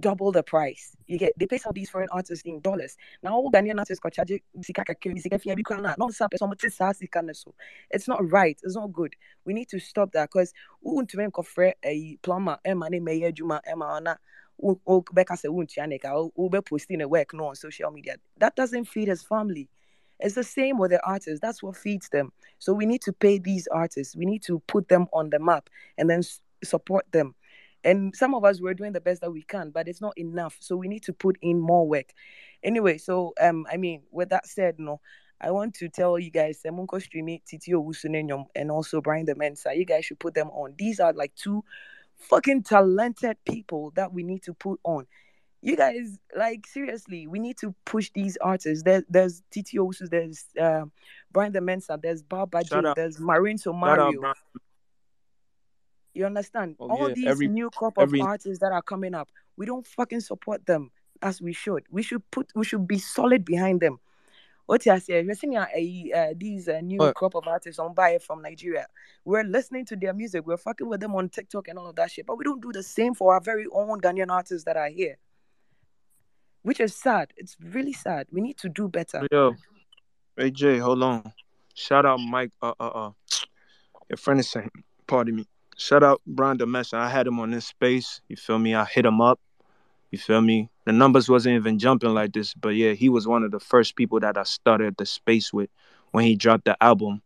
double the price. You get they pay some of these foreign artists in dollars. Now all Ghanaian artists got charge so. It's not right. It's not good. We need to stop that because untumi nkɔfrɛ a work no on social media. That doesn't feed his family. It's the same with the artists. That's what feeds them. So we need to pay these artists. We need to put them on the map and then support them. And some of us we're doing the best that we can, but it's not enough. So we need to put in more work. Anyway, so um, I mean, with that said, no, I want to tell you guys, Semunko Streamy, Titi Owusunenyom, and also Bryan The Mensah. You guys should put them on. These are like two fucking talented people that we need to put on. You guys, like seriously, we need to push these artists. There, there's Titi Owusu, there's uh, Bryan The Mensah, there's Baba Shout J, out, there's Marin shout out, Mario. Brian. You understand? Oh All yeah, these every new crop of every artists that are coming up, we don't fucking support them as we should. We should put, we should be solid behind them. What I say, we're seeing uh, uh, these uh, new what? crop of artists on buy from Nigeria. We're listening to their music. We're fucking with them on TikTok and all of that shit. But we don't do the same for our very own Ghanaian artists that are here, which is sad. It's really sad. We need to do better. Yo, AJ, hold on. Shout out Mike. Uh, uh, uh. Your friend is saying, pardon me. Shout out Bryan The Mensah. I had him on this space. You feel me? I hit him up. You feel me? The numbers wasn't even jumping like this, but yeah, he was one of the first people that I started the space with when he dropped the album,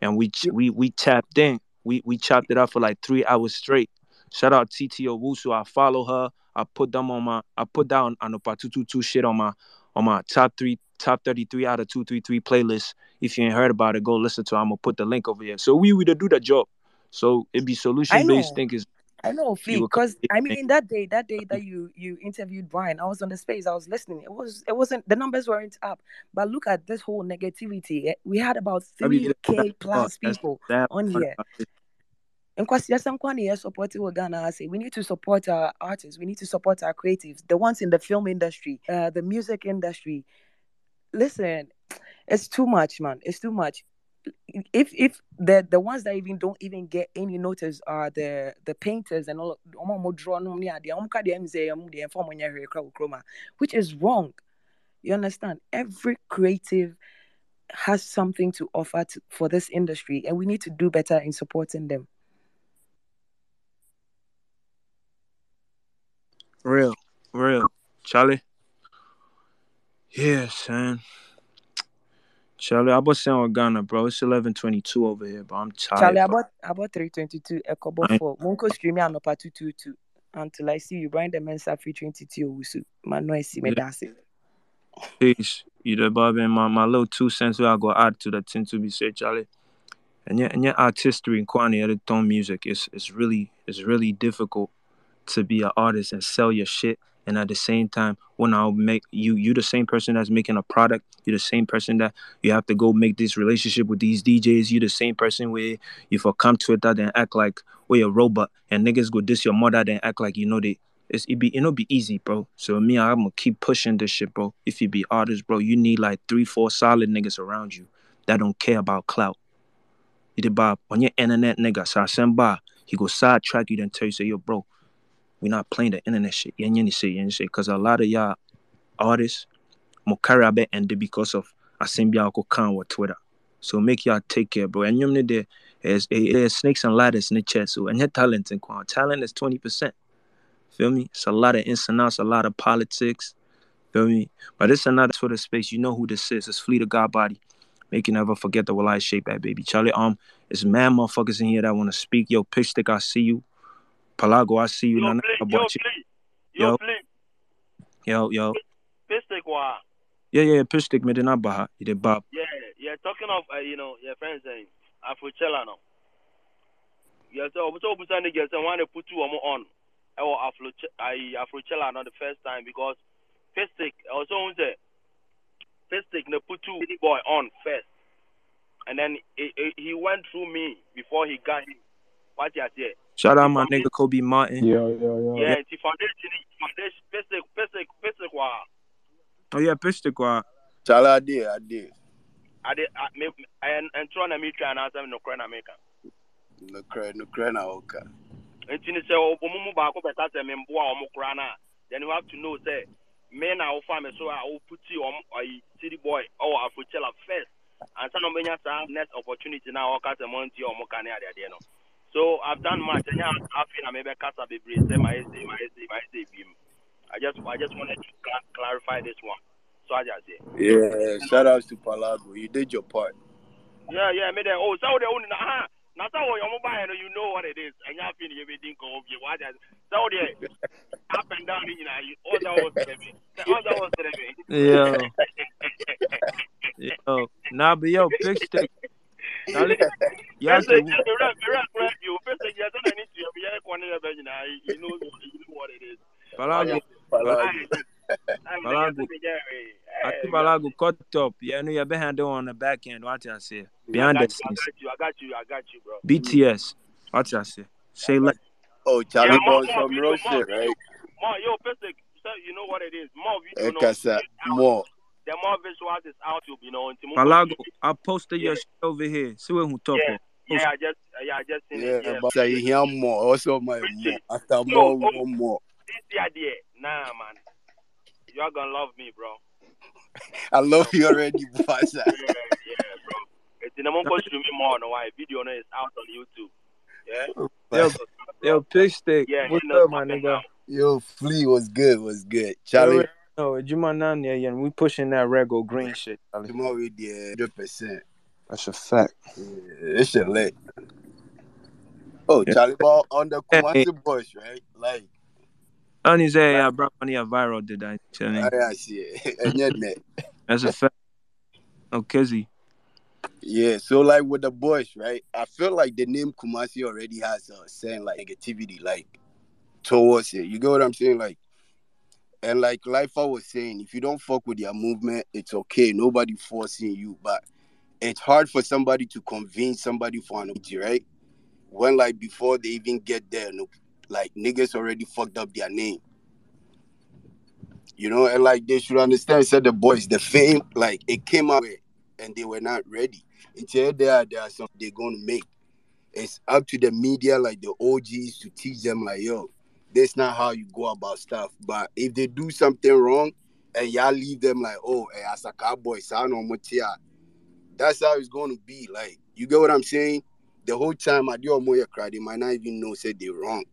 and we we we tapped in. We we chopped it up for like three hours straight. Shout out TT Owusu. I follow her. I put them on my. I put down on the two two two shit on my on my top three top thirty three out of two three three playlist. If you ain't heard about it, go listen to. it. I'm gonna put the link over here. So we would do the job. So it be solution based thinkers. I know, You because I mean that day, that day that you you interviewed Brian, I was on the space, I was listening. It was it wasn't the numbers weren't up, but look at this whole negativity. eh, We had about three k plus people on here. And I'm quite supporting Ghana I say. We need to support our artists. We need to support our creatives, the ones in the film industry, uh, the music industry. Listen, it's too much, man. It's too much. If if the the ones that even don't even get any notice are the the painters and all draw no ne adeɛ, ɔmo ka deɛ ɛm sɛ ɔmo deɛ ɛmfa ɔmo nyɛ hwee koraa wɔ kurom a, which is wrong. You understand? Every creative has something to offer to, for this industry, and we need to do better in supporting them. Real, real, Charlie. Yeah, son. Charlie, I was saying with Ghana, bro. It's eleven twenty two over here, but I'm tired. Charlie, tired, bro. about about three twenty two, Ekobo I four. Munko streaming anopa two two two. until I see you. Bryan The Mensah featuring Titi Owusu. Mano Esi Yeah. Medasi. Peace. You the Bob and my, my little two cents where I go add to the thing to be said, Charlie. And yet and yet artistry and quantity of the tone music is it's really it's really difficult to be an artist and sell your shit and at the same time when I'll make you you the same person that's making a product, you're the same person that you have to go make this relationship with these DJs, you the same person where if I come to Twitter then act like oh, we're a robot and niggas go diss your mother then act like you know they it's it be it'll be easy, bro. So me, I'm gonna keep pushing this shit, bro. If you be artist, bro, you need like three, four solid niggas around you that don't care about clout. You did Bob on your internet nigga, so I send by, he go sidetrack you then tell you say, yo, bro, we not playing the internet shit. Yeah, yeah, say, yeah, say, cause a lot of y'all artists bit and because of asembia ko kan with Twitter. So make y'all take care, bro. And you there is there's snakes and ladders in the chat. So and your talent and talent is twenty percent. Feel me? It's a lot of ins and outs, a lot of politics. Feel me? But it's another of space. You know who this is. It's Fleet of God Body. Make you never forget the will I shape that baby. Charlie, um, it's mad motherfuckers in here that want to speak. Yo, pitch stick, I see you. Palago, I see you. Yo, Nana, Flip, yo, you. Flip, yo, Yo, Flip, yo, yo. Pistic, wa. Yeah, yeah, pitch stick, me did not baha. You did Bob. Yeah, yeah, talking of, uh, you know, your friends saying, Afrochella no. Yeah, so, so, so, niggas, I want to put two more on. Or Afro, I, Afrochella not the first time because Pistic, also, say, Pistic, they put two boy on first. And then he, he, he went through me before he got him. What you say? Shout out my nigga Kobe Martin. Yo, yo, yo. Yeah, the foundation, foundation, Pistic, Pistic, Pistic, wow. Oh yeah, pitch stick, wa. Chala, I did, I did. I did, I, me, and, and trying to meet you and answer no credit America. No cry, no cry na oka. nti ne sɛ ɔmo mu baako bɛka sɛ memboa ɔmo koraa no a then you have to know sɛ me na wofa me so a woputi ɔmo ɔyi city boy ɔwɔ afrochella first ansa na ɔmɛnya saa next opportunity na ɔka sɛ mɔntie ɔmo ka ne adeadeɛ no so i've done much. Ɛnyɛ afei na mebɛkasa bebree sɛ mayɛ sei mayɛ sei mayɛ sei biem i just i just wanted to cla- clarify this one. So I just say Yeah, shout outs to Palago. You did your part. yeah yeah me there oh sɛ wo de wo nina ha na sɛ wɔyɛ ɔmo baeɛ no you know what it is. Ɛnyɛ afei ne yɛbɛdi nkɔmmɔ bio wagye ase sɛ wo deɛ up and down ne nyinaa yi ɔda wɔ srɛ me. Sɛ ɔda wɔ srɛ me. Yo, yo. Nah, but yo, pitch stick. Charlie, y'all Pese say gye me rɛ me rɛ kora bio pese gye sɛ na ne tua me yɛ kɔ ne yɛ bɛ nyinaa yi you know you know. I think Palago cut up. Yeah, no, you behind on the back end. What I say? I Behind got the you, I scenes. got you, I got you, I got you, bro. BTS. What I say? Say like Oh, Charlie more, Ball, more some real more right? more. Yo, Pesek, you know what it is. More video, no. Ekasa, more. The more visuals is out, you know. Until Palago. I posted your shit over here. See what who top Yeah, yeah, I just, yeah, I just seen it. Yeah, Yeah, but say you hear more. Also, my more. After Yo, more, oh, one more. this the idea. Nah, man, you're gonna love me, bro. I love you already, Bufasa. Yeah, yeah, bro. It's in the mongo stream more no why video no is out on YouTube. Yeah. Yo, yo, pitch stick. Yeah, What's up, my nigga? Yo, Flea was good, was good. You Charlie, already know, Juma Nan, yeah, yeah, we pushing that Rego green shit. Charlie. tomorrow we did 100%. That's a fact. Yeah, it's shit lit. Oh, Yeah. Charlie Ball on the Hey, Kumasi Bush, right? Like, Only say, yeah, bro, money a viral did I tell me. Oh, I see it. And yet, net. That's a fact. Oh, Kizzy. Yeah, so like with the Bush, right? I feel like the name Kumasi already has a saying like negativity, like towards it. You get what I'm saying? Like, and like Life I was saying, if you don't fuck with their movement, it's okay. Nobody forcing you, but it's hard for somebody to convince somebody for an opportunity, right? When like before they even get there, no, like niggas already fucked up their name. You know, and like they should understand, said the boys, the fame, like it came out and they were not ready. Until they are there are something they're gonna make. It's up to the media, like the OGs, to teach them, like, yo, that's not how you go about stuff. But if they do something wrong and y'all leave them like, oh, hey, as a cowboy, that's how it's gonna be. Like, you get what I'm saying? The whole time I do a moya cry, they might not even know said they're wrong.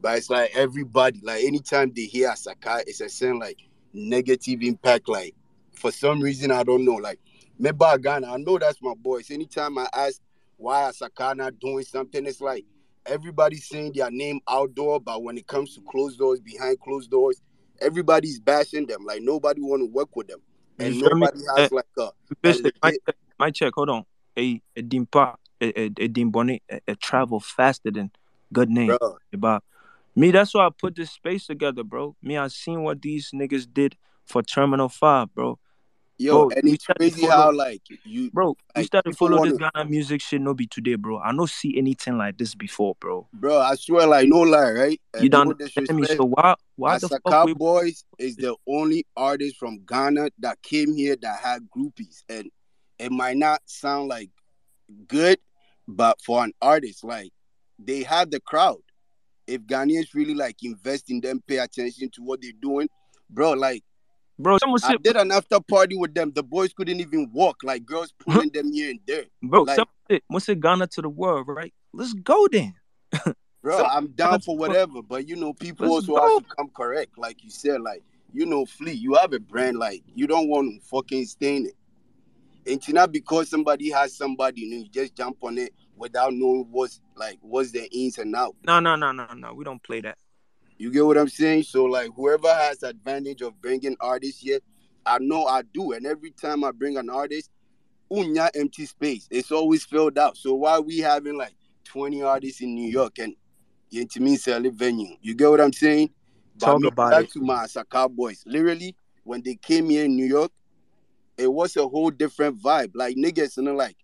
But it's like everybody, like anytime they hear Asaka, it's a saying like negative impact. Like for some reason, I don't know. Like maybe Ghana, I know that's my boys. Anytime I ask why Asaka not doing something, it's like everybody's saying their name outdoor, but when it comes to closed doors, behind closed doors, everybody's bashing them. Like nobody want to work with them, and You me? nobody has Eh, like a, my check, my check. Hold on. A a dimpa a a, a dimbone a, a travel faster than good name. Bro, About me, that's why I put this space together, bro. Me, I seen what these niggas did for Terminal Five, bro. Yo, Bro, and it's crazy follow, how like you bro. Like started people follow this. Ghana music shit. No be today, bro. I no see anything like this before, bro. Bro, I swear, like no lie, right? You And don't understand me. So why why the fuck we Boys is the only artist from Ghana that came here that had groupies, and it might not sound like good, but for an artist, like they have the crowd. If Ghanaians really like invest in them, pay attention to what they're doing, bro. Like, bro? Someone I said, did an after party with them. The boys couldn't even walk. Like girls pulling them here and there. bro. Like, Someone said, "Must say Ghana to the world, right? Let's go then." bro, Someone I'm down for whatever. But you know, people also have to come correct. Like you said, like you know, Flea, you have a brand. Like you don't want to fucking stain it. And it's not because somebody has somebody, you know, you just jump on it without knowing what's like what's the ins and out. No, no, no, no, no. We don't play that. You get what I'm saying? So like whoever has advantage of bringing artists here, I know I do. And every time I bring an artist, unya empty space. It's always filled out. So why we having like 20 artists in New York and into me selling venue? You get what I'm saying? But Talk me about back it. to my Saka boys. Literally, when they came here in New York, it was a whole different vibe. Like niggas, you know, like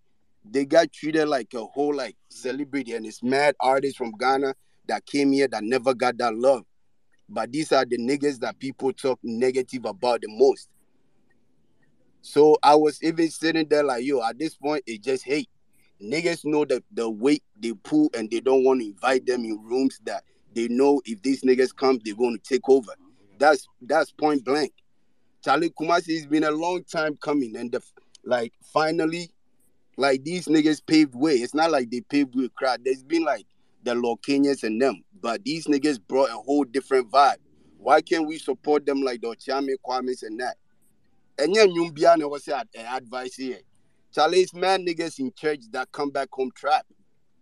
they got treated like a whole like celebrity, and it's mad artists from Ghana that came here that never got that love. But these are the niggas that people talk negative about the most. So I was even sitting there like, yo, at this point, it's just hate. Niggas know that the weight they pull and they don't want to invite them in rooms that they know if these niggas come, they're going to take over. That's that's point blank. Charlie Kumasi has been a long time coming, and the like finally, like these niggas paved way. It's not like they paved way crowd. There's been like the Locanians and them, but these niggas brought a whole different vibe. Why can't we support them like the Ochame Kwames and that? And yeah, Nyumbia ne was eh, advice here. Charlie, it's man niggas in church that come back home trap.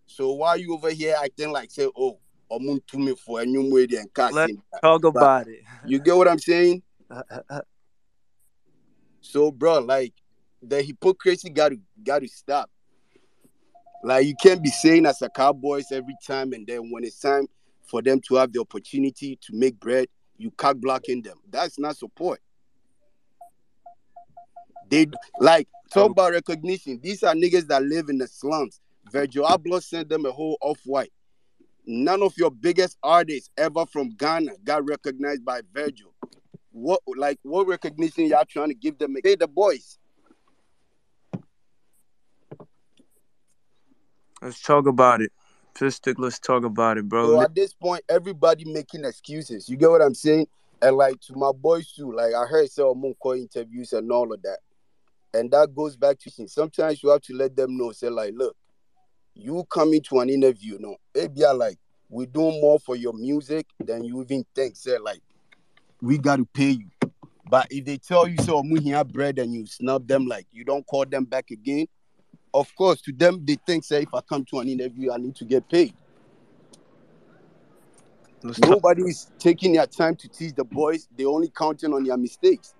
So why you over here acting like say, oh, omun to me for a new way and Let's talk But about it. you get what I'm saying? So, bro, like the hypocrisy got to got to stop. Like you can't be saying Asaka Boys every time, and then when it's time for them to have the opportunity to make bread, you cock blocking them. That's not support. They like talk about recognition. These are niggas that live in the slums. Virgil Abloh sent them a whole off white. None of your biggest artists ever from Ghana got recognized by Virgil. What like what recognition y'all trying to give them? They the boys. Let's talk about it. Fistic, let's talk about it, bro. So at this point, everybody making excuses. You get what I'm saying? And like to my boys too, like I heard some Munko interviews and all of that. And that goes back to sometimes you have to let them know, say, like, look, you coming to an interview, no, it be like we do more for your music than you even think. Say, like, we gotta pay you. But if they tell you so here bread and you snub them, like you don't call them back again, of course, to them they think, say, if I come to an interview, I need to get paid. Nobody is taking their time to teach the boys. They only counting on their mistakes.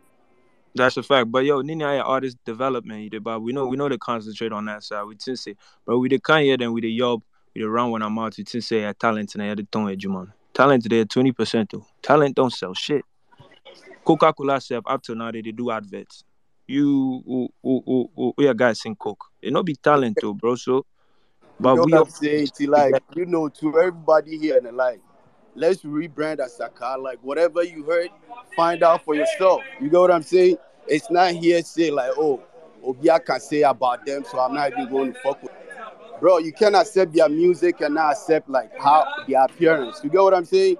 That's a fact. But yo, Nini I artist development, but we know we know they concentrate on that side. We didn't say, but we the kind here then we the yob, we the run when I'm out, we didn't say a talent and I had the tone man. Talent there twenty percent though. Talent don't sell shit. Coca-Cola self up to now they, they do adverts. You who who who who who guys in Coke. It no be talent though, bro. So You but know we what all I'm saying? To like, you know, to everybody here the like, let's rebrand Asaka. Like whatever you heard, find out for yourself. You know what I'm saying? It's not here say like, oh, Obia can say about them, so I'm not even going to fuck with. Bro, you can accept their music and not accept like how their appearance. You get what I'm saying?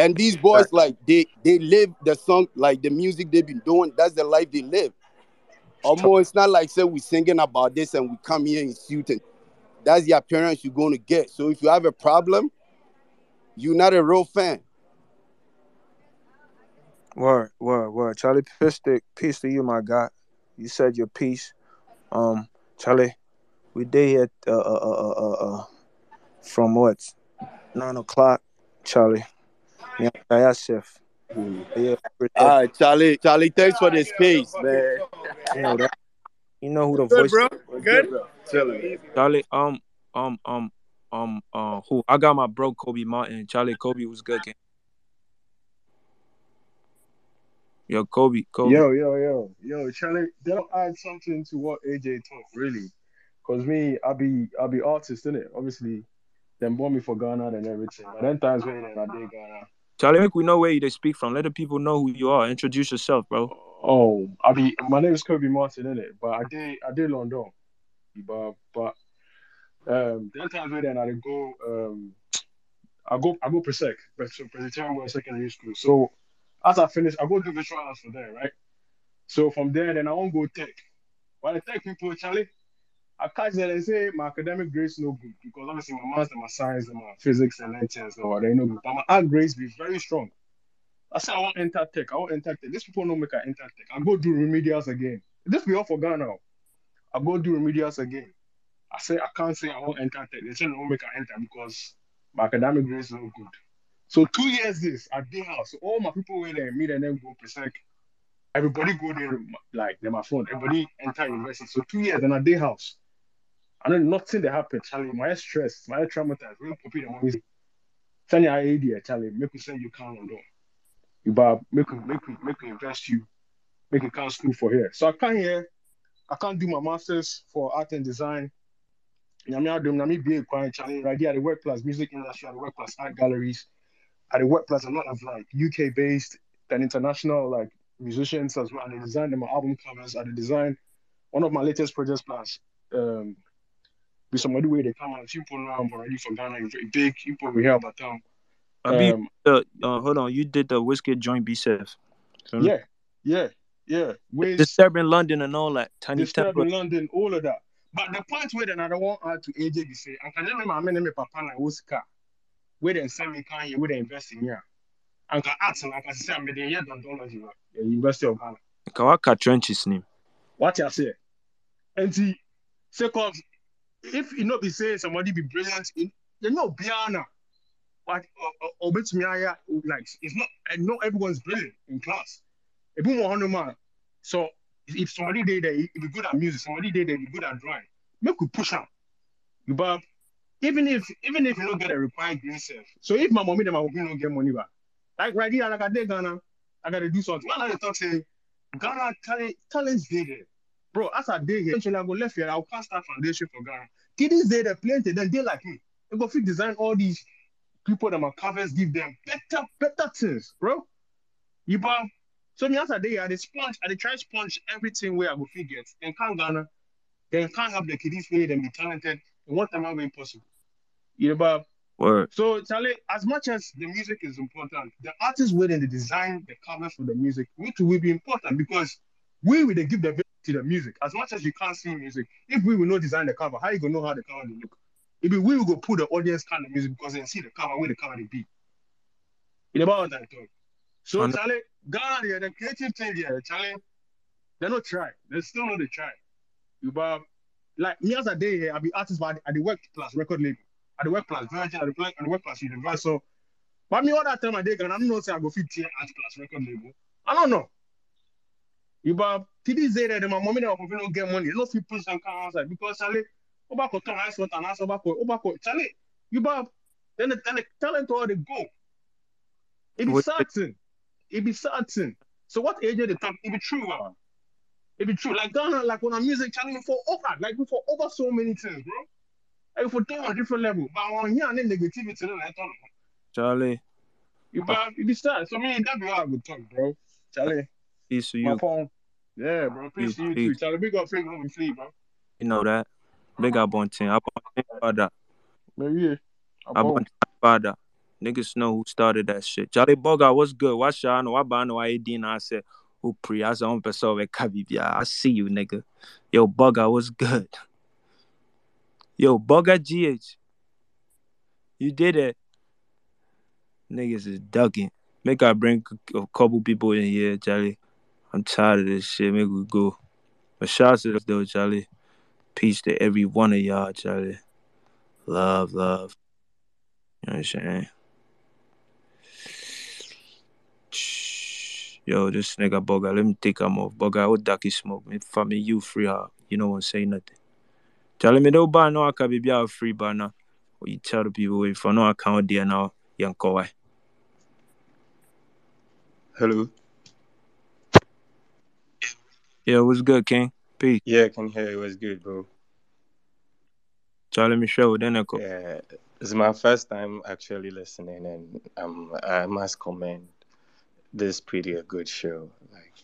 And these boys, like they they live the song, like the music they've been doing. That's the life they live. Almost, it's not like say we're singing about this and we come here in suit and that's the appearance you're going to get. So if you have a problem, you're not a real fan. Word, word, word. Charlie Pistic, peace to you, my guy. You said your piece. Um, Charlie, we did here uh uh uh uh uh from what? Nine o'clock, Charlie. Yeah, yeah, chef. Yeah, All right, Charlie. Charlie, thanks for the space, man. you know that. You know who the Good, voice bro. is. Good, bro. Chilling. Charlie, um, um, um, um, uh, who? I got my bro Kobe Martin. Charlie, Kobe was good. Gang. Yo, Kobe, Kobe. Yo, yo, yo, yo, Charlie, they don't add something to what AJ talk, really. Cause me, I be I be artist, innit? Obviously, them bought me for Ghana and everything. But then times when I did Ghana. Charlie, make we know where you they speak from. Let the people know who you are. Introduce yourself, bro. Oh, I be my name is Kobe Martin, innit? But I did I did London. But but um then times when I dey go um I go I go Presec, but so Presbyterian Girls Secondary School. So as I finish, I go do visual arts for there, right? So from there, then I won't go tech. While the tech people, Charlie, I catch them and say my academic grades no good because obviously my maths and my science and my physics and lectures or they no good. But my art grades be very strong. I say I want enter tech. I want enter tech. These people don't make I enter tech. I go do remedials again. This be all for Ghana. I go do remedials again. I say I can't say I want enter tech. They say no make I enter because my academic grades no good. So two years this at day house. So all my people were there, meet and then go presec. Everybody go there like they're my phone. Everybody enter university. So two years and a day house. I know nothing that happened, Charlie. My stress, my traumatized. Real copy the money. Send your idea, Charlie. Make we send you count on door. You buy make we make we make we invest you, make you count school for here. So I come here, I can't do my masters for art and design. Nyame adom na me be quiet Charlie. Right here at the workplace, music industry, at the workplace, art galleries. At the workplace, a lot of like UK based and international like musicians as well. And they design my album covers. I design one of my latest projects plus um with somebody where they come out, you put I'm already for Ghana, very big, you put we hear about them. I be, Um, uh, uh, hold on. You did the whiskey joint B Seth. yeah, yeah, yeah. Ways Disturbing London and all that. Tiny Disturb Temple. in London, all of that. But the point where then I don't want add to AJ be say, I can never remember my name papa na Oscar. Where they send me here, where they invest in here. And can ask and I can say I'm the year odontology, the University of Ghana. Kawaka Trenches name. What you say? And see, second, if you know be saying somebody be brilliant in you know Biana. But or bet me like it's not I know everyone's brilliant in class. Want man, so if somebody did there, if you good at music, somebody did there, you good at drawing, make we push out. But even if even if you don't get a required green self. So if my mommy and my mommy don't get money back, like right here, like I did Ghana, I gotta do something. When I talk say Ghana talent talents there. Bro, as I did here, eventually I go left here, I'll cast start foundation for Ghana. Kiddies there plenty, then they like me. They go fit design all these people that my covers give them better, better things, bro. You buy so me as I day, I dey sponge, I dey try to sponge everything where I go fit get. Then can't Ghana, then can't have the kiddies way them be talented. And what time be impossible. You know, but Word. so Charlie, as much as the music is important, the artist within the design, the cover for the music, need to will be important because we will give the to the music. As much as you can't see music, if we will not design the cover, how you gonna know how the cover will look? If we will go put the audience kind of music because they see the cover where the cover they be. Know about that talk. So know. Charlie, Ghana, yeah, the creative thing here, Charlie, they're not try. They still not they try. You but like me as a day here, I be artist, but I the work plus record label. I the work plus Virgin, I the work, I the work plus Universal. But me all that time I day, and I don't know say I go fit art plus record label. I don't know. You TD say that my mommy and my papa don't get money. They don't fit push and come outside because Charlie, Obako come ice water and ask Obako, Obako, Charlie, you but then the, then the talent all they go. It be certain. It be certain. So what age the talk? It be true, man. It be true. Like Ghana, like when I'm music channel for over, like for over so many things, bro. Like for doing a different level. But on here and then negativity, no, I don't Charlie. You but it be sad. So me, that be how I would talk, bro. Charlie, Peace to my you. phone. Yeah, bro. Peace Peace, to you too. peace. Charlie, big up, big up, free, bro. You know that. Big up on team. Up on father. Maybe yeah. Up on father. Niggas know who started that shit. Charlie Boga, what's good? What's y'all know? What know? I did I said, who pre? I said, on person with Kabibia. I see you, nigga. Yo, Boga, what's good? Yo, Boga GH. You did it. Niggas is ducking. Make I bring a couple people in here, Charlie. I'm tired of this shit. Make we go. But shout out to us though, Charlie. Peace to every one of y'all, Charlie. Love, love. You know what I'm saying? Yo, this nigga Boga, let me take him off. Boga, what ducky smoke? Me for me, you free her. You don't want to say nothing. Charlie, me don't ban no I can be free banner. What you tell the people if I know account there now, young kawai. Hello. Yeah, what's good, King? Peace. Yeah, I can hear you. It was good, bro. Charlie Michelle, then I go. Yeah, it's my first time actually listening, and um, I must commend this pretty a good show. Like,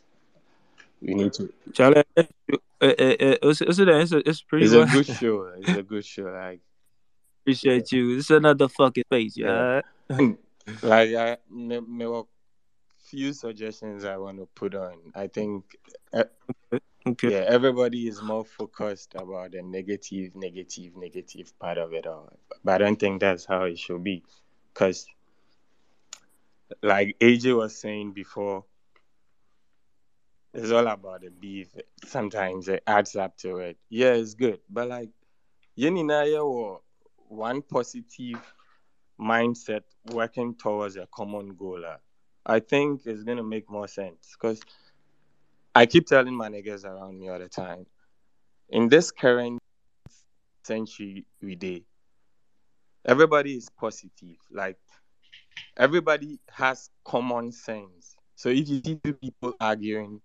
we need to. Charlie, uh, uh, uh, it's, it's, it's, it's pretty It's a good show. It's a good show. Like, Appreciate you. It's another fucking face, yeah. yeah. like I, me, me few suggestions I want to put on. I think, uh, Okay. yeah, everybody is more focused about the negative, negative, negative part of it all. But I don't think that's how it should be, because, like AJ was saying before, it's all about the beef. Sometimes it adds up to it. Yeah, it's good, but like, nyinaa yɛwɔ one positive mindset working towards a common goal. a, I think it's gonna make more sense because I keep telling my niggas around me all the time. In this current century we day, everybody is positive. Like everybody has common sense. So if you see two people arguing,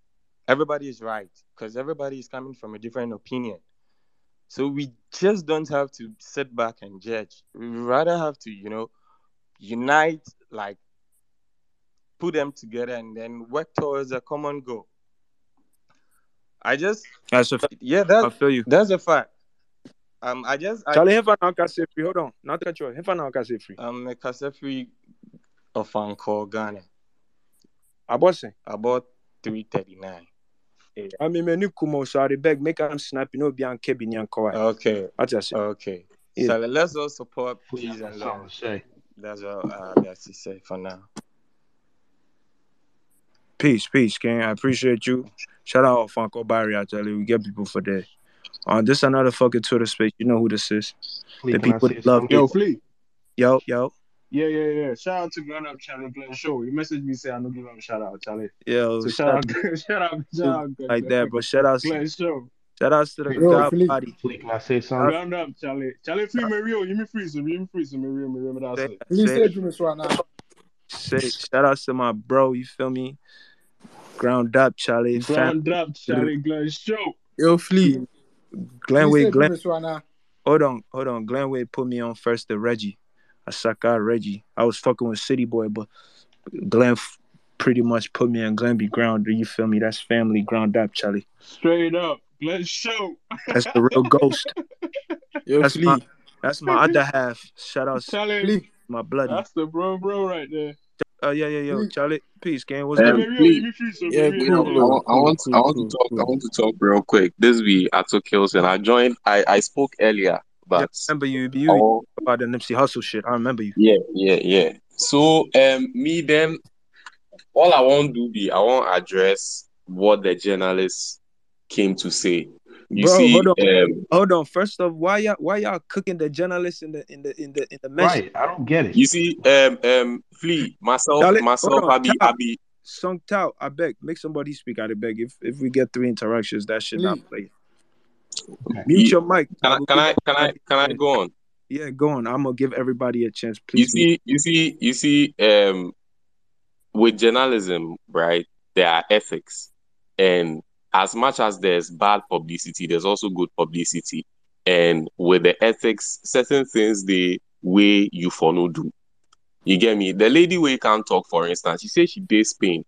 everybody is right because everybody is coming from a different opinion. So we just don't have to sit back and judge. We rather have to, you know, unite, like put them together and then work towards a common goal. I just That's a fact. yeah, I that feel you. that's a fact. Um, I just Charlie, hefa na say free. Hold on. Not that you. Hefa na say free. um a kasa free of Anchor Ghana Abose. about three thirty nine. I mean, many kumo so I beg make am snap. You know, be on kebi nyan kawai. Okay, What you say? okay. Yeah. So let's all support Please peace have and something love. say. That's all uh, I have to say for now. Peace, peace, King. I appreciate you. Shout out Funko Barry. I tell you, we get people for that. Uh, this another fucking Twitter space. You know who this is? Flea, the people that love you. Yo, Flea. Yo, yo, Yeah, yeah, yeah. Shout out to Ground Up Chale Glenn Show. You messaged me say I don't give him a shout out, Charlie. yo. So Shout shout out out, shout out, shout out, Glenn, like that, bro. Shout out, Glenn Show. shout outs to the Yo, God Philippe. body. Flea, can I say something? Ground up, Charlie. Charlie, free me real. You me free some. You me free some. Me real. Me real. Me that's Say, it. Please say, say to me, Swana. say, shout outs to my bro. You feel me? Ground up, Charlie. Fam, Ground up, Charlie. Glenn Show. yo, Flea. Glenn Please Wade, say to Glenn. me, Hold on, hold on. Glenway put me on first to Reggie. I suck out Reggie. I was fucking with City Boy, but Glenn f- pretty much put me on Glenn be Do You feel me? That's family ground up, Charlie. Straight up. Glenn Show. That's the real ghost. Yo, That's Flea. my that's my other half. Shout out Charlie. Flea. my bloody. That's the bro, bro, right there. Oh yeah, yeah, yo, Flea. Charlie. Peace, gang. What's Hey, good? Um, real. You please, me free some. Yeah, Me you know, I, want- I want, I want to talk, I want to talk real quick. This be Ato Kilson. I joined, I, I spoke earlier, Yeah, but I remember you. You want, about the Nipsey Hussle shit. I remember you. yeah, yeah, yeah. So, um, me then, all I want to do be, I want to address what the journalists came to say. You Bro, see, hold on, um, hold on. First off, why y'all why y'all cooking the journalists in the in the in the in the mention? Right. I don't get it. you see, um, um, Flea, myself, Charlie, hold myself, on. I be, Tao, I be, Sung Tao, I beg, make somebody speak. I beg. If if we get three interactions, that should not play. Okay. Mute you, your mic. can I I, can I, can I, can I go on? Yeah, go on. I'm gonna give everybody a chance. Please You see, you see, you see, um, with journalism, right, there are ethics. And as much as there's bad publicity, there's also good publicity. And with the ethics, certain things the way you for no do. You get me? The lady way can't talk, for instance, she says she did Spain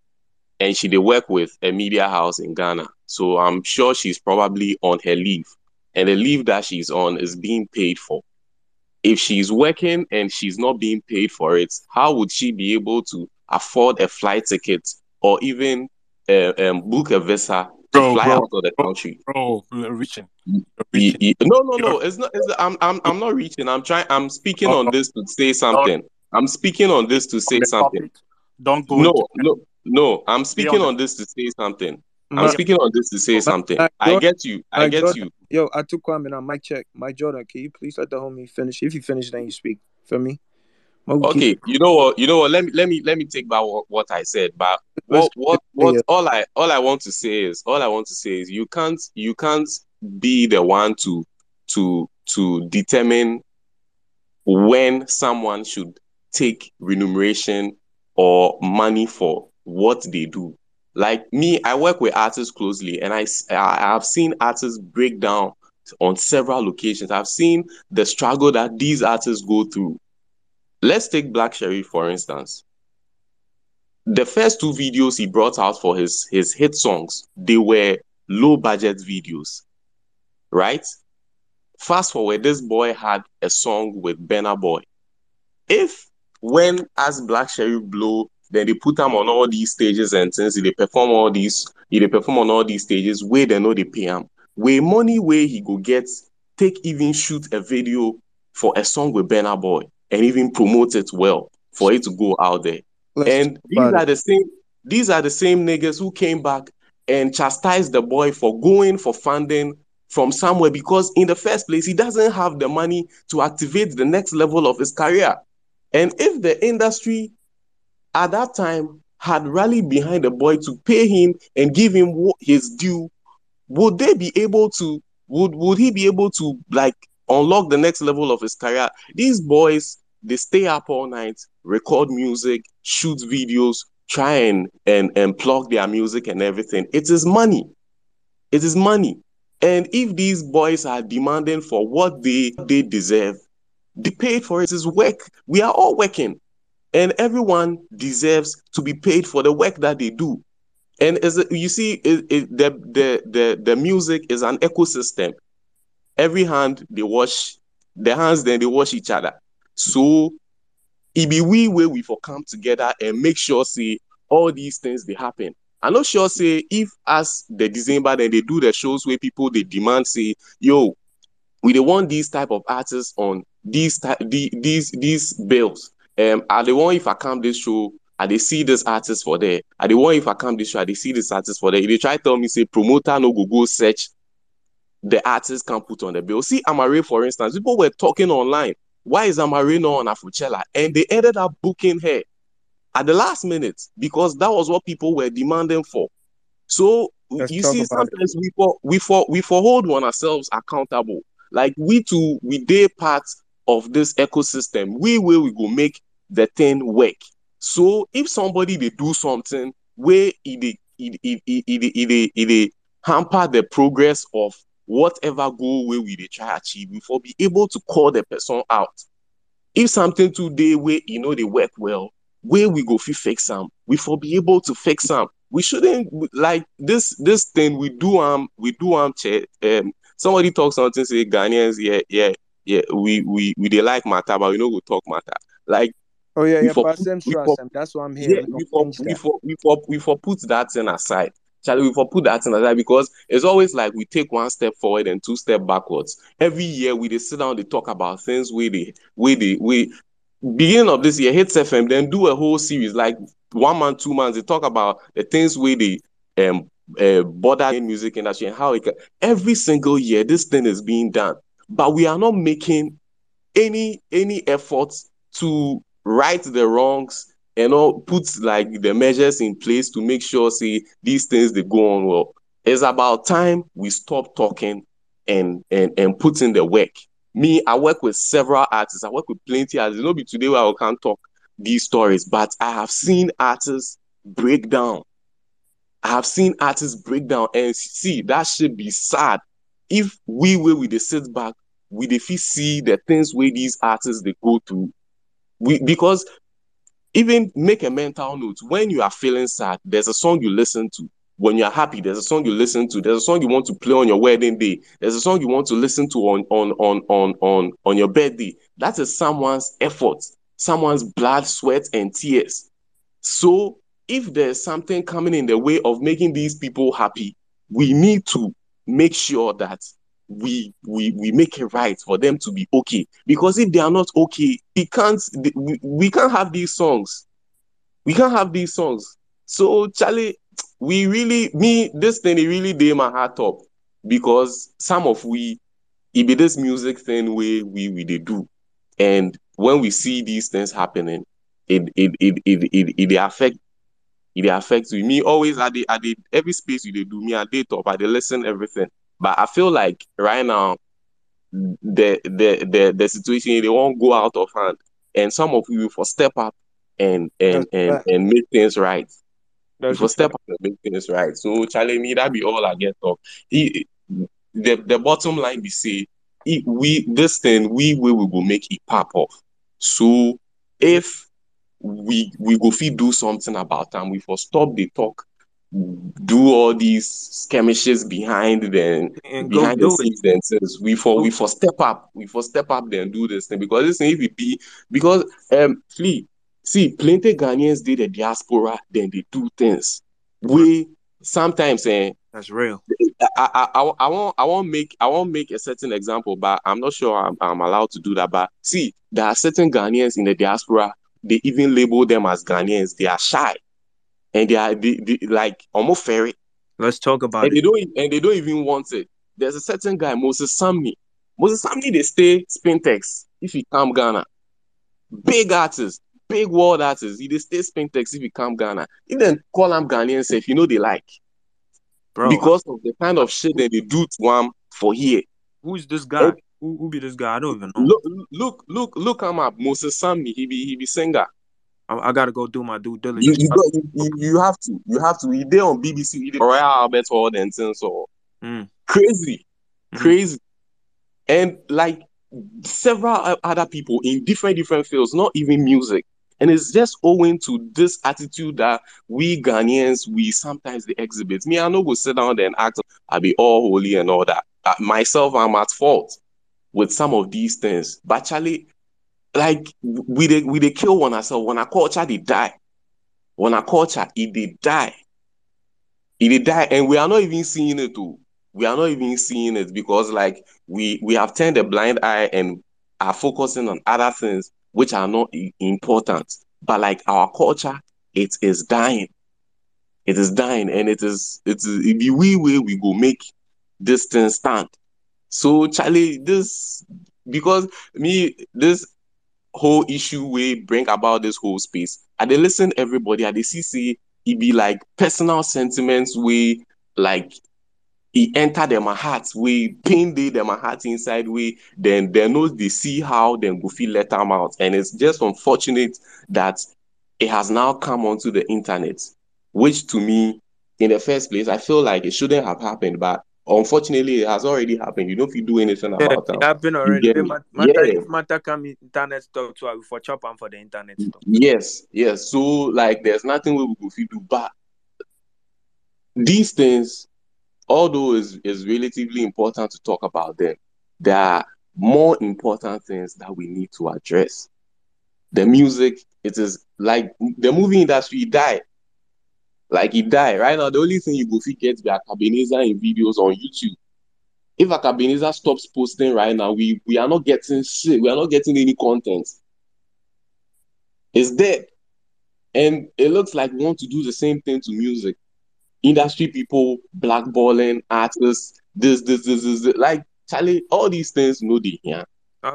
and she did work with a media house in Ghana. So I'm sure she's probably on her leave. And the leave that she's on is being paid for if she's working and she's not being paid for it, how would she be able to afford a flight ticket or even uh, um, book a visa Bro, fly bro, out of the bro, country? bro, you're reaching. You're Ye- reaching. ye- No, no, no. It's not. It's, I'm, I'm, I'm not reaching. I'm trying. I'm speaking oh, on oh, this to say something. I'm speaking on this to say something. Don't go No, no, no. Mm-hmm. I'm speaking on this to say something. I'm speaking on this to say something. I Jordan, get you. I Mike get you. Yo, I took Kwame now. Mike check. Mike Jordan, can you please let the homie finish? If you finish, then you speak. For me, Okay, you know what? You know what? Let me let me let me take back what, what I said. But what what what all I all I want to say is all I want to say is you can't you can't be the one to to to determine when someone should take remuneration or money for what they do. Like me, I work with artists closely, and I I have seen artists break down on several locations. I've seen the struggle that these artists go through. Let's take Black Sherif for instance. The first two videos he brought out for his his hit songs, they were low budget videos, right? Fast forward, this boy had a song with Burna Boy. If when as Black Sherif blow, then they put him on all these stages and since they perform all these, they perform on all these stages, where they know they pay him. Where money where he go get, take even shoot a video for a song with Burna Boy and even promote it well for it to go out there. Let's and these are the same these are the same niggas who came back and chastised the boy for going for funding from somewhere because in the first place he doesn't have the money to activate the next level of his career. And if the industry at that time had rallied behind the boy to pay him and give him his due, would they be able to would would he be able to like unlock the next level of his career these boys they stay up all night record music shoot videos try and and and plug their music and everything. It is money. It is money. And if these boys are demanding for what they they deserve they paid for it is work. We are all working. And everyone deserves to be paid for the work that they do. And as you see it, it, the, the the the music is an ecosystem. Every hand they wash. The hands then they wash each other so it be we where we for come together and make sure say all these things they happen i'm not sure say if as the december then they do the shows where people they demand say yo we they want these type of artists on these the, these these bills. Um, I dey want if I come this show, I they see this artist for there. I they want if I come this show, I dey see this artist for there. If they try tell me say promoter no go go search the artist can put on the bill. See Amaarae for instance, people were talking online. Why is Amaarae not on Afrochella? And they ended up booking her at the last minute because that was what people were demanding for. So Let's you see, about it. sometimes we for we for we for hold one ourselves accountable. Like we too, we they part of this ecosystem. We will we go make the thing work. So if somebody they do something where it it it it it, it, it, it hamper the progress of whatever goal where we they try achieve, we for be able to call the person out if something today where you know they work well, where we go fi fix them, we for be able to fix them. We shouldn't like this this thing we do um we do um um somebody talk something say Ghanaians yeah yeah yeah we we we they like matter but we know we talk matter like Oh yeah, yeah, for but we trust, for and that's what I'm yeah, hearing. we for we for we for we for put that thing aside. Charlie, we put that thing aside because it's always like we take one step forward and two step backwards. Every year we they sit down, they talk about things where they where they we beginning of this year, Hitz FM, then do a whole series like one month, two months. They talk about the things where they um uh, bother in music industry and how it can, every single year this thing is being done, but we are not making any any efforts to right the wrongs and know, put like the measures in place to make sure see, these things they go on well. It's about time we stop talking and and and put in the work. Me, I work with several artists. I work with plenty artists. It no be today where I can't talk these stories, but I have seen artists break down. I have seen artists break down and see that should be sad. If we were with the sit back, we fit see the things where these artists they go through. We because even make a mental note when you are feeling sad, there's a song you listen to. When you're happy, there's a song you listen to. There's a song you want to play on your wedding day. There's a song you want to listen to on on on on on on your birthday. That is someone's effort, someone's blood, sweat, and tears. So if there's something coming in the way of making these people happy, we need to make sure that we we we make it right for them to be okay. Because if they are not okay, we can't we, we can't have these songs. We can't have these songs. So Charlie, we really me this thing it really did my heart up because some of we it be this music thing we we we they do. And when we see these things happening, it it it it it, it, dey affect it affects. Me always at the at the every space you dey do me I dey top, I dey listen everything. But I feel like right now the the the the situation they won't go out of hand, and some of you for step up and and and and make things right. That's for step up and make things right. So Charlie, me that be all I get of. He, the the bottom line be say we this thing we we will go make it pop off. So if we we go fit do something about them, we for stop the talk, do all these skirmishes behind the And behind the scenes things. We for we for step up, we for step up then do this thing because this thing if it be because um Flea, see plenty Ghanaians did the diaspora, then they do things. We sometimes eh, That's real. I, I, I, I won't I won't make I won't make a certain example, but I'm not sure I'm, I'm allowed to do that. But see, there are certain Ghanaians in the diaspora, they even label them as Ghanaians. They are shy. And they are they, they, like almost fairy. Let's talk about And they it. don't and they don't even want it. There's a certain guy, Moses Sumney. Moses Sumney, they stay Spintex if he come Ghana. Big artist, big world artist. He they stay Spintex if he come Ghana. He then call him Ghanaian say, if you know they like. Bro, because of the kind of shit that they do to him for here. who's this guy? Who, who be this guy? I don't even know. look, look, look, look him up. Moses Sumney, he be he be singer. I, I gotta go do my due You diligence. you, got, you, you you have to you have to. He there on BBC, he dey Royal Albert Hall and things so Mm. crazy, Mhm. crazy, and like several other people in different different fields, not even music. And it's just owing to this attitude that we Ghanaians we sometimes they exhibit. Me, I know go sit down there and act. I be all holy and all that. Uh, myself, I'm at fault with some of these things. But Charlie, like we they we they kill one ourselves. When our culture they die. When our culture it they die. It they die, and we are not even seeing it too. We are not even seeing it because like we we have turned a blind eye and are focusing on other things which are not important. But like our culture, it is dying. It is dying, and it is it is it be we way we go make this thing stand. So Charlie, this because me this whole issue we bring about this whole space. I they listen everybody. at see say it be like personal sentiments we like he enter them a heart we pain dey them a heart inside we then they know they see how then go feel let them out and it's just unfortunate that it has now come onto the internet which to me in the first place i feel like it shouldn't have happened but unfortunately it has already happened you don't feel do anything Yeah, about it it happened already. get Hey, me mat- matter yeah if matter come internet I will for chop am for the internet stuff. Yes, yes. So like there's nothing we will fit do. But these things, although is is relatively important to talk about them, there are more important things that we need to address. The music, it is like the movie industry died. Like it died. Right now, the only thing you go fit get be Akabenezer in videos on YouTube. If Akabenezer stops posting right now, we we are not getting shit. We are not getting any content. It's dead. And it looks like we want to do the same thing to music. Industry people blackballing artists, this, this, this, this, this. like Charlie, all these things know they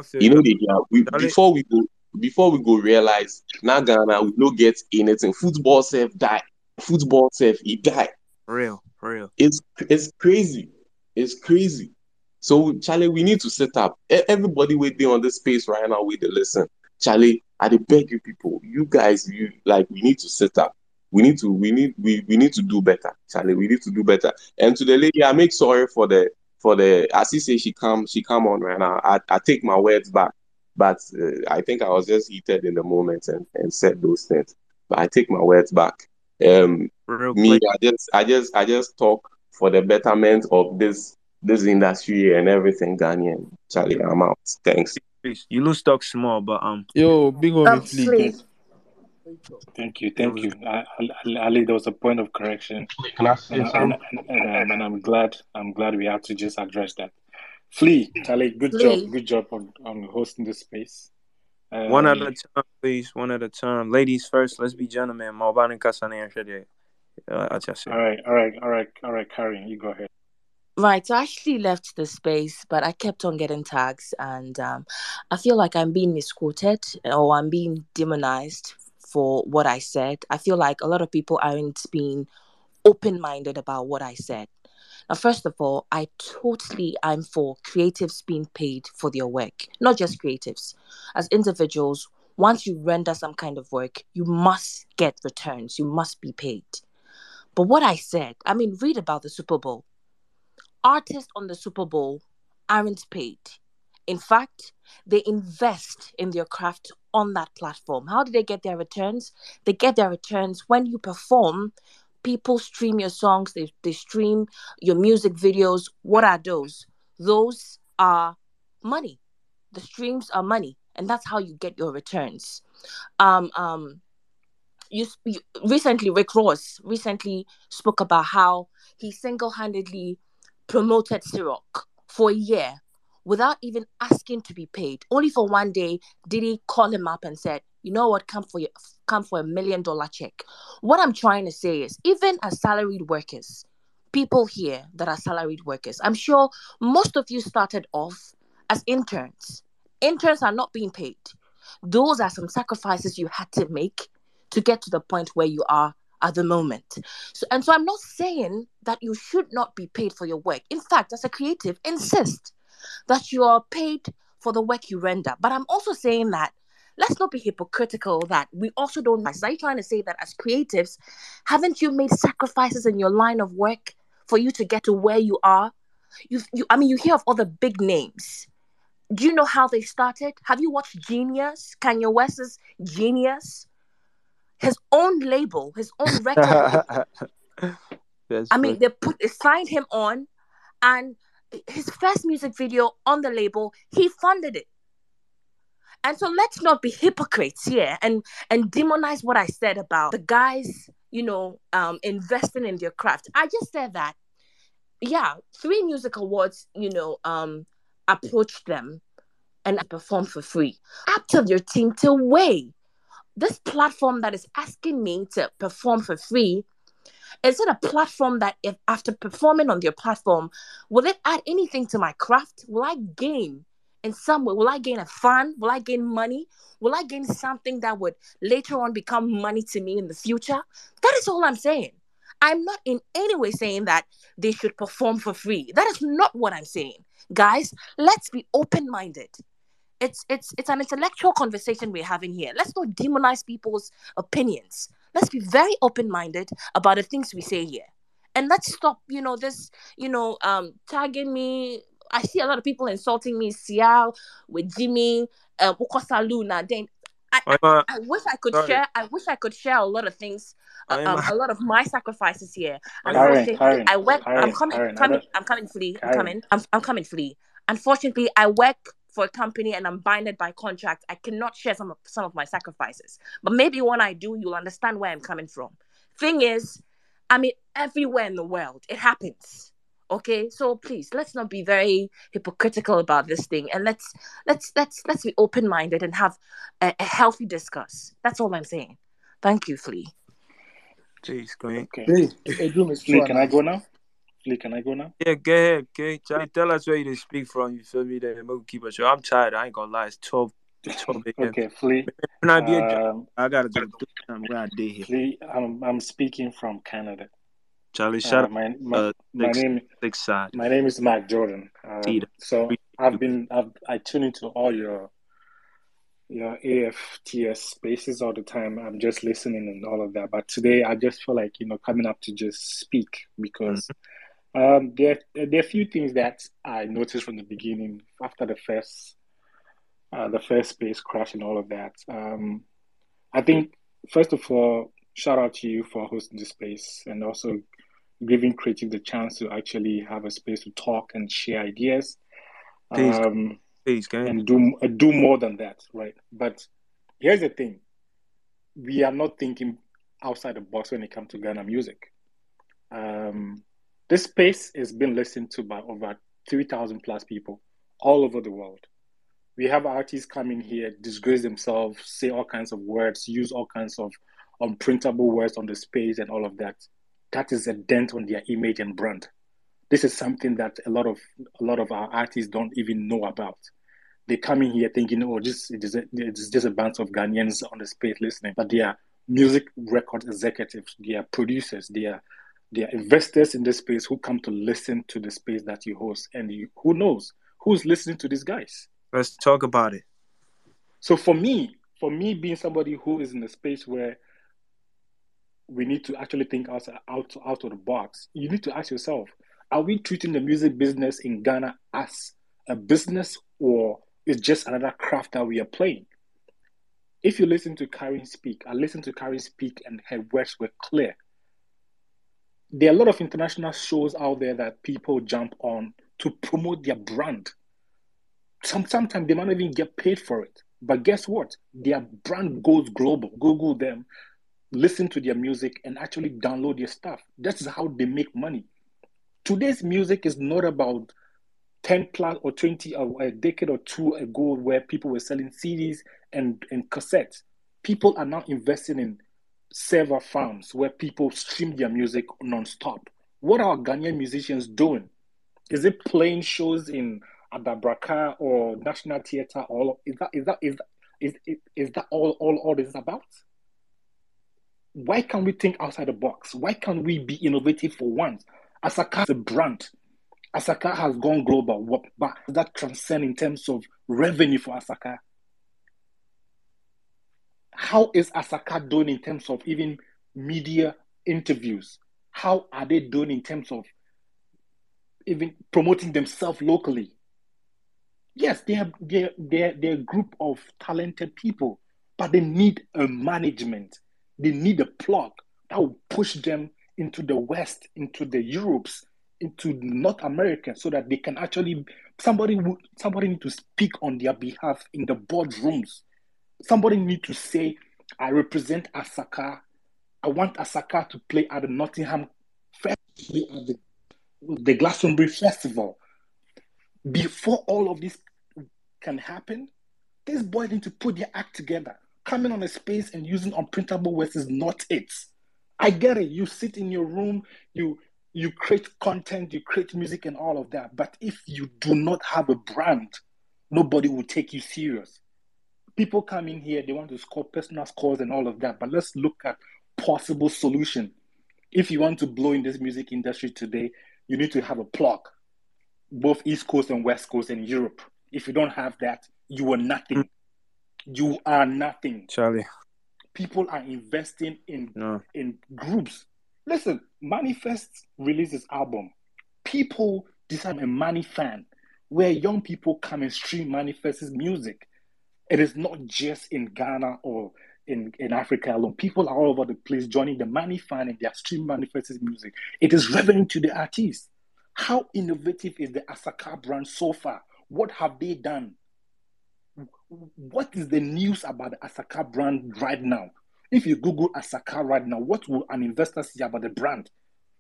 feel You know they hear. We, before we go, before we go realize now Ghana we no get anything. Football self die. Football self he died. real, real. It's it's crazy. It's crazy. So Charlie, we need to set up. Everybody waiting on this space right now with the listen. Charlie, I beg you people, you guys, you like we need to set up. We need to we need we, we need to do better. Charlie, we need to do better. And to the lady, I make sorry for the for the as she say she come she come on right now. I, I take my words back. But uh, I think I was just heated in the moment and, and said those things. But I take my words back. Um Real me, quick. I just I just I just talk for the betterment of this this industry and everything Ghanaian. Charlie, I'm out. Thanks. Please, you lose talk small, but um, Yo, big on me, Flea. please. Thank you, it thank was you. I, I, Ali, there was a point of correction, Can I and say I- and something? and, um, and I'm glad I'm glad we had to just address that. Flea, Charlie, good job, good job on, on hosting this space. One at a Um, time, please. One at a time. Ladies first. Let's be gentlemen. Maubani Kasane and Shade. Uh, I just say. all right, all right, all right, all right, Karen, you go ahead. Right, so I actually left the space, but I kept on getting tags, and um, I feel like I'm being misquoted or I'm being demonized for what I said. I feel like a lot of people aren't being open minded about what I said. First of all, I totally I'm for creatives being paid for their work, not just creatives. As individuals, once you render some kind of work, you must get returns, you must be paid. But what I said, I mean, read about the Super Bowl artists on the Super Bowl aren't paid. In fact, they invest in their craft on that platform. How do they get their returns? They get their returns when you perform. People stream your songs, they, they stream your music videos. What are those? Those are money. The streams are money, and that's how you get your returns. Um, um, you, you recently Rick Ross recently spoke about how he single-handedly promoted Ciroc for a year without even asking to be paid. Only for one day did he call him up and said, "You know what? Come for your, come for a million dollar check." What I'm trying to say is, even as salaried workers, people here that are salaried workers, I'm sure most of you started off as interns. Interns are not being paid. Those are some sacrifices you had to make to get to the point where you are at the moment. So, and so I'm not saying that you should not be paid for your work. In fact, as a creative, insist that you are paid for the work you render. But I'm also saying that let's not be hypocritical that we also don't. Are you trying to say that as creatives, haven't you made sacrifices in your line of work for you to get to where you are? You, you I mean, you hear of other big names. Do you know how they started? Have you watched Genius? Kanye West's Genius? his own label, his own record. That's I mean, they put they signed him on, and his first music video on the label, he funded it. And so let's not be hypocrites here and and demonize what I said about the guys, you know, um, investing in their craft. I just said that, yeah, three music awards, you know, um, approached them and performed for free. Up to your team to weigh this platform that is asking me to perform for free is it a platform that if after performing on their platform will it add anything to my craft will i gain in some way will i gain a fun will i gain money will i gain something that would later on become money to me in the future that is all i'm saying i'm not in any way saying that they should perform for free that is not what i'm saying guys let's be open-minded it's it's it's an intellectual conversation we're having here. Let's not demonize people's opinions. Let's be very open-minded about the things we say here. And let's stop, you know, this, you know, um tagging me. I see a lot of people insulting me, Sial, with Jimmy, um, Ukosa Luna. Then I, I, wish I could sorry. share. I wish I could share a lot of things, uh, um, Oima, a lot of my sacrifices here. Oima, Karen, Unfortunately, Karen, I work. I'm coming, Karen, coming I'm coming, Flea. I'm coming. I'm, I'm coming, Flea. Unfortunately, I work for a company and I'm binded by contract. I cannot share some of some of my sacrifices. But maybe when I do, you'll understand where I'm coming from. Thing is, I mean, everywhere in the world, it happens. Okay, so please let's not be very hypocritical about this thing, and let's let's let's let's be open minded and have a, a healthy discuss. That's all I'm saying. Thank you, Flea. Jeez, go ahead. Okay. Hey, hey, Doom is Flea, true can I go now? Flea, can I go now? Yeah, go ahead, okay. Charlie, tell us where you did speak from. You feel me? Then we'll keep it short. I'm tired. I ain't gonna lie. It's 12, 12 a.m. Okay, Flea. When I be a job, Um, I gotta go do something where I did here. Flea, I'm I'm speaking from Canada. Charlie, shout Uh, my my uh my name six side. my name is Mac Jordan. Um, so I've been I've I tune into all your your AFTS spaces all the time. I'm just listening and all of that. But today I just feel like you know coming up to just speak because um, there there are a few things that I noticed from the beginning after the first uh, the first space crash and all of that. Um, I think first of all, shout out to you for hosting the space and also giving creative the chance to actually have a space to talk and share ideas. Peace, Um, peace, gang. and do uh, do more than that, right? But here's the thing: we are not thinking outside the box when it comes to Ghana music. Um, this space is being listened to by over three thousand plus people all over the world. We have artists coming here, disgrace themselves, say all kinds of words, use all kinds of unprintable words on the space and all of that. That is a dent on their image and brand. this is something that a lot of a lot of our artists don't even know about. They come in here thinking, oh, just it is a, it's just a bunch of Ghanaians on the space listening, but they are music record executives, they are producers, they are they are investors in this space who come to listen to the space that you host, and you, who knows who's listening to these guys. Let's talk about it. So for me, for me being somebody who is in a space where we need to actually think out, out, out of the box, you need to ask yourself, are we treating the music business in Ghana as a business or is just another craft that we are playing? If you listen to Karen speak, I listened to Karen speak and her words were clear. There are a lot of international shows out there that people jump on to promote their brand. Some, sometimes they might not even get paid for it. But guess what? Their brand goes global. Google them, listen to their music, and actually download their stuff. That's how they make money. Today's music is not about 10 plus or 20 or a decade or two ago where people were selling CDs and, and cassettes. People are now investing in server farms where people stream their music non-stop. What are Ghanaian musicians doing? Is it playing shows in Adabraka or National Theatre? All is that is that is is, is that all all all this is about? Why can't we think outside the box? Why can't we be innovative for once? Asaka is a brand. Asaka has gone global, but that transcend in terms of revenue for Asaka. How is Asaka doing in terms of even media interviews? How are they doing in terms of even promoting themselves locally? Yes, they are they're, they're, they're a group of talented people, but they need a management. They need a plug that will push them into the West, into the Europes, into North America, so that they can actually somebody would somebody need to speak on their behalf in the boardrooms. Somebody need to say, "I represent Asaka. I want Asaka to play at the Nottingham Festival, at the, the Glastonbury Festival." Before all of this can happen, these boys need to put their act together. Coming on a space and using unprintable words is not it. I get it. You sit in your room, you you create content, you create music and all of that. But if you do not have a brand, nobody will take you serious. People come in here, they want to score personal scores and all of that. But let's look at possible solution. If you want to blow in this music industry today, you need to have a plug, both East Coast and West Coast and Europe. If you don't have that, you are nothing. You are nothing. Charlie. People are investing in No. in groups. Listen, Manifest released his album. People decide I'm a Manny fan, where young people come and stream Manifest's music. It is not just in Ghana or in, in Africa alone. People are all over the place joining the Manny fan and they are streaming Manifest's music. It is revenue to the artist. How innovative is the Asaka brand so far? What have they done? What is the news about the Asaka brand right now? If you Google Asaka right now, what will an investor see about the brand?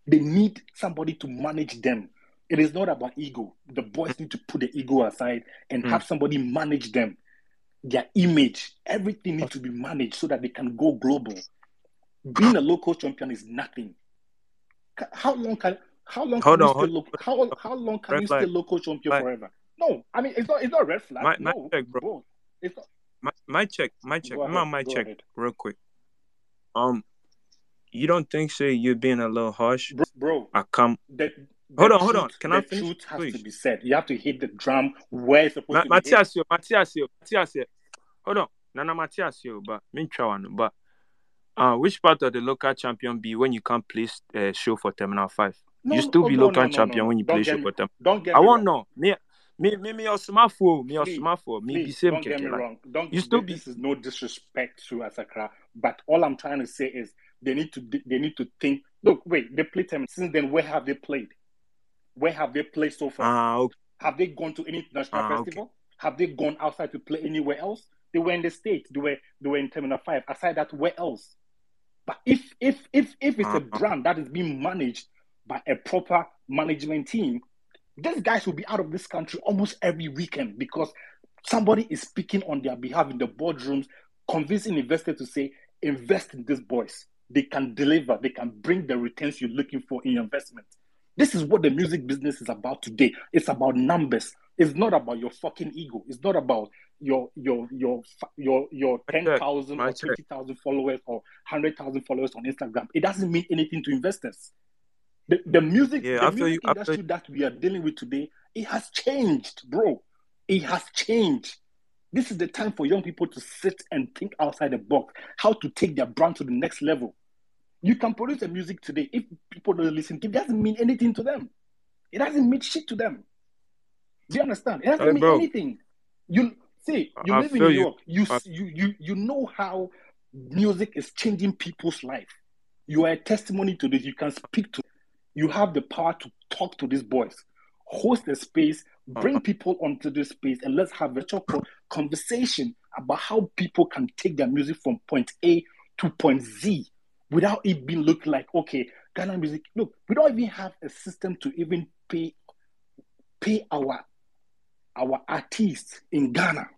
They need somebody to manage them. It is not about ego. The boys need to put the ego aside and Mm. have somebody manage them. Their image, everything needs to be managed so that they can go global. Being a local champion is nothing. How long can how long Hold can you on, stay hold local? How how long can Red you stay flag. local champion forever? No, I mean it's not it's not red flag. My my no, check, bro. bro. It's not. My, my check, my check. Go on ahead. my check ahead, real quick. Um, you don't think so? You're being a little harsh. bro. bro. I come. The Hold the on, hold on. Can I finish, truth has to be said. You have to hit the drum where it's supposed Ma- to be hit. Matias, Matias, Matias. Hold on, Nana Matias, but one. But uh, which part of the local champion be when you can't play uh, show for Terminal Five? No, you still oh, be no, local no, champion when you Don't play show me for Terminal. don't get I wrong. know me, me, me, me, your smartphone, me, your smartphone, me be please same don't get me like. wrong. Don't You still th- be this is no disrespect to Asaka, but all I'm trying to say is they need to they need to think. Look, wait, they played them since then. Where have they played? Where have they played so far? ah okay, Have they gone to any international ah okay. festival? Have they gone outside to play anywhere else? They were in the States. They were they were in Terminal Five. Aside that, where else? But if if if if it's Uh, a brand that is being managed by a proper management team, these guys will be out of this country almost every weekend because somebody is speaking on their behalf in the boardrooms, convincing investors to say, invest in these boys. They can deliver, they can bring the returns you're looking for in your investment. This is what the music business is about today. It's about numbers. It's not about your fucking ego. It's not about your your your your your ten thousand or twenty thousand followers or hundred thousand followers on Instagram. It doesn't mean anything to investors. The, the music, Yeah, the music you. Industry that we are dealing with today, it has changed, bro. It has changed. This is the time for young people to sit and think outside the box, how to take their brand to the next level. You can produce a music today. If people don't listen, it doesn't mean anything to them. It doesn't mean shit to them. Do you understand? It doesn't Hey, mean bro. anything. You see, you I live in New. York. You I- you you you know how music is changing people's life. You are a testimony to this. You can speak to. You have the power to talk to these boys. Host a space, bring uh-huh. people onto this space, and let's have a virtual conversation about how people can take their music from point A to point Z without it being looked like okay, Ghana music. Look, we don't even have a system to even pay pay our our artists in Ghana.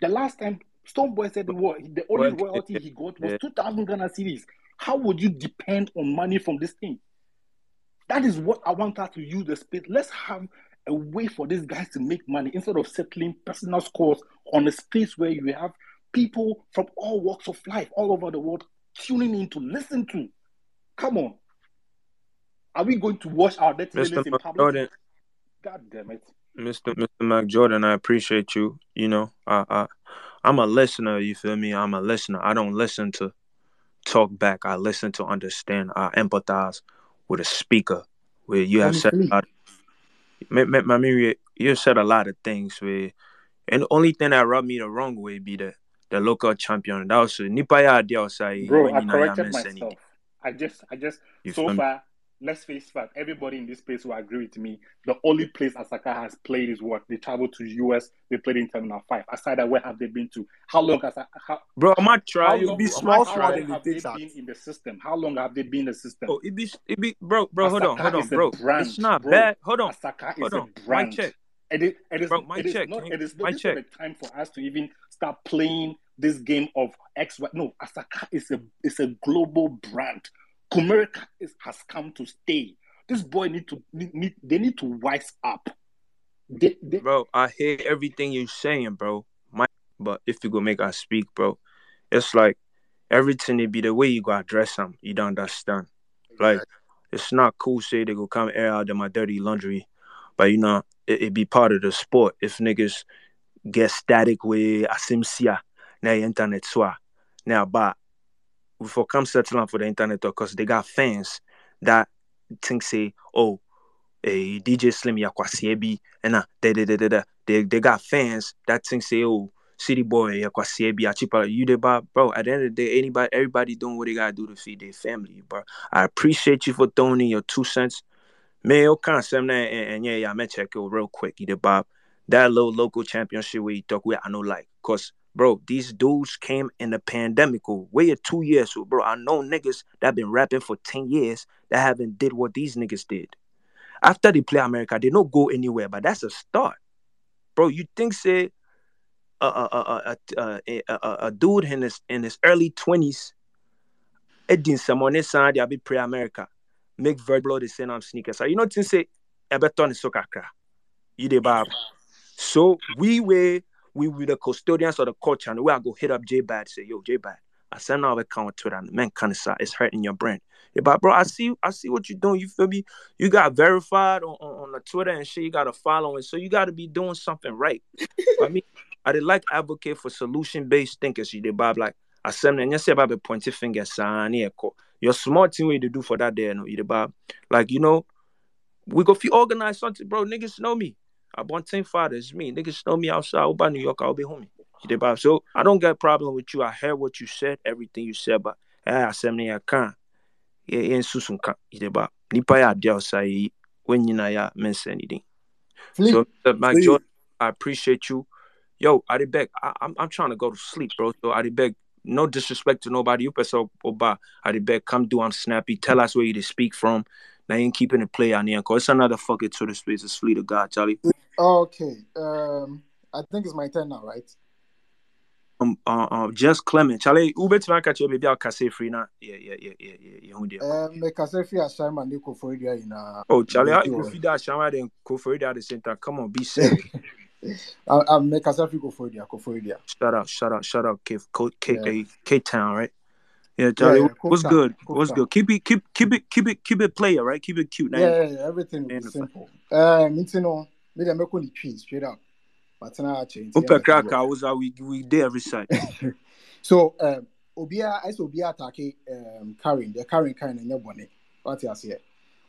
The last time Stonebwoy said the word, the only royalty he got was 2,000 Ghana cedis. How would you depend on money from this thing? That is what I want us to use the space. Let's have a way for these guys to make money instead of settling personal scores on a space where you have people from all walks of life all over the world tuning in to listen to. Come on. Are we going to wash our dirty Mr. in public? Jordan, God damn it. Mr. Mr. Mac Jordan, I appreciate you. You know, I, I I'm a listener. You feel me? I'm a listener. I don't listen to talk back. I listen to understand. I empathize with a speaker. Where you have said a lot. Me- I mean, you said a lot of things. Where, and the only thing that rubbed me the wrong way be the the local champion. That was nipa ya adi outside Bro, I you know ya corrected myself. I just, I just, You so far, let's face fact, everybody in this place will agree with me. The only place Asaka has played is what? They traveled to US, they played in Terminal 5. Aside that, where have they been to? How long has, how, Bro, I might how try. long, Be how long have they been in the system? How long have they been in the system? Oh, it be it be bro, bro. Hold on, hold on, bro. brand, It's not bro. bad. Hold on, Asaka is hold a on. My check, It is, it is, bro. My it is check. not, it is, my this is not the time for us to even start playing this game of X, Y. No, Asaka is a, is a global brand. Kumerica is, has come to stay. This boy need to, need, need- they need to wise up. They, they, Bro, I hear everything you're saying, bro. My, but if you go make us speak, bro, it's like everything it be the way you go address them. You don't understand. Like it's not cool say they go come air out of my dirty laundry, but you know it, it be part of the sport. If niggas get static with asimsia na internet swa now, but for come settle down for the internet because they got fans that think say oh eh, DJ Slim yakwasie bi and da da da da da. They they got fans that think say oh City Boy yakwasie bi achipa you the bar bro. At the end of the day, anybody everybody doing what they gotta do to feed their family, bro. I appreciate you for throwing in your two cents. Man, you can't say that and, and yeah, yeah, I'm gonna check it real quick. You the Bob. That little local championship we talk with, I know like, cause bro, these dudes came in the pandemic oh, or way of two years. So bro, I know niggas that been rapping for 10 years that haven't did what these niggas did. After they play America, they don't go anywhere, but that's a start. Bro, you think say a a a a, a, a, dude in his in his early 20s, Edin Samone Sandi abi pre America, make very blow the same am sneakers. So you know thing say Everton is so kakra. You bab. So we were we were the custodians of the culture, and we are go hit up Jay Bahd say, yo, Jay Bahd. I send out account on Twitter, and man, of it's hurting your brain. Yeah, but bro, I see, I see what you're doing. You feel me? You got verified on, on, on the Twitter and shit. You got a following, so you got to be doing something right. I mean, I did like advocate for solution based thinkers. You did, Bob. Like I said, and you say about the pointy finger, sign Your smart thing way to do for that there, no, you did, Bob. Like you know, we go fi organize something, bro. Niggas know me. I want ten fathers, me. Niggas know me outside. I'll New York. I'll be homie. You Bob. So I don't get a problem with you. I heard what you said, everything you said, but eh, I me I can't. Yeah, yeah, susun ka. You did, Bob. Nipa ya adi outside when you know ya mention anything. So, Mr. Mike Flee. Jordan, I appreciate you. Yo, Adibek, I, I'm I'm trying to go to sleep, bro. So Adibek, no disrespect to nobody. You person Oba, Adibek, come do I'm snappy. Tell us where you to speak from. Now you ain't keeping it play on here. Cause it's another fucking to the space. It's fleet of God, Charlie. Okay. Um, I think it's my turn now, right? um, uh, uh, just Clement. Charlie, Uber to my catch baby, I'll cast free now. Yeah, yeah, yeah, yeah, yeah, yeah. who there? Eh, mekasa fi assignment ne kɔ for dia nyinaa. Oh, Charlie, how you go feed that shower then go for it at the center? Come on, be serious. Ah, ah, mekasa fi kɔ for dia, kɔ for dia. shout out, shout out, shout out, K, K, K, Yeah. K Town, right? Yeah, Yeah, Charlie, yeah, what's Cooktown, good? What's good? Keep it, keep, keep it, keep it, keep it player, right? Keep it cute. Now, Yeah, yeah, yeah, everything will be Ain't simple. Um, nti no, me dem mɛkɔ ne twi straight up. Matena akyɛ nti Open yɛn crack, bɛkɔ. I was, uh, we, we there every side. So, um, obiara ɛsɛ obiara atake um, Karen, the Karen kind na nyɛ bɔne. Wate aseɛ.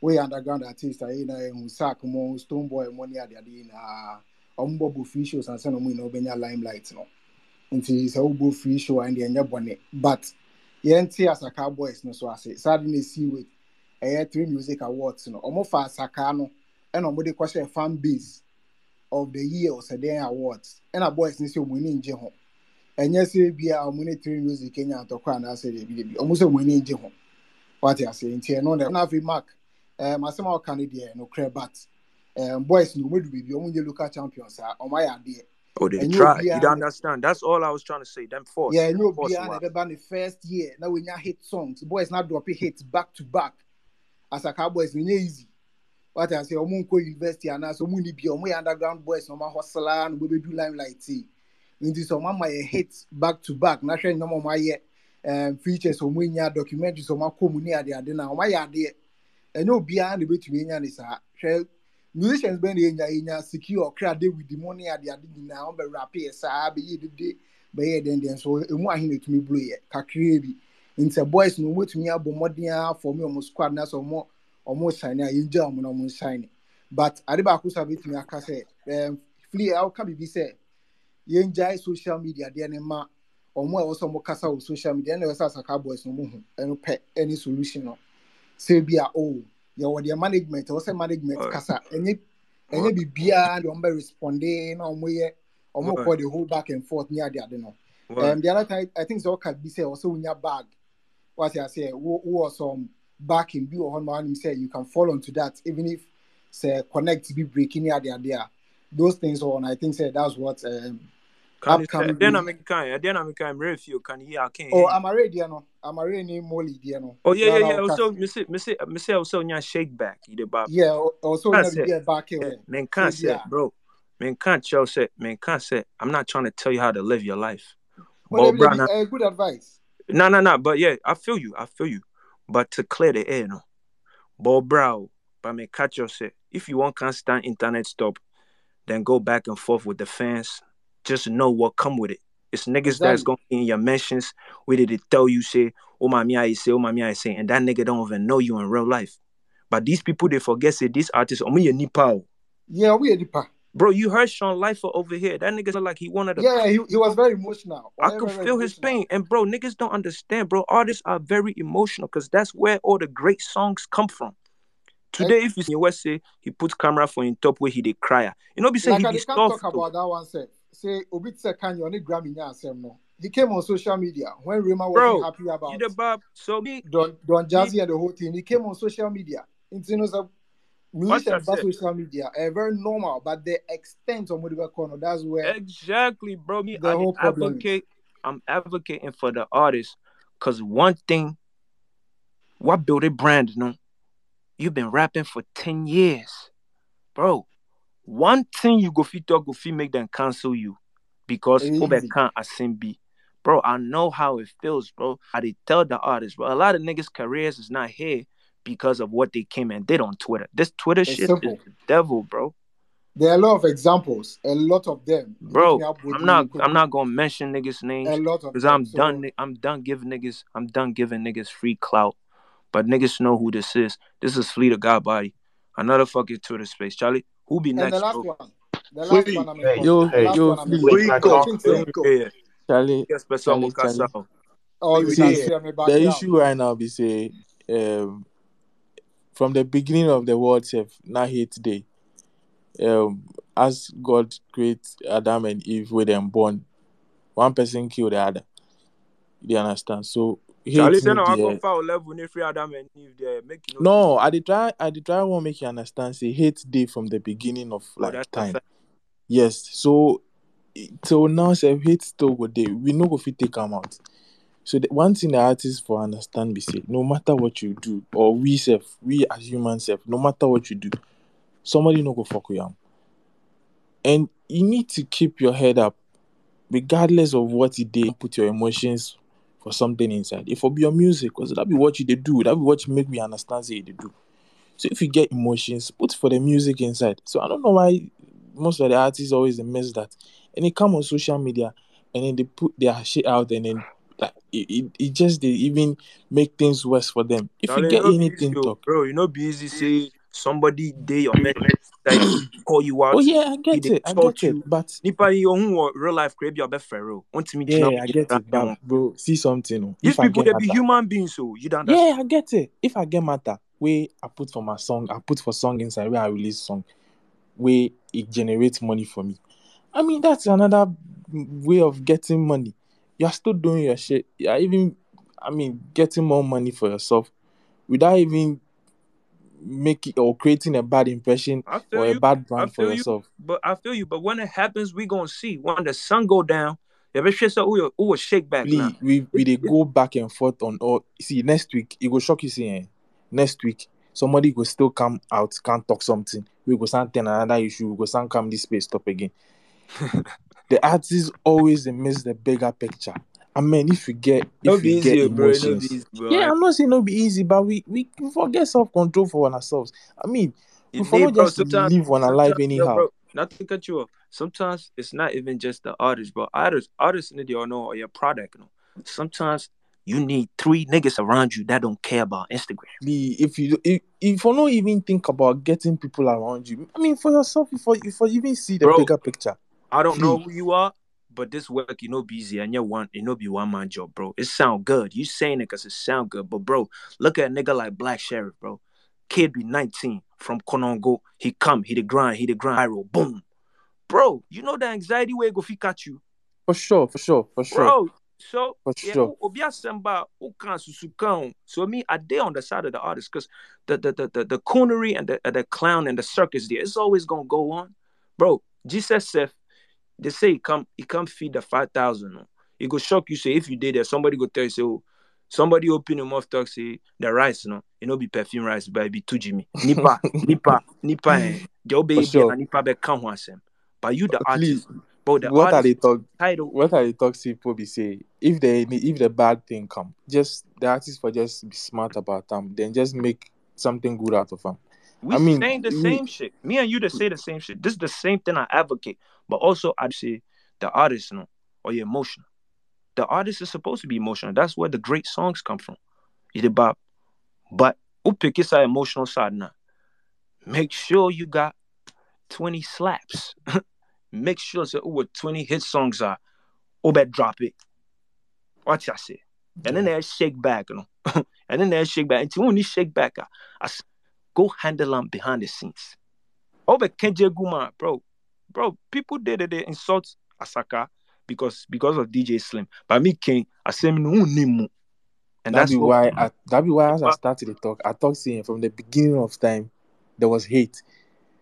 Woyɛ underground artist a yɛn na ehu sack mo, Stonebwoy mo ne adeade nyinaa. Ɔmo bɔ bo free shows ansa na ɔmo nyinaa ɔbɛnya limelight no. Nti sɛ wobɔ free show a ɛdeɛ nyɛ bɔne. But yɛnte Asaka boys no so ase. Saa de na esi wei. Ɛyɛ three music awards no. Ɔmo fa Asaka no ɛna ɔmo de kɔhyɛ fan base of the year or ɔsɛdɛn awards. Ɛna boys no sɛ ɔmo ani ngye ho. ɛnyɛ sɛ bia ɔmo ne three music nya atɔkɔ anaasɛ deebi deebi ɔmo sɛ ɔmo ani gye ho wate aseɛ nti ɛno na na afei mark eh, ɛm asɛm a ɔka no deɛ but ɛm eh, boys no ɔmo du baabi ɔmo nyɛ local champions a ɔmo ayɛ adeɛ Oh, they ɛnyɛ try. You don't understand. That's all I was trying to say. Them force. Force obiara na wild. ɛbɛba ne first year na wɔnya hit songs boys na drop hit back to back asaka boys no nyɛ easy wate aseɛ ɔmo nkɔ university anaasɛ ɔmo ni bia ɔmo yɛ underground boys na ɔmo ahɔsela na ɔmo bɛdu limelight. Yi nti sɛ ɔmo ama yɛ hit back to back na hwɛ nneɛma ɔmo ayɛ um, features ɔmo nya documentaries ɔmo akɔ mu ne adeade na ɔmo ayɛ adeɛ. Ɛnyɛ obiara na ebetumi enya ne saa. Hwɛ musicians bɛn na enya enya secure ɔkra david mu ne adeade nyinaa ɔmo bɛ rap yɛ saa bɛyɛ dede bɛyɛ dɛndɛn so emu ahen na etumi blow yɛ kakraa bi. Nti sɛ boys no ɔmo etumi abɔ mmɔden afɔ ɔmo squad na sɛ ɔmo ɔmo shine a yɛngya ɔmo na ɔmo shine but ade baako so a betumi aka sɛ ɛɛm fili a ɔka biribi sɛ yɛngyae social media deɛ ne ma ɔmo a ɛwɔ sɛ ɔmo kasa wɔ social media. Ɛna ɛwɔ sɛ asaka boys no ɔmo ho ɛno pɛ ɛne solution no sɛ bi a o yɛwɔ deɛ management ɛwɔ sɛ management kasa ɛnyɛ Word. biribiara deɛ ɔmo bɛ responde na ɔmo yɛ ɔmo kɔ the whole back and forth ne ade ade no um, the other time i think sɛ ɔka bi sɛ ɔsɛ wonya bag. Wate aseɛ wo wɔ some backing bi wɔ hɔ wanim sɛ you can fall onto that even if sɛ connect bi break ne ade ade a those things on i think sɛ that's what um, Can say? upcoming Then I'm kind. Then I'm kind. Very few. Can hear? Oh you. Amaarae deɛ no Amaarae ne Moliy deɛ no Oh yeah, yeah, yeah. Also, say, me say, me also, nya shake back. You the bab. yeah ɔ- ɔsɛ Can't wonya say, biribi a back yeah, hɔ man sɛ can't say, bro. Man can't tell say, man can't say. I'm not trying to tell you how to live your life. oh But bro, uh, good advice no, no, no. But yeah, I feel you. I feel you. But to clear the air, no. But bro, but me catch you say, if you want constant internet stop, then go back and forth with the fans. Just know what come with it. It's niggas that's gonna be in your mentions where they tell you say, oh my me I say, oh my me I say, and that nigga don't even know you in real life. But these people they forget say these artists, oh me nipa. yeah we yɛ nipa Bro, you heard Sean Lifer over here. That nigga look like he wanted to yeah he, he was very emotional I ɔyɛ could feel his emotional pain. And bro, niggas don't understand, bro. Artists are very emotional because that's where all the great songs come from. Today, if you see West say he puts camera for in top where he dey cry. You know, be say like he I can't talk though. about that one sef. Say Obi say Kanye on the Grammy nya asem no. He came on social media when Rema wasn't Bro, happy you about the Bob. So me, Don Don Jazzy and the whole thing. He came on social media. It's you know I musicians social media are very normal, but the extent of what corner that's where Exactly, bro. Me, I advocate, I'm advocating for the artists because one thing, what build a brand, no? You've been rapping for 10 years, bro. One thing you go fit talk, go fit make them cancel you because easy. can't. Bro, I know how it feels, bro. I did tell the artists, bro. A lot of niggas' careers is not here because of what they came and did on Twitter. This Twitter It's shit is the devil, bro. There are a lot of examples, a lot of them. Bro, me up with I'm not you I'm not gonna mention niggas' names a lot of because them. I'm done. So ni- I'm done giving niggas. I'm done giving niggas free clout. But niggas know who this is. This is Fleet of God Body. Another fucking Twitter space. Charlie, who be and the next, last bro? one. The last Please, one I'm in hey, Yo, the hey, last yo, one I'm in Flea, Rico, contention to. Rico, Yeah, Charlie, Charlie. Charlie. Oh, We you we can See, there. see me back the issue right now be say, um, from the beginning of the world, self, not hate day. Um, as God create Adam and Eve with them born, one person kill the other. You understand? So Charlie me "No, I go there. foul level. If free Adam and Eve there, make you know." No, I did try. I did try. Want make you understand. Say hate day from the beginning of Oh, like a time. Yes. So till now say hate still go day. We know go fit take am out. So the one thing the artists for understand be say no matter what you do, or we self, we as human self, no matter what you do, somebody no go fuck with am. And you need to keep your head up, regardless of what it dey. Put your emotions for something inside. If it be your music, cause that be what you dey do. That be what you make me understand say you dey do. So if you get emotions, put for the music inside. So I don't know why most of the artists always miss that. And they come on social media and then they put their shit out and then it, it, just they even make things worse for them. If you get no anything easy, oh, talk. bro. You know, be easy say somebody day or man like call you out. Oh yeah, I get it, oh. I get it. But Nipa yi ohun wɔ real life kura ebi ɔbɛ fɛrɛ o. Wɔn ti mi gyina yeah, I get it. But bro, see something. oh, These people they be human beings, so you don't yeah, I get it. If I get matter, where I put for my song, I put for song inside where I release song, where it generates money for me. I mean, that's another way of getting money. You're still doing your shit. You're even, I mean, getting more money for yourself without even making or creating a bad impression or a bad brand for you. yourself. But I feel you. But when it happens, we gonna see. When the sun go down, you ever shit so who will shake back now. We we they go back and forth on all. See, next week it will shock you. See, eh, next week somebody will still come out, can't talk something. We go something another issue. We go some come this space stop again. the artists always miss the bigger picture. I mean, if you get No if you get easy, bro. No be emotions, easy, bro. yeah, I'm not saying it'll be easy, but we we forget self control for ourselves. I mean, we It for dey, not bro. just live on our life anyhow. bro. Not to cut you off. Sometimes it's not even just the artist, but Artists, artists need to know or your product. You know. Sometimes you need three niggas around you that don't care about Instagram. the if you if, if you not even think about getting people around you i mean for yourself if you if you even see the Bro, bigger picture I don't know who you are, but this work you know be easy and you want it know be one man job, bro. It sound good. You saying it cause it sound good, but bro, look at a nigga like Black Sherif, bro. Kid be 19 from Konongo. He come, he the grind, he the grind, viral, boom. Bro, you know the anxiety way go fit catch you. for sure for sure for sure Bro, so for yeah, sure woka susuka so me I dey on the side of the artist because the the, the the the coonery and the uh, the clown and the circus there it's always gonna go on bro jesus said they say he come he come feed the 5000 no? it go shock you say if you did there somebody go tell you say oh somebody open your mouth talk say the rice no it no be perfume rice but it be two jimmy nipa nipa nipa eh the obey sure nipa be asɛm but you the artist but the what are they talk title what are they talks people be say if they if the bad thing come just the artist for just be smart about them then just make something good out of them We i mean saying the we same shit. Me and you to say the same shit. This is the same thing I advocate. But also I say the artist, you know, or your emotional. The artist is supposed to be emotional. That's where the great songs come from. Did bop. But who pick his emotional side now? Make sure you got 20 slaps. Make sure so what 20 hit songs are. Oh, bet drop it. What I say. And then they shake back, you know. and then they shake back. Until when you shake back, I s- go handle them behind the scenes. Oh, but Kenji Guma, bro, bro, people did it, they insult Asaka because because of DJ Slim. But me, King, I say me no nimu, and that that's be why I, that be why as I started the talk I talk saying from the beginning of time there was hate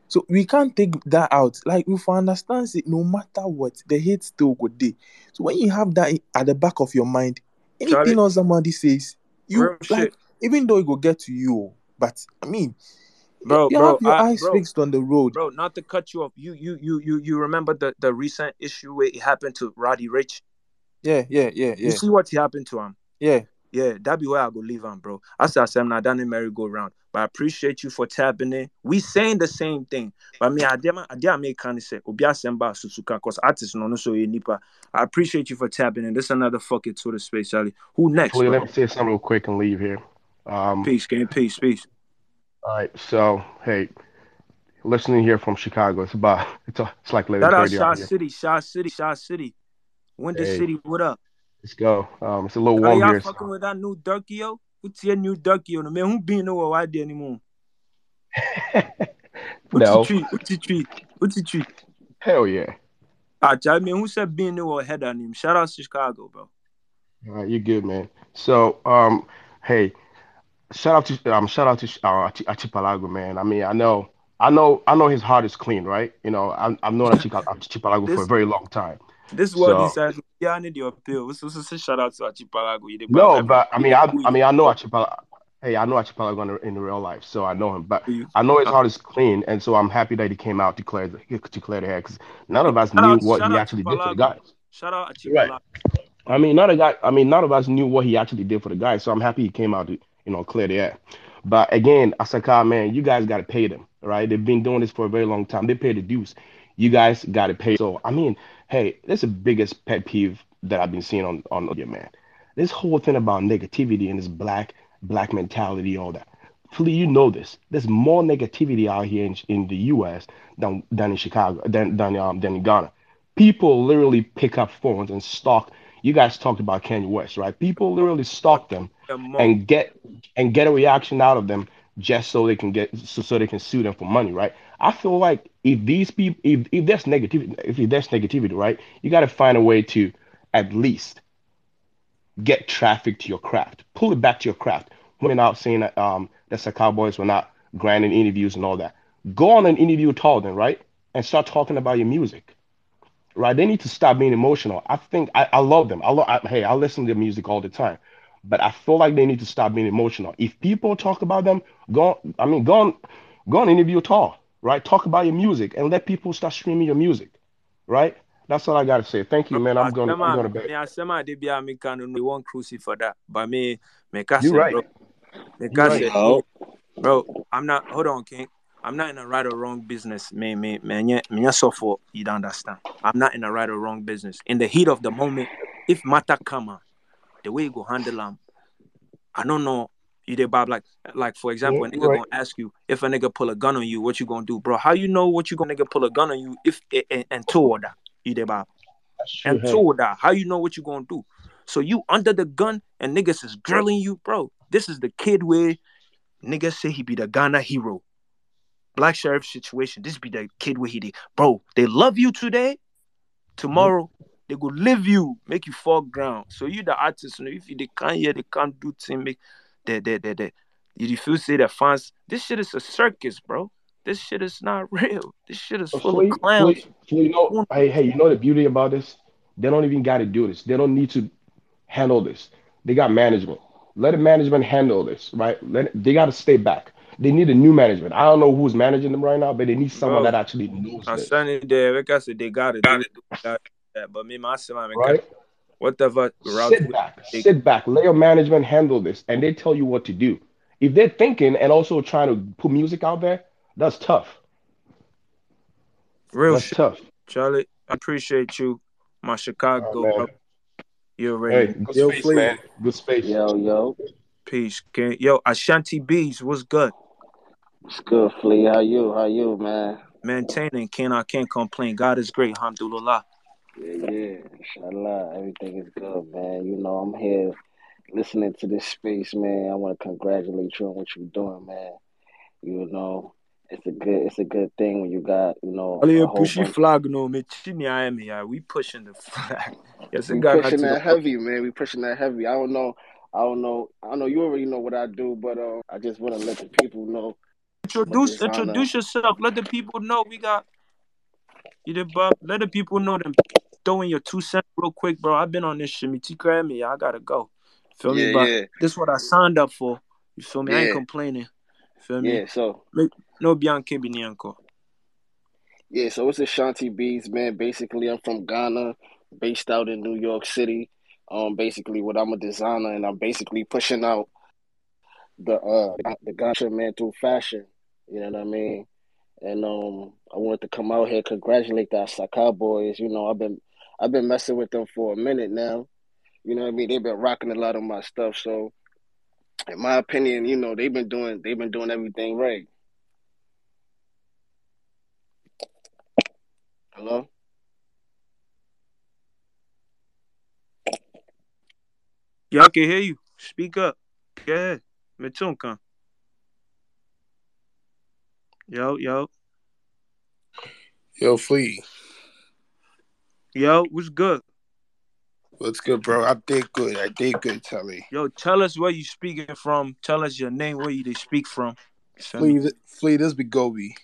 So we can't take that out. Like if we understand it, no matter what, the hate still go there. So when you have that at the back of your mind, anything Charlie, else somebody says, you like shit, even though it will get to you, but I mean, bro, you bro, have your I, eyes bro, fixed on the road. bro. Not to cut you off, you, you, you, you, you remember the the recent issue where it happened to Roddy Ricch? Yeah, yeah, yeah, You see what happened to him? yeah. Yeah, that be where I go leave him, bro. I said I'm not done in merry go round. But I appreciate you for tapping in. We saying the same thing. But me, I did I did make kind of say Obi Asemba Susuka because artists no no so you nipa. I appreciate you for tapping in. This is another fucking Twitter space, Charlie. Who next, Actually, let me say something real quick and leave here. Um, Peace, game, peace, peace. All right, so hey, listening here from Chicago, it's about it's a, it's like Shout out Shaw. City, Shaw City, Shaw City. Winter Hey, City, what up? let's go. Um, it's a little warm y'all here. fucking So. with that new Durkio? What's your new Durkio? Man, who nowhere why there anymore? What's your treat? What's your treat? What's your treat? hell yeah. Ah, Charlie, man, who said being nowhere head on him? Shout out to Chicago, bro. All right, you're good, man. So, um, hey, shout out to um, shout out to uh, Achipalago, man. I mean, I know I know I know his heart is clean, right? You know, I, I've known Achika- Achipalago for a very long time. this what he So says. Yeah, I need your appeal. So, so, so shout out to did no, but I mean, I. I mean, I know Achipalago. Hey, I know Achipalago in, in real life, so I know him. But I know his heart is clean, and so I'm happy that he came out declared declared ahead because none of us shout knew out, what he actually did for the guys. Shout out Achipalago. Right. I mean, none of guy. I mean, none of us knew what he actually did for the guys. So I'm happy he came out to you know clear the air. But again, Asaka, man, you guys got to pay them, right? They've been doing this for a very long time. They pay the dues. You guys got to pay. So I mean, hey, that's the biggest pet peeve that I've been seeing on on yeah, man. This whole thing about negativity and this black black mentality, all that. Flea, you know this. There's more negativity out here in, in the U.S. than than in Chicago, than than um than in Ghana. People literally pick up phones and stalk. You guys talked about Kanye West, right? People literally stalk them. And get and get a reaction out of them just so they can get so, so they can sue them for money, right? I feel like if these people if, if there's negativity if there's negativity, right, you got to find a way to at least get traffic to your craft. Pull it back to your craft. Women out saying that um that the cowboys were not granting interviews and all that. Go on an interview tell them, right? And start talking about your music. Right? They need to stop being emotional. I think I, I love them. I love I, hey, I listen to their music all the time. But I feel like they need to stop being emotional. If people talk about them, go I mean go on go on interview tall, right? Talk about your music and let people start streaming your music. Right? That's all I gotta say. Thank you, man. I'm gonna I'm going to bed. me asema de bia me can no one crucify for that. But me me You're right. bro. Me You're right. say, bro. I'm not. Hold on, King. I'm not in a right or wrong business. Me me me nye me nye suffer. You don't understand. I'm not in a right or wrong business. In the heat of the moment, if matter come out, the way you go handle them, I don't know. You did Bob like like for example, a Yeah, nigga right. gonna ask you if a nigga pull a gun on you, what you gonna do, bro? How you know what you gonna nigga pull a gun on you if and, and two that you did Bob and two that how you know what you gonna do? So you under the gun and niggas is drilling you, bro. This is the kid where niggas say he be the Ghana hero. Black Sherif situation. This be the kid where he did, bro. They love you today. Mm-hmm. Tomorrow they go leave you, make you fall ground. So you the artist, you know, if they can't hear, they can't do thing, make they they they they you feel say that fans. This shit is a circus, bro. This shit is not real. This shit is But full Flea, of clowns. Flea, Flea, you know, hey, hey, you know the beauty about this? They don't even got to do this. They don't need to handle this. They got management. Let the management handle this, right? Let they got to stay back. They need a new management. I don't know who's managing them right now, but they need someone Bro, that actually knows I'm this, saying there, like I said, they gotta do that. But me, myself, I mean, right? whatever route Sit back, take. sit back. Let your management handle this, and they tell you what to do. If they're thinking and also trying to put music out there, that's tough. Real That's shit, tough. Charlie. I appreciate you, my Oh Chicago, man. bro. You Hey, already good yo, space, Flea. man. Good space. Yo, yo. Peace, King. Yo, Ashanti Bees, what's good? It's good, Flea. How you? How you, man? Maintaining, King. I can't complain. God is great. Alhamdulillah. Yeah, yeah. Inshallah. Everything is good, man. You know, I'm here listening to this space, man. I want to congratulate you on what you're doing, man. You know, it's a good it's a good thing when you got, you know, Ali a whole pushy flag, no, me chini I am here. We pushing the flag. Yes, we pushing that heavy, man. We pushing that heavy. I don't know. I don't know. I don't know. You already know what I do, but uh, I just want to let the people know introduce introduce yourself. Let the people know we got you did Bob. Let the people know them throwing your two cents real quick, bro. I've been on this shit. Me T me. I gotta go. Feel me? Yeah, But yeah, this what I signed up for. You feel me? I ain't complaining. Feel me? yeah. So no Bianca Binianco. yeah, so it's Ashanti Beats, man. Basically, I'm from Ghana, based out in New York City. Um, basically, what I'm a designer, and I'm basically pushing out the uh the gotcha man through fashion. You know what I mean? And um, I wanted to come out here congratulate the Asaka boys. You know, I've been I've been messing with them for a minute now. You know what I mean? They've been rocking a lot of my stuff. So, in my opinion, you know, they've been doing they've been doing everything right. Hello? Y'all can hear you. Speak up. Go ahead. Mitunka. Yo, yo, Yo, Flea, yo, what's good? what's good, bro? I did good. I did good, Charlie. Yo, tell us where you speaking from. Tell us your name, where you they speak from. Flea, Flea, this be Gobi.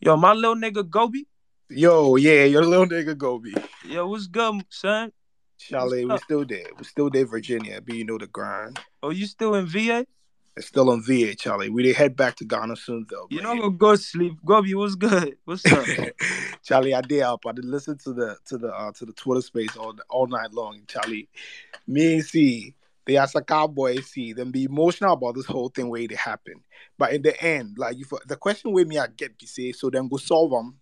Yo, my little nigga Gobi. Yo, yeah, your little nigga Gobi. Yo, what's good, son? Charlie, we still there. We still there, Virginia. But you know the grind. Oh, you still in VA? It's still on VA, Charlie. We they head back to Ghana soon though. You not gonna go sleep. Gobi, what's good? What's up? Charlie, I did up. I did listen to the to the uh, to the Twitter space all all night long. Charlie, me and C, they as a cowboy see them be emotional about this whole thing where it happened. But in the end, like you, the question with me I get be say, so then go solve them,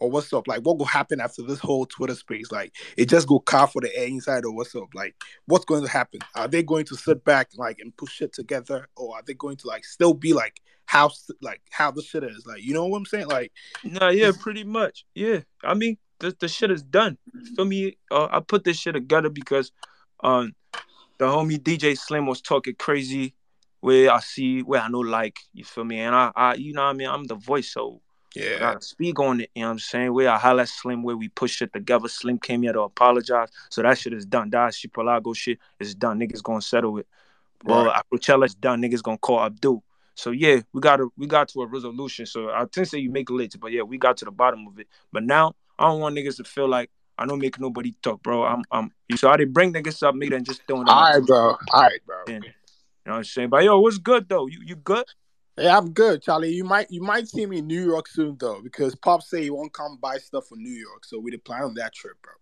or what's up? Like what will happen after this whole Twitter space? Like it just go car for the air inside, or what's up? Like what's going to happen? Are they going to sit back like and push shit together, or are they going to like still be like how like how the shit is? Like you know what I'm saying? Like No, yeah, pretty much. Yeah, I mean, the the shit is done. For me, uh, I put this shit together because, um, the homie DJ Slim was talking crazy. Where I see, where I know, like you feel me, and I, I, you know, what I mean, I'm the voice, so yeah, gotta speak on it. You know what I'm saying? Where I holla Slim, where we push it together. Slim came here to apologize, so that shit is done. That Chipolago shit is done. Niggas gonna settle it. Well, right. Coachella's done. Niggas gonna call Abdul. So yeah, we got to we got to a resolution. So I tend to say you make it late, but yeah, we got to the bottom of it. But now I don't want niggas to feel like I don't make nobody talk, bro. I'm I'm so I didn't bring niggas up, nigga, and just throwing them All right, bro. All right, bro. there. You know what I'm saying? But yo, what's good though? You you good? Yeah, I'm good, Charlie. You might you might see me in New York soon though, because Pop say he won't come buy stuff for New York, so we the plan on that trip, bro.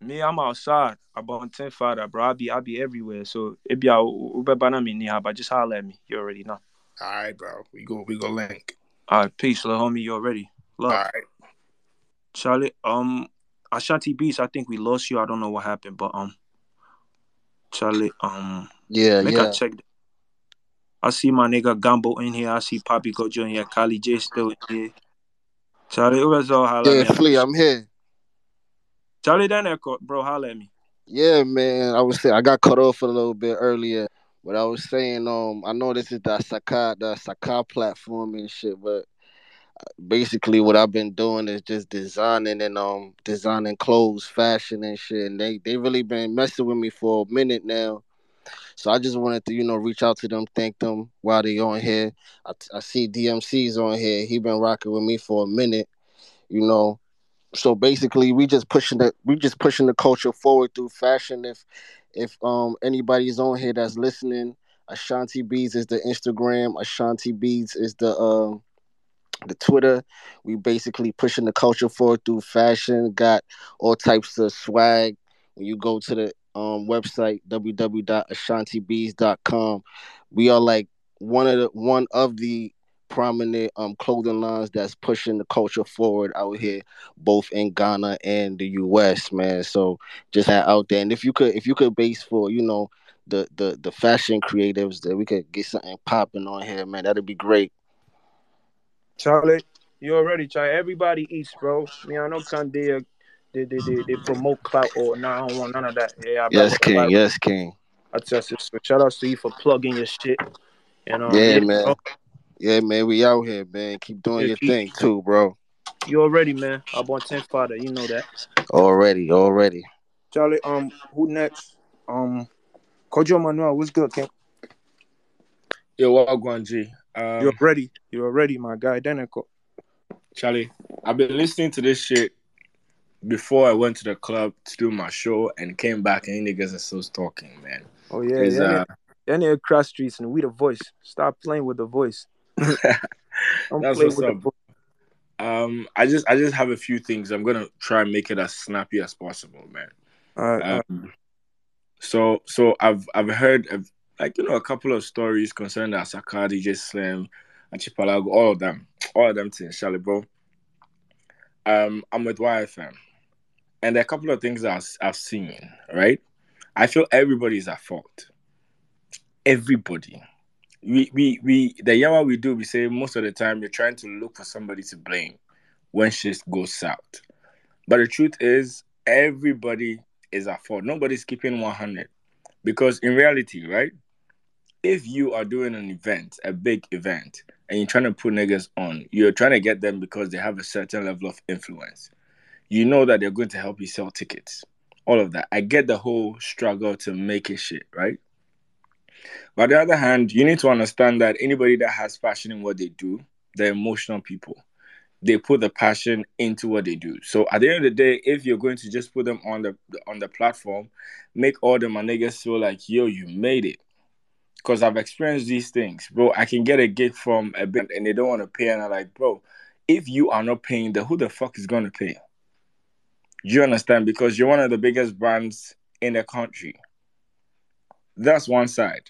Me, I'm outside. I'm on 10 father, bro. I be I be everywhere. So it be out ube banana me but just holler at me. You already know. All right, bro. We go we go link. All right, peace, little homie. You already. Love. All right. Charlie, um, Ashanti Beats, I think we lost you. I don't know what happened, but um, Charlie, um, Yeah, make yeah. I check. I see my nigga Gumbo in here. I see Poppy Gojo in here. Kali J still in here. Charlie, who else all holler Yeah? Flea, I'm here. Charlie, then echo, bro, holler at me. Yeah, man. I was saying I got cut off a little bit earlier, but I was saying, um, I know this is the Saka, the Saka platform and shit, but basically what I've been doing is just designing and um designing clothes, fashion and shit. And they they really been messing with me for a minute now. So I just wanted to, you know, reach out to them, thank them while they on here. I, I see DMC's on here. He been rocking with me for a minute, you know. So basically, we just pushing the we just pushing the culture forward through fashion. If if um anybody's on here that's listening, Ashanti Beads is the Instagram. Ashanti Beads is the um the Twitter. We basically pushing the culture forward through fashion. Got all types of swag. When you go to the um website www.ashantibees.com, we are like one of the one of the prominent um clothing lines that's pushing the culture forward out here, both in Ghana and the US, man. So just out there. And if you could if you could base for, you know, the the the fashion creatives that we could get something popping on here, man, that'd be great. Charlie, you already Charlie. Everybody eats, bro. Me, I know Kanye, they, they, they, they promote clout or nah, I don't want none of that. Yeah, I Yes, bet- King. Yes, King. I test it. So shout out to you for plugging your shit. And um, Yeah, yeah, man. bro, Yeah, man. We out here, man. Keep doing Yeah, your keep- thing too, bro. you already, man. I'm on 10 father. You know that. Already, already. Charlie, um, who next? Um, Kojo Manuel, what's good, King? Yo, what going, G? Um, You're ready. You're ready, my guy. Denico. Charlie, I've been listening to this shit before I went to the club to do my show and came back and you niggas are still talking, man. Oh yeah, yeah. uh, That nigga cross streets and we the voice. Stop playing with the voice. Don't That's play what's with up. the voice. Um, I just I just have a few things. I'm gonna try and make it as snappy as possible, man. All right. Um, so so I've I've heard of like you know a couple of stories concerning Asaka, DJ Slim, Achipalago, all of them, all of them things, Charlie, bro. Um, I'm with YFM, and a couple of things I've- I've seen. Right, I feel everybody's at fault. Everybody. We we we the yawa we do. We say most of the time you're trying to look for somebody to blame when shit goes south. But the truth is, everybody is at fault. Nobody's keeping 100. Because in reality, right? If you are doing an event, a big event, and you're trying to put niggas on, you're trying to get them because they have a certain level of influence. You know that they're going to help you sell tickets. All of that. I get the whole struggle to make it shit, right? But on the other hand, you need to understand that anybody that has passion in what they do, they're emotional people they put the passion into what they do. So at the end of the day, if you're going to just put them on the on the platform, make all the my niggas feel like yo, you made it. Because I've experienced these things, bro. I can get a gig from a band and they don't want to pay, and I'm like, bro, if you are not paying, then who the fuck is gonna pay? You understand? Because you're one of the biggest brands in the country. That's one side.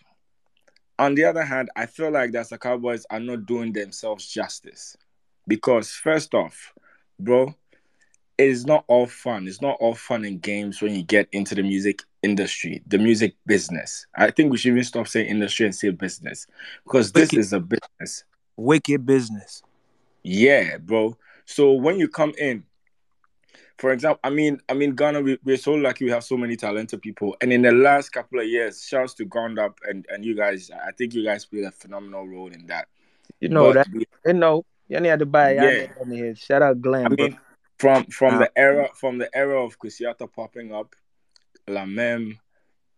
On the other hand, I feel like that the Cowboys are not doing themselves justice. Because first off, bro, it is not all fun. It's not all fun and games when you get into the music industry, the music business. I think we should even stop saying industry and say business. Because this Wicked, is a business. wicked business. Yeah, bro. So when you come in, for example, I mean, I mean, Ghana, we, we're so lucky we have so many talented people. And in the last couple of years, shouts to Ground Up and, and you guys, I think you guys played a phenomenal role in that. You know But that. You know, you need to buy. yeah. Shout out Glenn, I bro. mean, from from Uh, the era from the era of Kusiata popping up, La Mem,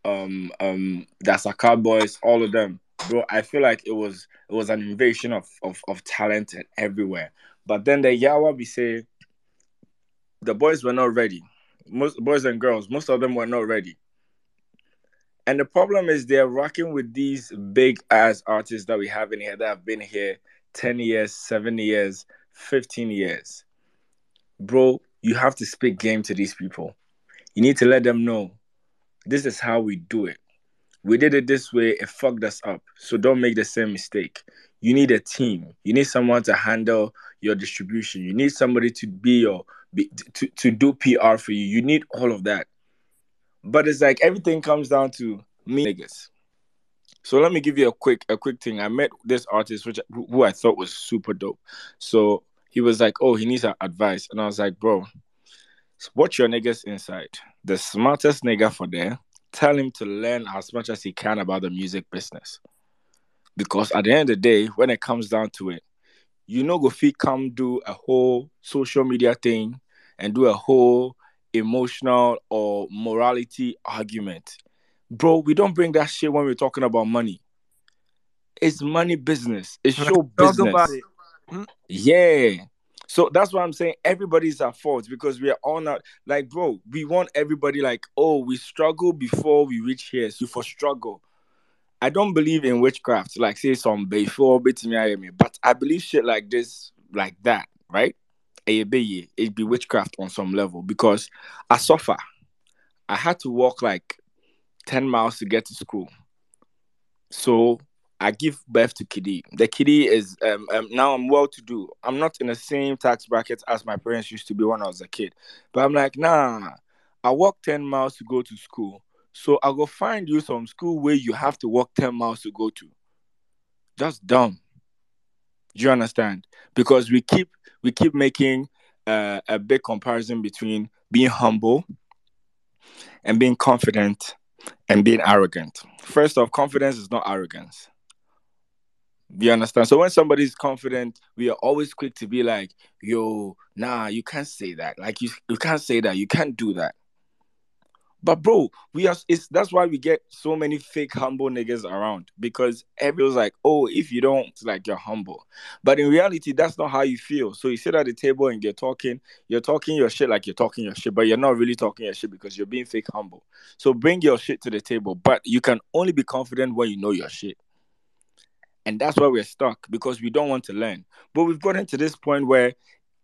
um, um, Dasaka Boys, all of them, bro. I feel like it was it was an invasion of of, of talent everywhere. But then the Yawa be say the boys were not ready. Most boys and girls, most of them were not ready. And the problem is they're rocking with these big ass artists that we have in here that have been here 10 years, 7 years, 15 years. Bro, you have to speak game to these people. You need to let them know this is how we do it. We did it this way, it fucked us up. So don't make the same mistake. You need a team. You need someone to handle your distribution. You need somebody to be your be, to, to do PR for you. You need all of that. But it's like everything comes down to me niggas. So let me give you a quick a quick thing. I met this artist which who I thought was super dope. So he was like, "Oh, he needs advice," and I was like, "Bro, watch your niggas inside. The smartest nigga for there. Tell him to learn as much as he can about the music business. Because at the end of the day, when it comes down to it, you know, go fit come do a whole social media thing and do a whole emotional or morality argument. Bro, we don't bring that shit when we're talking about money. It's money business. It's show business. it. Hmm? Yeah. So that's why I'm saying everybody's at fault because we are all not like, bro, we want everybody like, oh, we struggle before we reach here. So for struggle. I don't believe in witchcraft, like say some before me, but I believe shit like this, like that, right? It'd be witchcraft on some level because I suffer. I had to walk like 10 miles to get to school. So I give birth to Kiddy. The Kiddy is um, um now I'm well to do. I'm not in the same tax bracket as my parents used to be when I was a kid. But I'm like, nah, I walk 10 miles to go to school. So I'll go find you some school where you have to walk 10 miles to go to. That's dumb. Do you understand? Because we keep we keep making uh, a big comparison between being humble and being confident and being arrogant. First off, confidence is not arrogance. You understand? So when somebody's confident, we are always quick to be like, yo, nah, you can't say that. Like you, you can't say that. You can't do that. But bro, we are it's that's why we get so many fake humble niggas around because everyone's like, oh, if you don't, like you're humble. But in reality, that's not how you feel. So you sit at the table and you're talking, you're talking your shit like you're talking your shit, but you're not really talking your shit because you're being fake humble. So bring your shit to the table, but you can only be confident when you know your shit. And that's why we're stuck because we don't want to learn. But we've gotten to this point where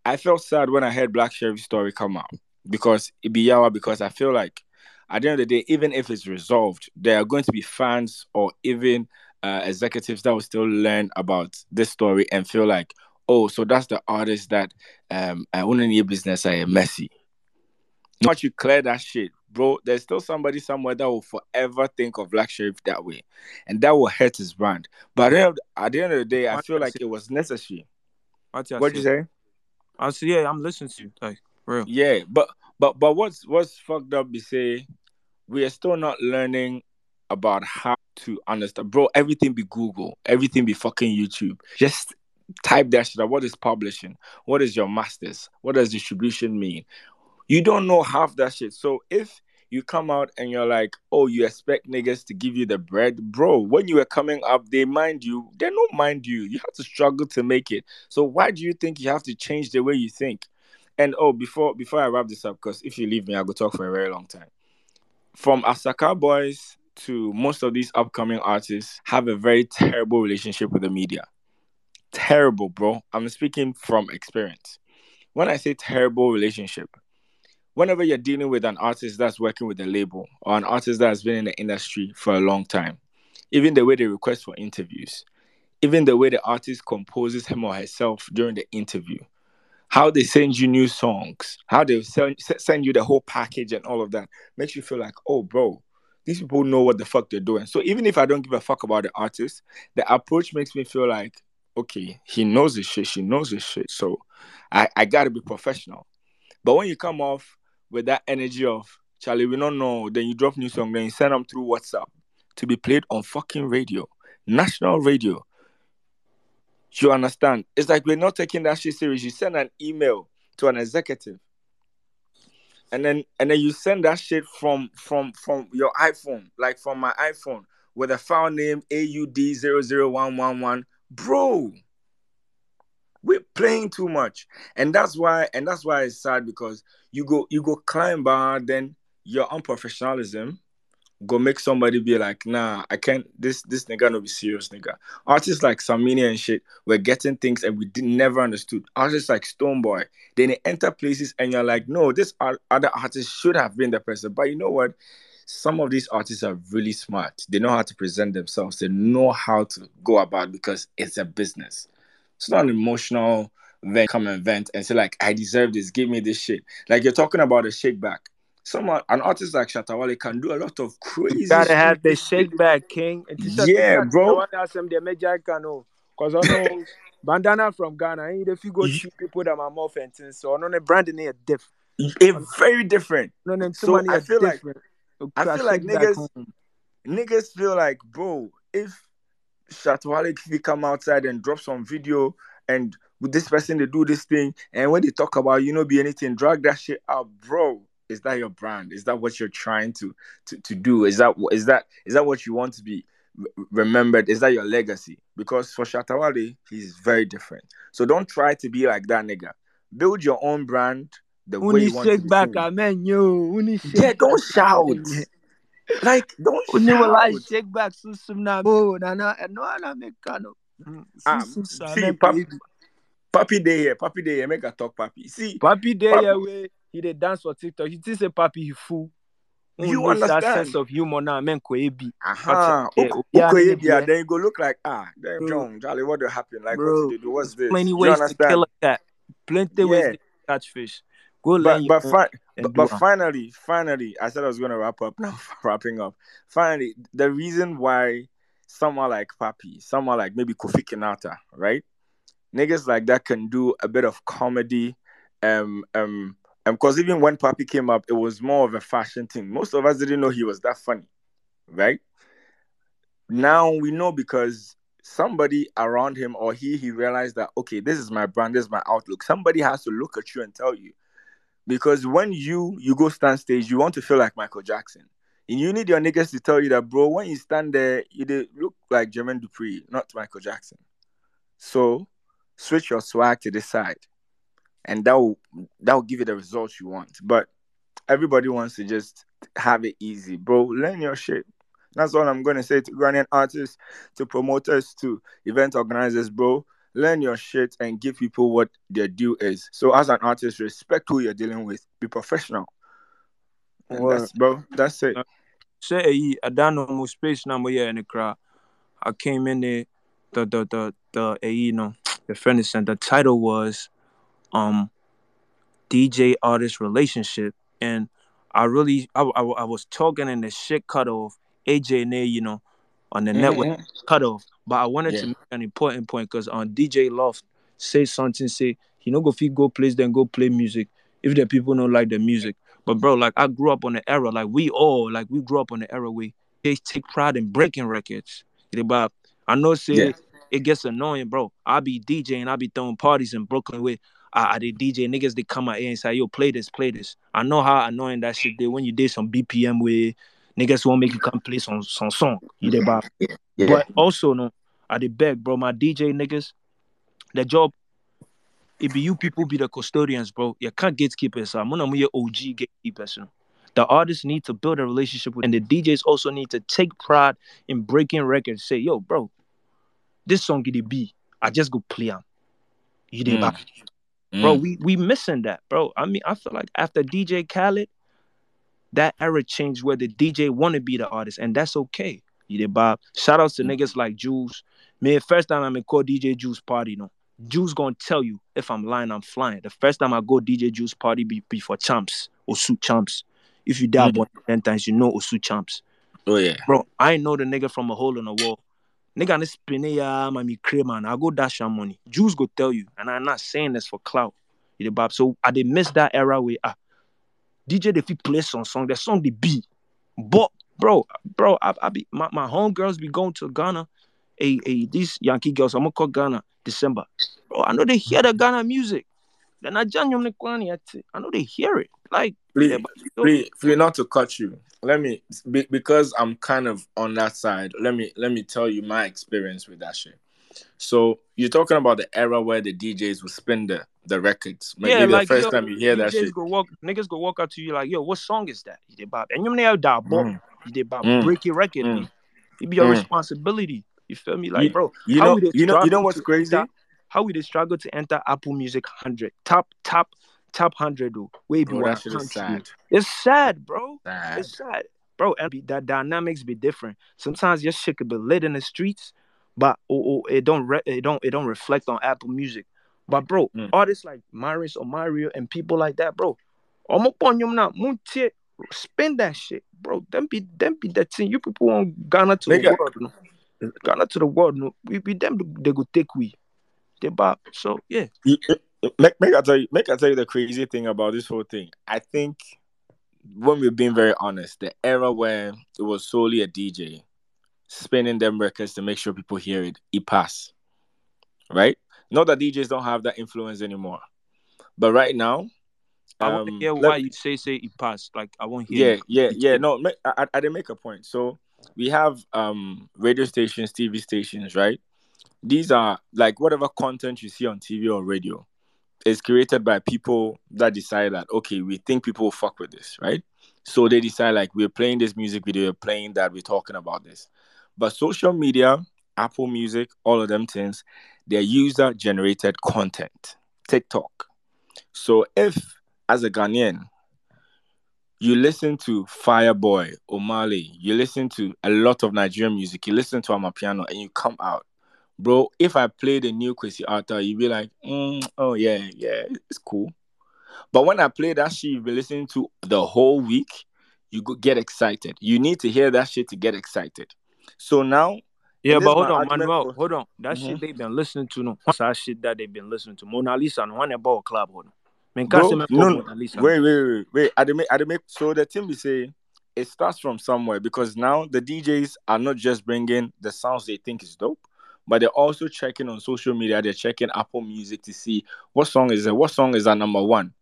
I felt sad when I heard Black Sherif's story come out because it be yawa because I feel like at the end of the day, even if it's resolved, there are going to be fans or even uh, executives that will still learn about this story and feel like, oh, so that's the artist that um I wouldn't need business I am messy. Once you clear that shit, bro, there's still somebody somewhere that will forever think of Black Sherif that way. And that will hurt his brand. But at the end of, the, end of the day, I feel like it was necessary. What you What'd you say? I see. Yeah, I'm listening to you. Like real. Yeah, but but but what's what's fucked up be say we are still not learning about how to understand. Bro, everything be Google, everything be fucking YouTube. Just type that shit out. What is publishing? What is your masters? What does distribution mean? You don't know half that shit. So if you come out and you're like, oh, you expect niggas to give you the bread, bro. When you were coming up, they mind you. They don't mind you. You have to struggle to make it. So why do you think you have to change the way you think? And oh, before before I wrap this up, because if you leave me, I'll go talk for a very long time. From Asaka Boys to most of these upcoming artists have a very terrible relationship with the media. Terrible, bro. I'm speaking from experience. When I say terrible relationship, whenever you're dealing with an artist that's working with a label or an artist that has been in the industry for a long time, even the way they request for interviews, even the way the artist composes him or herself during the interview, how they send you new songs, how they send, send you the whole package and all of that makes you feel like, oh, bro, these people know what the fuck they're doing. So even if I don't give a fuck about the artist, the approach makes me feel like, okay, he knows his shit, she knows his shit. So I, I gotta be professional. But when you come off with that energy of Charlie, we don't know, then you drop new song, then you send them through WhatsApp to be played on fucking radio, national radio. You understand? It's like we're not taking that shit serious. You send an email to an executive and then and then you send that shit from from from your iphone like from my iphone with a file name aud00111 bro we're playing too much and that's why and that's why it's sad because you go you go climb bar then your unprofessionalism go make somebody be like, nah, I can't. This this nigga no be serious nigga. Artists like Samini and shit were getting things and we didn't never understood. Artists like Stonebwoy, then they enter places and you're like, no, this art, other artist should have been the person. But you know what? Some of these artists are really smart. They know how to present themselves. They know how to go about because it's a business. It's not an emotional vent, come and vent and say like, I deserve this. Give me this shit. Like you're talking about a shake back someone an artist like Shatta Wale can do a lot of crazy. You gotta have the shake back, King. Yeah, bro. The major cano. Oh. Cause I know bandana from Ghana. Ain't if you go cheap people that are more fancy. So the branding is different. It's very different. No, no, so I feel like I feel like niggas, niggas feel like, bro, if Shatta Wale if he come outside and drop some video and with this person they do this thing, and when they talk about you know be anything, drag that shit out, bro is that your brand? Is that what you're trying to to, to do? Is that is that is that what you want to be remembered? Is that your legacy? Because for Shatta Wale he's very different. So don't try to be like that nigga. Build your own brand the Uni way you want to shake be back, seen. amen, yo. Uni shake yeah don't shout. Like don't Uni will I shout shake back susum na mo na na no na make kano. um, Susum sa see men pap, baby. papi day here papi day here make a talk papi. See Papi day Papi- yeah way he dey dance for TikTok. You think say Papi he fool? You knows that understand? sense of humor now? Men ko ebi. Aha, eh, yeah, nigga, Ebia, yeah. then you go look like ah, damn. John, Charlie, what happened? Like Bro, what did? What's this? Plenty ways to kill a cat. Plenty ways to catch fish. Go learn But but fi- but, but finally, finally, I said I was gonna wrap up. Now wrapping up. Finally, the reason why someone like Papi, someone like maybe Kofi Kinata, right? Niggas like that can do a bit of comedy. Um um because even when Papi came up, it was more of a fashion thing. Most of us didn't know he was that funny, right? Now we know because somebody around him or he he realized that okay, this is my brand, this is my outlook. Somebody has to look at you and tell you because when you you go stand stage, you want to feel like Michael Jackson. And you need your niggas to tell you that, bro, when you stand there, you look like Jermaine Dupri, not Michael Jackson. So switch your swag to this side, and that will that will give you the results you want. But everybody wants to just have it easy, bro. Learn your shit. That's all I'm gonna say to Ghanaian artists, to promoters, to event organizers, bro. Learn your shit and give people what their due is. So as an artist, respect who you're dealing with. Be professional. And that's bro. That's it. Uh, say hey, I don't know more space number here in the crowd. I came in there, the the the the you know the friend sent the title was um DJ artist relationship and I really I, I, I was talking in the shit cut off AJ and they, you know on the network Mhm. cut off but I wanted Yeah. to make an important point because on DJ Loft say something say he no go fit go place then go play music if the people don't like the music but bro like I grew up on the era like we all like we grew up on the era where they take pride in breaking records but I know say Yeah. it gets annoying bro I be DJing I be throwing parties in Brooklyn with I, I the DJ niggas they come out here and say, yo, play this, play this. I know how annoying that shit did when you did some BPM with niggas won't make you come play some some song. You did but Yeah. but also no, I did beg, bro. My DJ niggas, the job it be you people be the custodians, bro. You can't gatekeepers. So I'm gonna be your OG gatekeepers. You know? The artists need to build a relationship with, and the DJs also need to take pride in breaking records. Say, yo, bro, this song it be. I just go play 'em. You did, Mm. Bro. Mm. We we missing that, bro. I mean, I feel like after DJ Khaled, that era changed where the DJ want to be the artist, and that's okay. You did, Bob. Shout outs to niggas like Jules. Man, first time I'm in call DJ Juice party, no. Juice gonna tell you if I'm lying, I'm flying. The first time I go DJ Juice party be, be for champs, Osu champs. If you die Mm. than 10 times, you know Osu champs. Oh yeah. Bro, I know the nigga from a hole in the wall. Nigga, this spin ya, mami man. I go dash your money. Jews go tell you, and I'm not saying this for clout. You know. So I did miss that era where ah, DJ if he play some song, the song the beat. But bro, bro, I, I be my, my homegirls be going to Ghana. Hey, hey, these Yankee girls, I'm gonna call Ghana December. Bro, I know they hear the Ghana music. Then I jam them I know they hear it. Like Please, please, please, not to cut you. Let me be, because I'm kind of on that side. Let me let me tell you my experience with that shit. So you're talking about the era where the DJs would spin the the records. Maybe yeah, the like first yo, time you hear that DJs shit. go walk, niggas go walk up to you like, yo, what song is that? You did bop, and you know that bop, Mm. you did bop, Mm. break your record, Mm. It be your Mm. responsibility. You feel me, like, You, bro? you know, you know, you know what's crazy? enter- how we dey struggle to enter Apple Music hundred, top, top, top hundred, though. Way be Bro, that shit is sad. It's sad, bro. Sad. It's sad, bro. And be, that dynamics be different. Sometimes your shit could be lit in the streets, but oh, oh, it don't re- it don't it don't reflect on Apple Music. But bro, Mm. artists like Marius or Mario and people like that, bro. Ponyum na muntie spend that shit, bro. Them be them be that thing. You people want Ghana to the world, no. Ghana to the world, no. We be them they go take we. They bop. So yeah. Make, make I tell you, make I tell you the crazy thing about this whole thing. I think when we're being very honest, the era where it was solely a DJ spinning them records to make sure people hear it, it passed. Right? Not that DJs don't have that influence anymore, but right now, I want to um, hear why you say say it passed. Like I won't hear yeah, you. yeah, yeah. No, I, I, I didn't make a point. So we have um radio stations, TV stations, right? These are like whatever content you see on TV or radio is created by people that decide that okay, we think people will fuck with this, right? So they decide like we're playing this music video, we're playing that, we're talking about this. But social media, Apple Music, all of them things, they're user generated content. TikTok. So if as a Ghanaian you listen to Fireboy, Omah Lay, you listen to a lot of Nigerian music, you listen to Amapiano, and you come out, bro. If I play the new Kwesi Arthur, you'd be like, mm, oh yeah, yeah, it's cool. But when I play that shit you've been listening to the whole week, you get excited. You need to hear that shit to get excited. So now, Yeah, but hold on, Manuel. for- Hold on. That Mhm. shit they've been listening to, no. That shit that they've been listening to? Mona Lisa, no one about club, hold on. Man, Bro, no, no, Mona Lisa. wait, wait, wait, wait. I make, I make. So the thing we say, it starts from somewhere because now the DJs are not just bringing the sounds they think is dope, but they're also checking on social media. They're checking Apple Music to see what song is it. What song is our number one?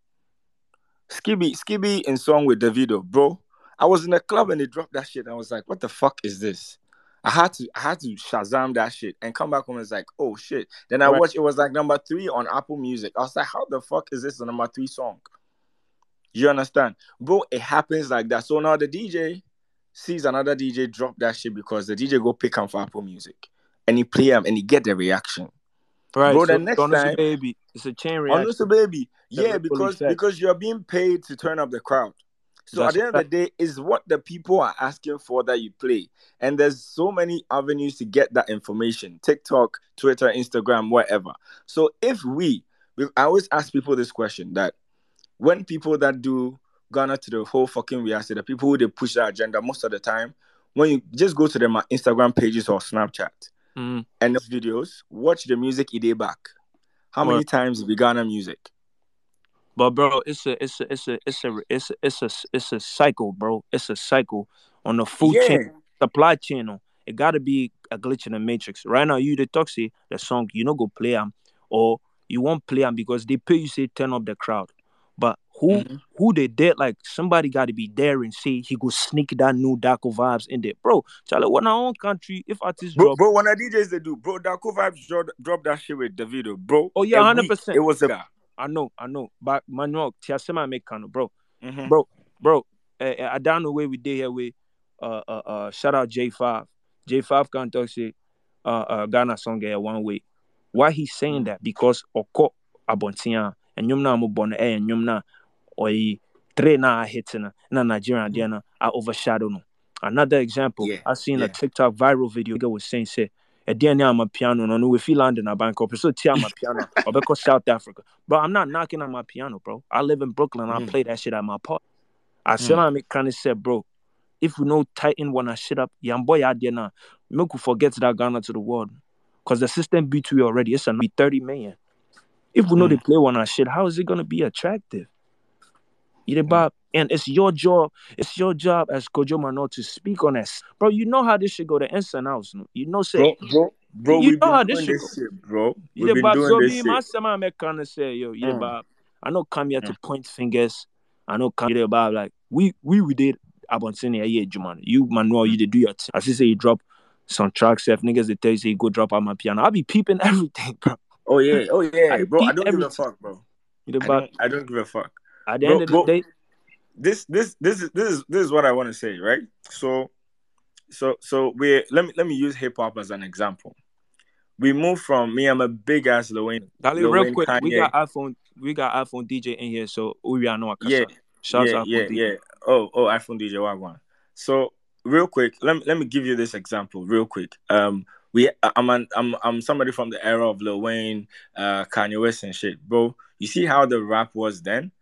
Skibby, Skibby in song with Davido, bro. I was in a club and they dropped that shit. And I was like, what the fuck is this? I had to I had to Shazam that shit and come back home and it's like, oh shit. Then I Right. watched it was like number three on Apple Music. I was like, how the fuck is this the number three song? You understand? Bro, it happens like that. So now the DJ sees another DJ drop that shit because the DJ go pick him for Apple Music. And you play him and you get the reaction. Right. Bro, so the next time baby, it's a chain reaction. Honestly, baby. Yeah, because because you're being paid to turn up the crowd. So That's at the end of the day, is what the people are asking for that you play. And there's so many avenues to get that information. TikTok, Twitter, Instagram, whatever. So if we, I always ask people this question that when people that do Ghana to the whole fucking reality, the people who they push that agenda most of the time, when you just go to their Instagram pages or Snapchat Mhm. and those videos, watch the music a day back. How many Word. times we Ghana music? But bro, it's a it's a it's a it's a it's a it's a it's a cycle, bro. It's a cycle on the food Yeah. chain, supply chain. oh. It gotta be a glitch in the matrix. Right now, you the toxic the song, you know go play them, or you won't play them because they pay you say turn up the crowd. But who Mm-hmm. who they did like somebody got to be there and say he go sneak that new Darko vibes in there, bro. Charlie, when our own country, if artists Bro, drop, bro, when the DJs they do, bro, Darko Vibes drop, drop that shit with Davido, bro. oh yeah, a hundred percent. It was a I know, I know. But Manuel, Tiasema make kind of bro, Mhm. bro, bro. Uh, I don't know where we did here with uh uh uh shout out J five. J five can talk say uh uh Ghana song here one way. Why he saying that? Because oko abontia and nyum na mo bon eh and nyum or three na hit na na Nigerian there na I overshadow no. Another example, Yeah, I seen a yeah. TikTok viral video nigga was saying say ɛdeɛ ne ama piano no no we feel London aban kɔ pɛ sɛ ɔtie ama piano a ɔbɛkɔ South Africa but I'm not knocking on my piano bro I live in Brooklyn I Mm. play that shit at my park asɛm Mm. a meka ne sɛ bro if we no tighten one a shit up yambɔ yɛ adeɛ no a make we forget that Ghana to the world because the system beat we already it's gonna be 30 million if we know they Mm. play one shit how is it gonna be attractive you Mm. And it's your job. It's your job as Kojo Mano to speak on us. bro. You know how this should go. The ins and outs. No? You know, say Bro, bro, bro, you know how this should go. shit, bro. You We've know, been doing So this me, shit. me say, yo, you know, Mm. I know come here to Mm. point fingers. I know come here, Bob. Like we we we did Abontini a year, Juman. You Manuel, you did do your thing. I see say you drop some tracks. If niggas they tell you say you go drop on my piano, I'll be peeping everything, bro. Oh yeah, oh yeah, I bro. I don't give a fuck, bro. You I don't, I don't give a fuck, At the bro, end of the bro. day, This, this, this is, this is, this is what I want to say, right? So, so, so we let me let me use hip hop as an example. We move from me. I'm a big ass Lil Wayne, Dali, Lil real Wayne, quick, we got iPhone, we got iPhone DJ in here, so we are know Yeah. Shouts yeah, out yeah, DJ. yeah. Oh, oh, iPhone DJ Wagwan. So real quick, let me let me give you this example real quick. Um, we I'm an, I'm I'm somebody from the era of Lil Wayne, uh, Kanye West and shit, bro. You see how the rap was then?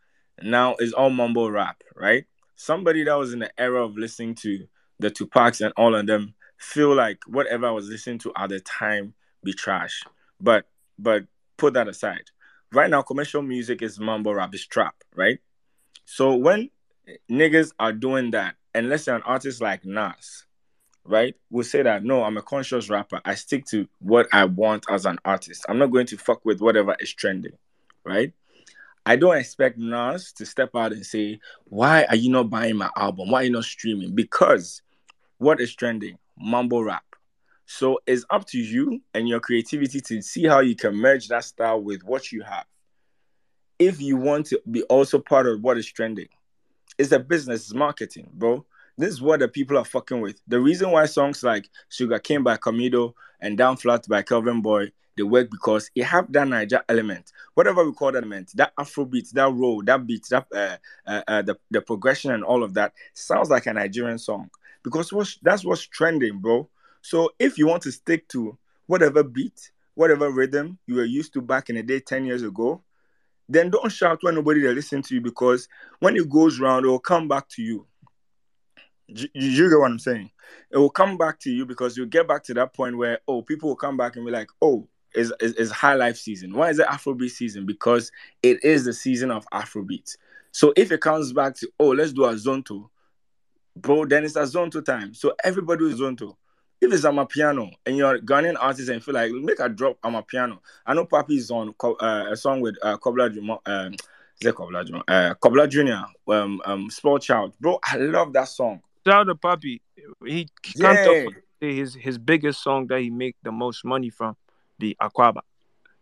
Now it's all mumble rap, right? Somebody that was in the era of listening to the Tupacs and all of them feel like whatever I was listening to at the time be trash. But but put that aside. Right now, commercial music is mumble rap, is trap, right? So when niggas are doing that, and let's say an artist like Nas, right, will say that no, I'm a conscious rapper. I stick to what I want as an artist. I'm not going to fuck with whatever is trending, right? I don't expect Nas to step out and say, Why are you not buying my album? Why are you not streaming? Because what is trending? Mumble rap. So it's up to you and your creativity to see how you can merge that style with what you have. If you want to be also part of what is trending, it's a business, it's marketing, bro. This is what the people are fucking with. The reason why songs like Sugar Cane by Camidoh and Down Flat by Kelvyn Boy they work because it have that Niger element, whatever we call that element, that Afro beat, that roll, that beat, that uh, uh, uh, the the progression and all of that sounds like a Nigerian song because what's, that's what's trending, bro. So if you want to stick to whatever beat, whatever rhythm you were used to back in the day, ten years ago, then don't shout when nobody they listen to you because when it goes round, it will come back to you. You, you get what I'm saying? It will come back to you because you'll get back to that point where oh, people will come back and be like, oh, is is, high life season. Why is it Afrobeat season? Because it is the season of Afrobeat. So if it comes back to oh, let's do a zonto, bro, then it's a zonto time. So everybody is zonto. If it's a piano and you're a Ghanaian artist and feel like make a drop on my piano. I know Papi is on uh, a song with uh, Kobla Juma, um, Kobla Juma? Uh, Kobla Junior, um, um, Sport Child, bro. I love that song. Shout out to Papi. He can't Yeah. his his biggest song that he make the most money from the Akwaaba.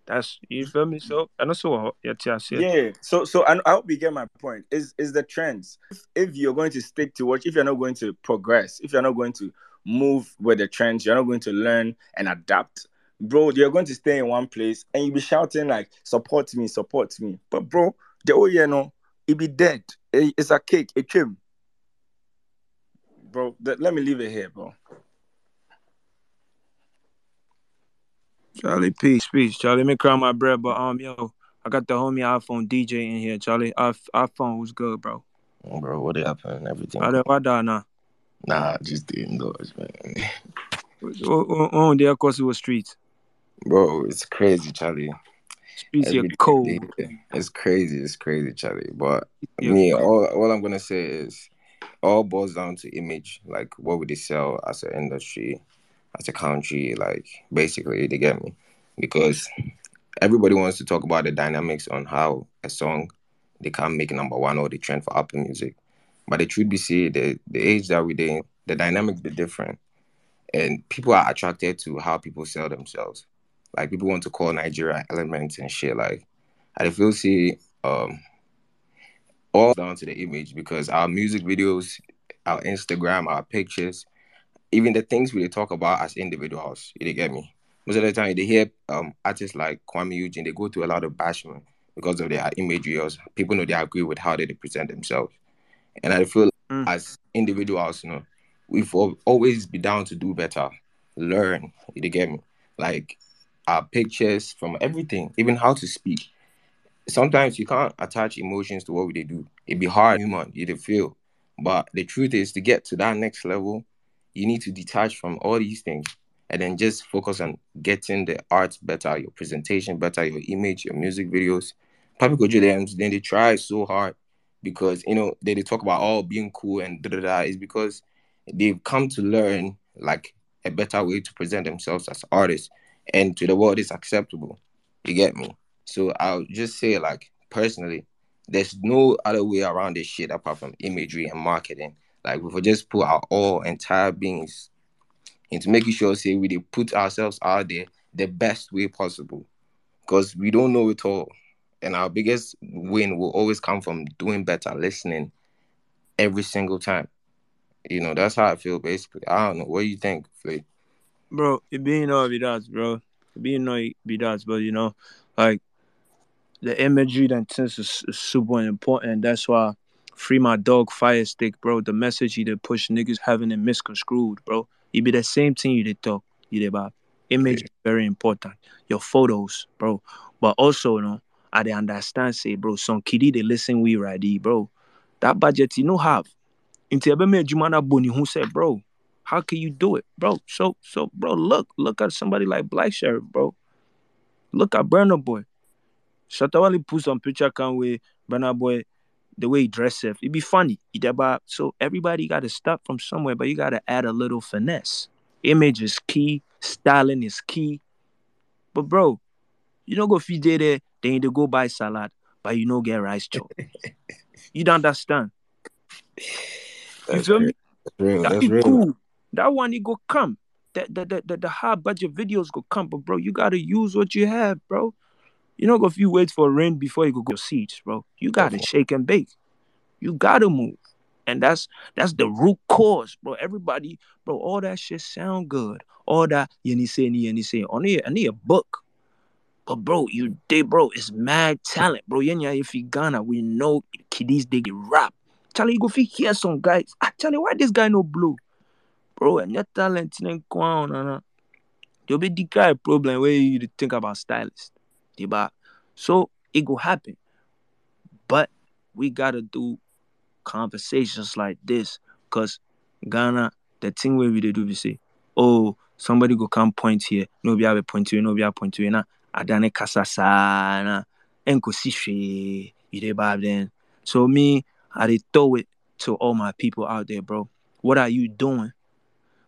That's you feel me? So and also yeah, yeah. So so I, I hope you get my point. Is is the trends? If, you're going to stick to what, if you're not going to progress, if you're not going to move with the trends, you're not going to learn and adapt, bro. You're going to stay in one place and you'll be shouting like, "Support me, support me." But bro, the oh yeah no, it be dead. It- it's a cake, a trim. Bro, th- let me leave it here, bro. Charlie, peace, peace. Charlie, let me cry my bread, but um, yo, I got the homie iPhone DJ in here. Charlie, our iPhone was good, bro. Bro, what happened? Everything. How the what down now? Nah, just the indoors, man. On there, cause it was streets. Bro, it's crazy, Charlie. Streets here Every day, cold. It's crazy, it's crazy, Charlie. But Yeah. me, all all I'm gonna say is all boils down to image. Like what would they sell as an industry, as a country, like basically they get me. Because everybody wants to talk about the dynamics on how a song they can't make number one or the trend for Apple Music. But the truth be said, the the age that we're in, the dynamics be different, and people are attracted to how people sell themselves. Like people want to call Nigeria elements and shit. Like I feel see um all down to the image because our music videos, our Instagram, our pictures, even the things we talk about as individuals, you get me? Most of the time, they hear um, artists like Kwame Eugene, they go through a lot of bashment because of their image Or people know they agree with how they present themselves. And I feel Mm. as individuals, you know, we've always be down to do better, learn, you get me? Like our pictures from everything, even how to speak sometimes you can't attach emotions to what they do. It'd be hard, human, you to feel. But the truth is, to get to that next level, you need to detach from all these things and then just focus on getting the art better, your presentation better, your image, your music videos. Papi Kojo them, then they try so hard because you know they, they talk about all being cool and da da da. Is because they've come to learn like a better way to present themselves as artists, and to the world is acceptable. You get me? So I'll just say, like, personally, there's no other way around this shit apart from imagery and marketing. Like, we just put our all entire beings into making sure, say, we put ourselves out there the best way possible. Because we don't know it all. And our biggest win will always come from doing better, listening every single time. You know, that's how I feel basically. I don't know. What do you think, Flay? bro, it being all be that, bro. It being no be that, but you know, like the imagery and things is, is super important. That's why free my dog fire stick, bro. The message you did push niggas having it misconstrued, bro. It be the same thing you did talk, you did about. Image is very important. Your photos, bro. But also, you know, I dey understand say, bro, some kiddie they listen we ready, bro. That budget you know have. Into ebe me adwuma na boni who said, bro, how can you do it, bro? So, so, bro, look, look at somebody like Black Sherif, bro. Look at Burna Boy. Shatta Wale put some picture can with Burna Boy, the way he dress it. It be funny. He about- So everybody got to start from somewhere, but you got to add a little finesse. Image is key. Styling is key. But bro, you don't go feed there, then you dey go buy salad, but you no get rice chop. you don't understand. You feel real. me? That's real. That That's be real. cool. That one it go come. The the, the, the, the high budget videos go come, but bro, you gotta use what you have, bro. You know, go if you wait for rain before you go go seeds, bro. You gotta shake and bake. You gotta move. And that's that's the root cause, bro. Everybody, bro, all that shit sound good. All that you need say, you need say. I need, I need a book. But bro, you they bro, it's mad talent, bro. Yenya if you Ghana, we know kiddies they get rap. Charlie, you go fit hear some guys. Charlie, why this guy no blue? Bro, and your talent in Kwan, nana. You'll be the guy problem where you think about stylist. Diba? So it go happen. But we gotta do conversations like this. Cause Ghana, the thing where we do we say, oh, somebody go come point here, no be have a point here, no be have point here. Na adane kasa saa na enko si hwee. You dey bad then. So me, I dey throw it to all my people out there, bro. What are you doing?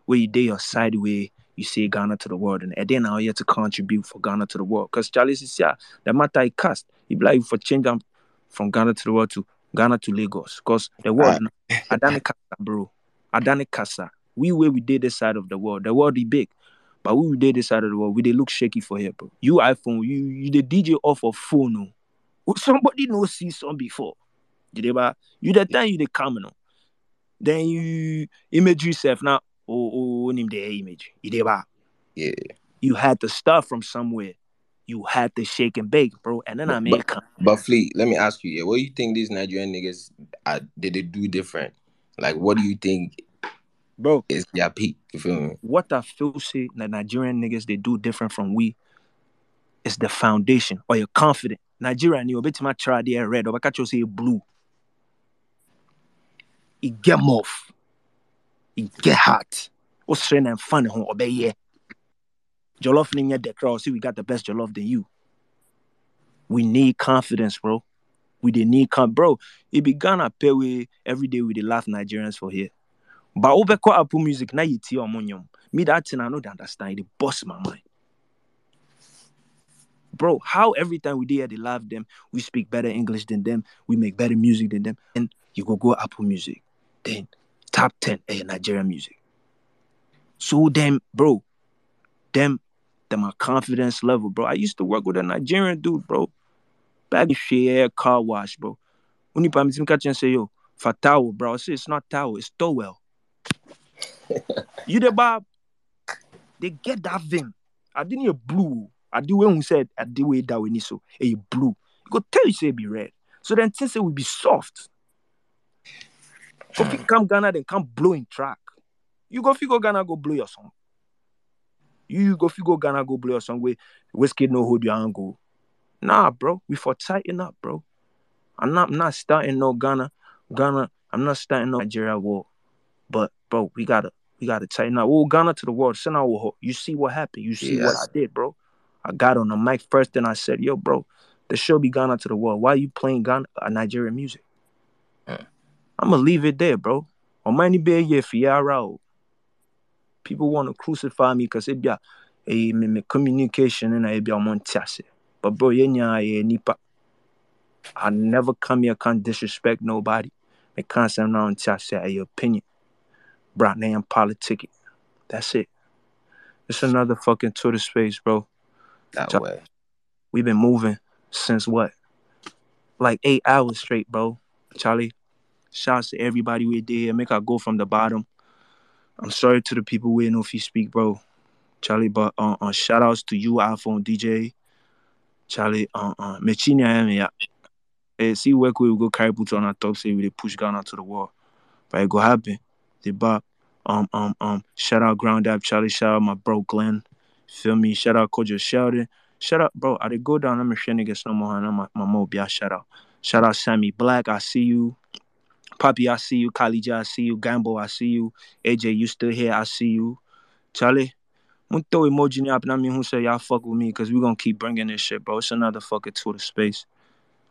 Where you day your side way, you say Ghana to the world, and then now you have to contribute for Ghana to the world. Cause Charlie says, yeah, the matter I cast. You be like for change them from Ghana to the world to Ghana to Lagos. Cause the world, now, Adani Kasa, bro. Adani Kasa. We where we did this side of the world. The world is big. But we did this side of the world, we they look shaky for here, bro. You iPhone, you you the DJ off of phone. Oh. No. Somebody no see some before. Did they buy? You the time you the on. Then you image yourself now. Name the image. Buy? Yeah. You had to start from somewhere. You had to shake and bake, bro. And then I made but, but Fleet, let me ask you, yeah, what do you think these Nigerian niggas uh, did they do different? Like, what do you think Bro, is their peak? You feel me? what I feel say that Nigerian niggas they do different from we is the foundation or you're confident. Nigerian you bet my try there red or catch you say blue. It get off. Hot. What's strain and fun home obey. Jollof in the crowd. See, we got the best jollof than you. We need confidence, bro. We did need con bro. It be Ghana pay we every day we dey laugh Nigerians for here. But over kwa Apple Music now. You omonyom. Me that thing I know they understand. It boss my mind. bro, how every time we there they love them, we speak better English than them, we make better music than them, and you go go Apple Music, then top ten eh, Nigerian music. So them, bro, them, them my confidence level, bro. I used to work with a Nigerian dude, bro. Back in share car wash, bro. When you me catch and say, yo, for towel, bro. I say it's not towel, it's towel. you the Bob? They get that thing. I didn't hear blue. I do when who said I do way that we need so a blue. You go tell you say it be red. So then things say will be soft. If you come Ghana, then come blowing track. You go figure Ghana go blow your song. You go figure Ghana go blow your song where whiskey no hold your angle. Nah, bro. We for tighten up, bro. I'm not I'm not starting no Ghana. Ghana, I'm not starting no Nigeria war. But bro, we gotta we gotta tighten up. Oh, Ghana to the world. Send out you see what happened. You see what I did, bro. I got on the mic first and I said, yo, bro, the show be Ghana to the world. Why are you playing Ghana uh, Nigerian music? I'm gonna leave it there, bro. On my be for y'all. People want to crucify me because it be a, a me, me communication and it be a montiase. But bro, yenya ye nipa. I never come here can't disrespect nobody. Me can't say no tiase a your opinion. Brought name politic. That's it. It's another fucking Twitter space, bro. That way. We've been moving since what? Like eight hours straight, bro. Charlie, shouts to everybody we did. Make I go from the bottom. I'm sorry to the people we know if you speak, bro. Charlie, but uh, uh shout outs to you, iPhone DJ. Charlie, uh uh I ya. Eh, see where we go carry put on our top say we dey push Ghana to the wall. But it go happen. The bar. Um um um shout out Ground Up, Charlie, shout out my bro Glenn. Feel me? Shout out Kojo Sheldon. Shout out, bro. I did go down. I'm a shit niggas no more. I'm my mo be shout out. Shout out Sammy Black. I see you. Poppy, I see you. Khalija, I see you. Gambo, I see you. AJ, you still here? I see you. Charlie, I'm throw emoji up and I mean who say y'all fuck with me because we gonna keep bringing this shit, bro. It's another fucking Twitter space.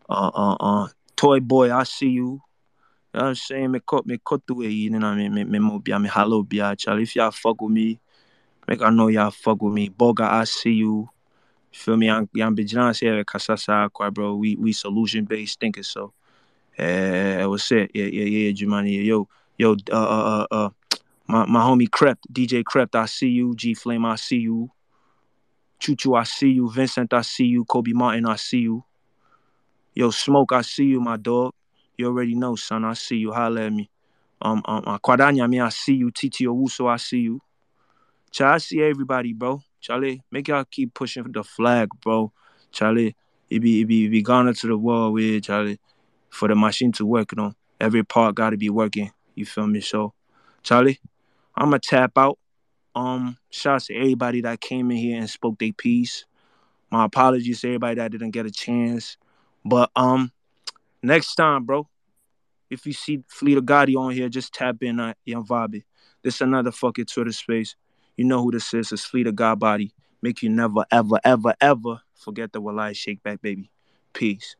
Uh uh uh. Toy boy, I see you. You know what I'm saying? Me cut me cut through it, you know what I mean? Me me mo be me hello be Charlie. If y'all fuck with me, make I know y'all fuck with me. Boga, I see you. Feel me? I'm I'm Bijan here Kasasa bro. We we solution based thinkers, so eh, what's it? Yeah, yeah, yeah, Jumani. Yo, yo, uh uh uh uh my, my homie Crept, DJ Crept, I see you. G Flame, I see you. Choo Choo, I see you. Vincent, I see you. Kobe Martin, I see you. Yo, Smoke, I see you, my dog. You already know, son. I see you. Holla at me. Um, um, uh, me, I see you. Titi Owusu, I see you. Charlie, I see everybody, bro. Charlie, make y'all keep pushing the flag, bro. Charlie, it be it be it be gone to the world with Charlie for the machine to work, you know. Every part gotta be working. You feel me? So, Charlie, I'ma tap out. Um, shouts to everybody that came in here and spoke their piece. My apologies to everybody that didn't get a chance. But um, next time, bro, if you see Fleet of Gotti on here, just tap in on Young Bobby. This another fucking Twitter space. You know who this is. It's Fleet of God Body. Make you never, ever, ever, ever forget the Walai Shake Back, baby. Peace.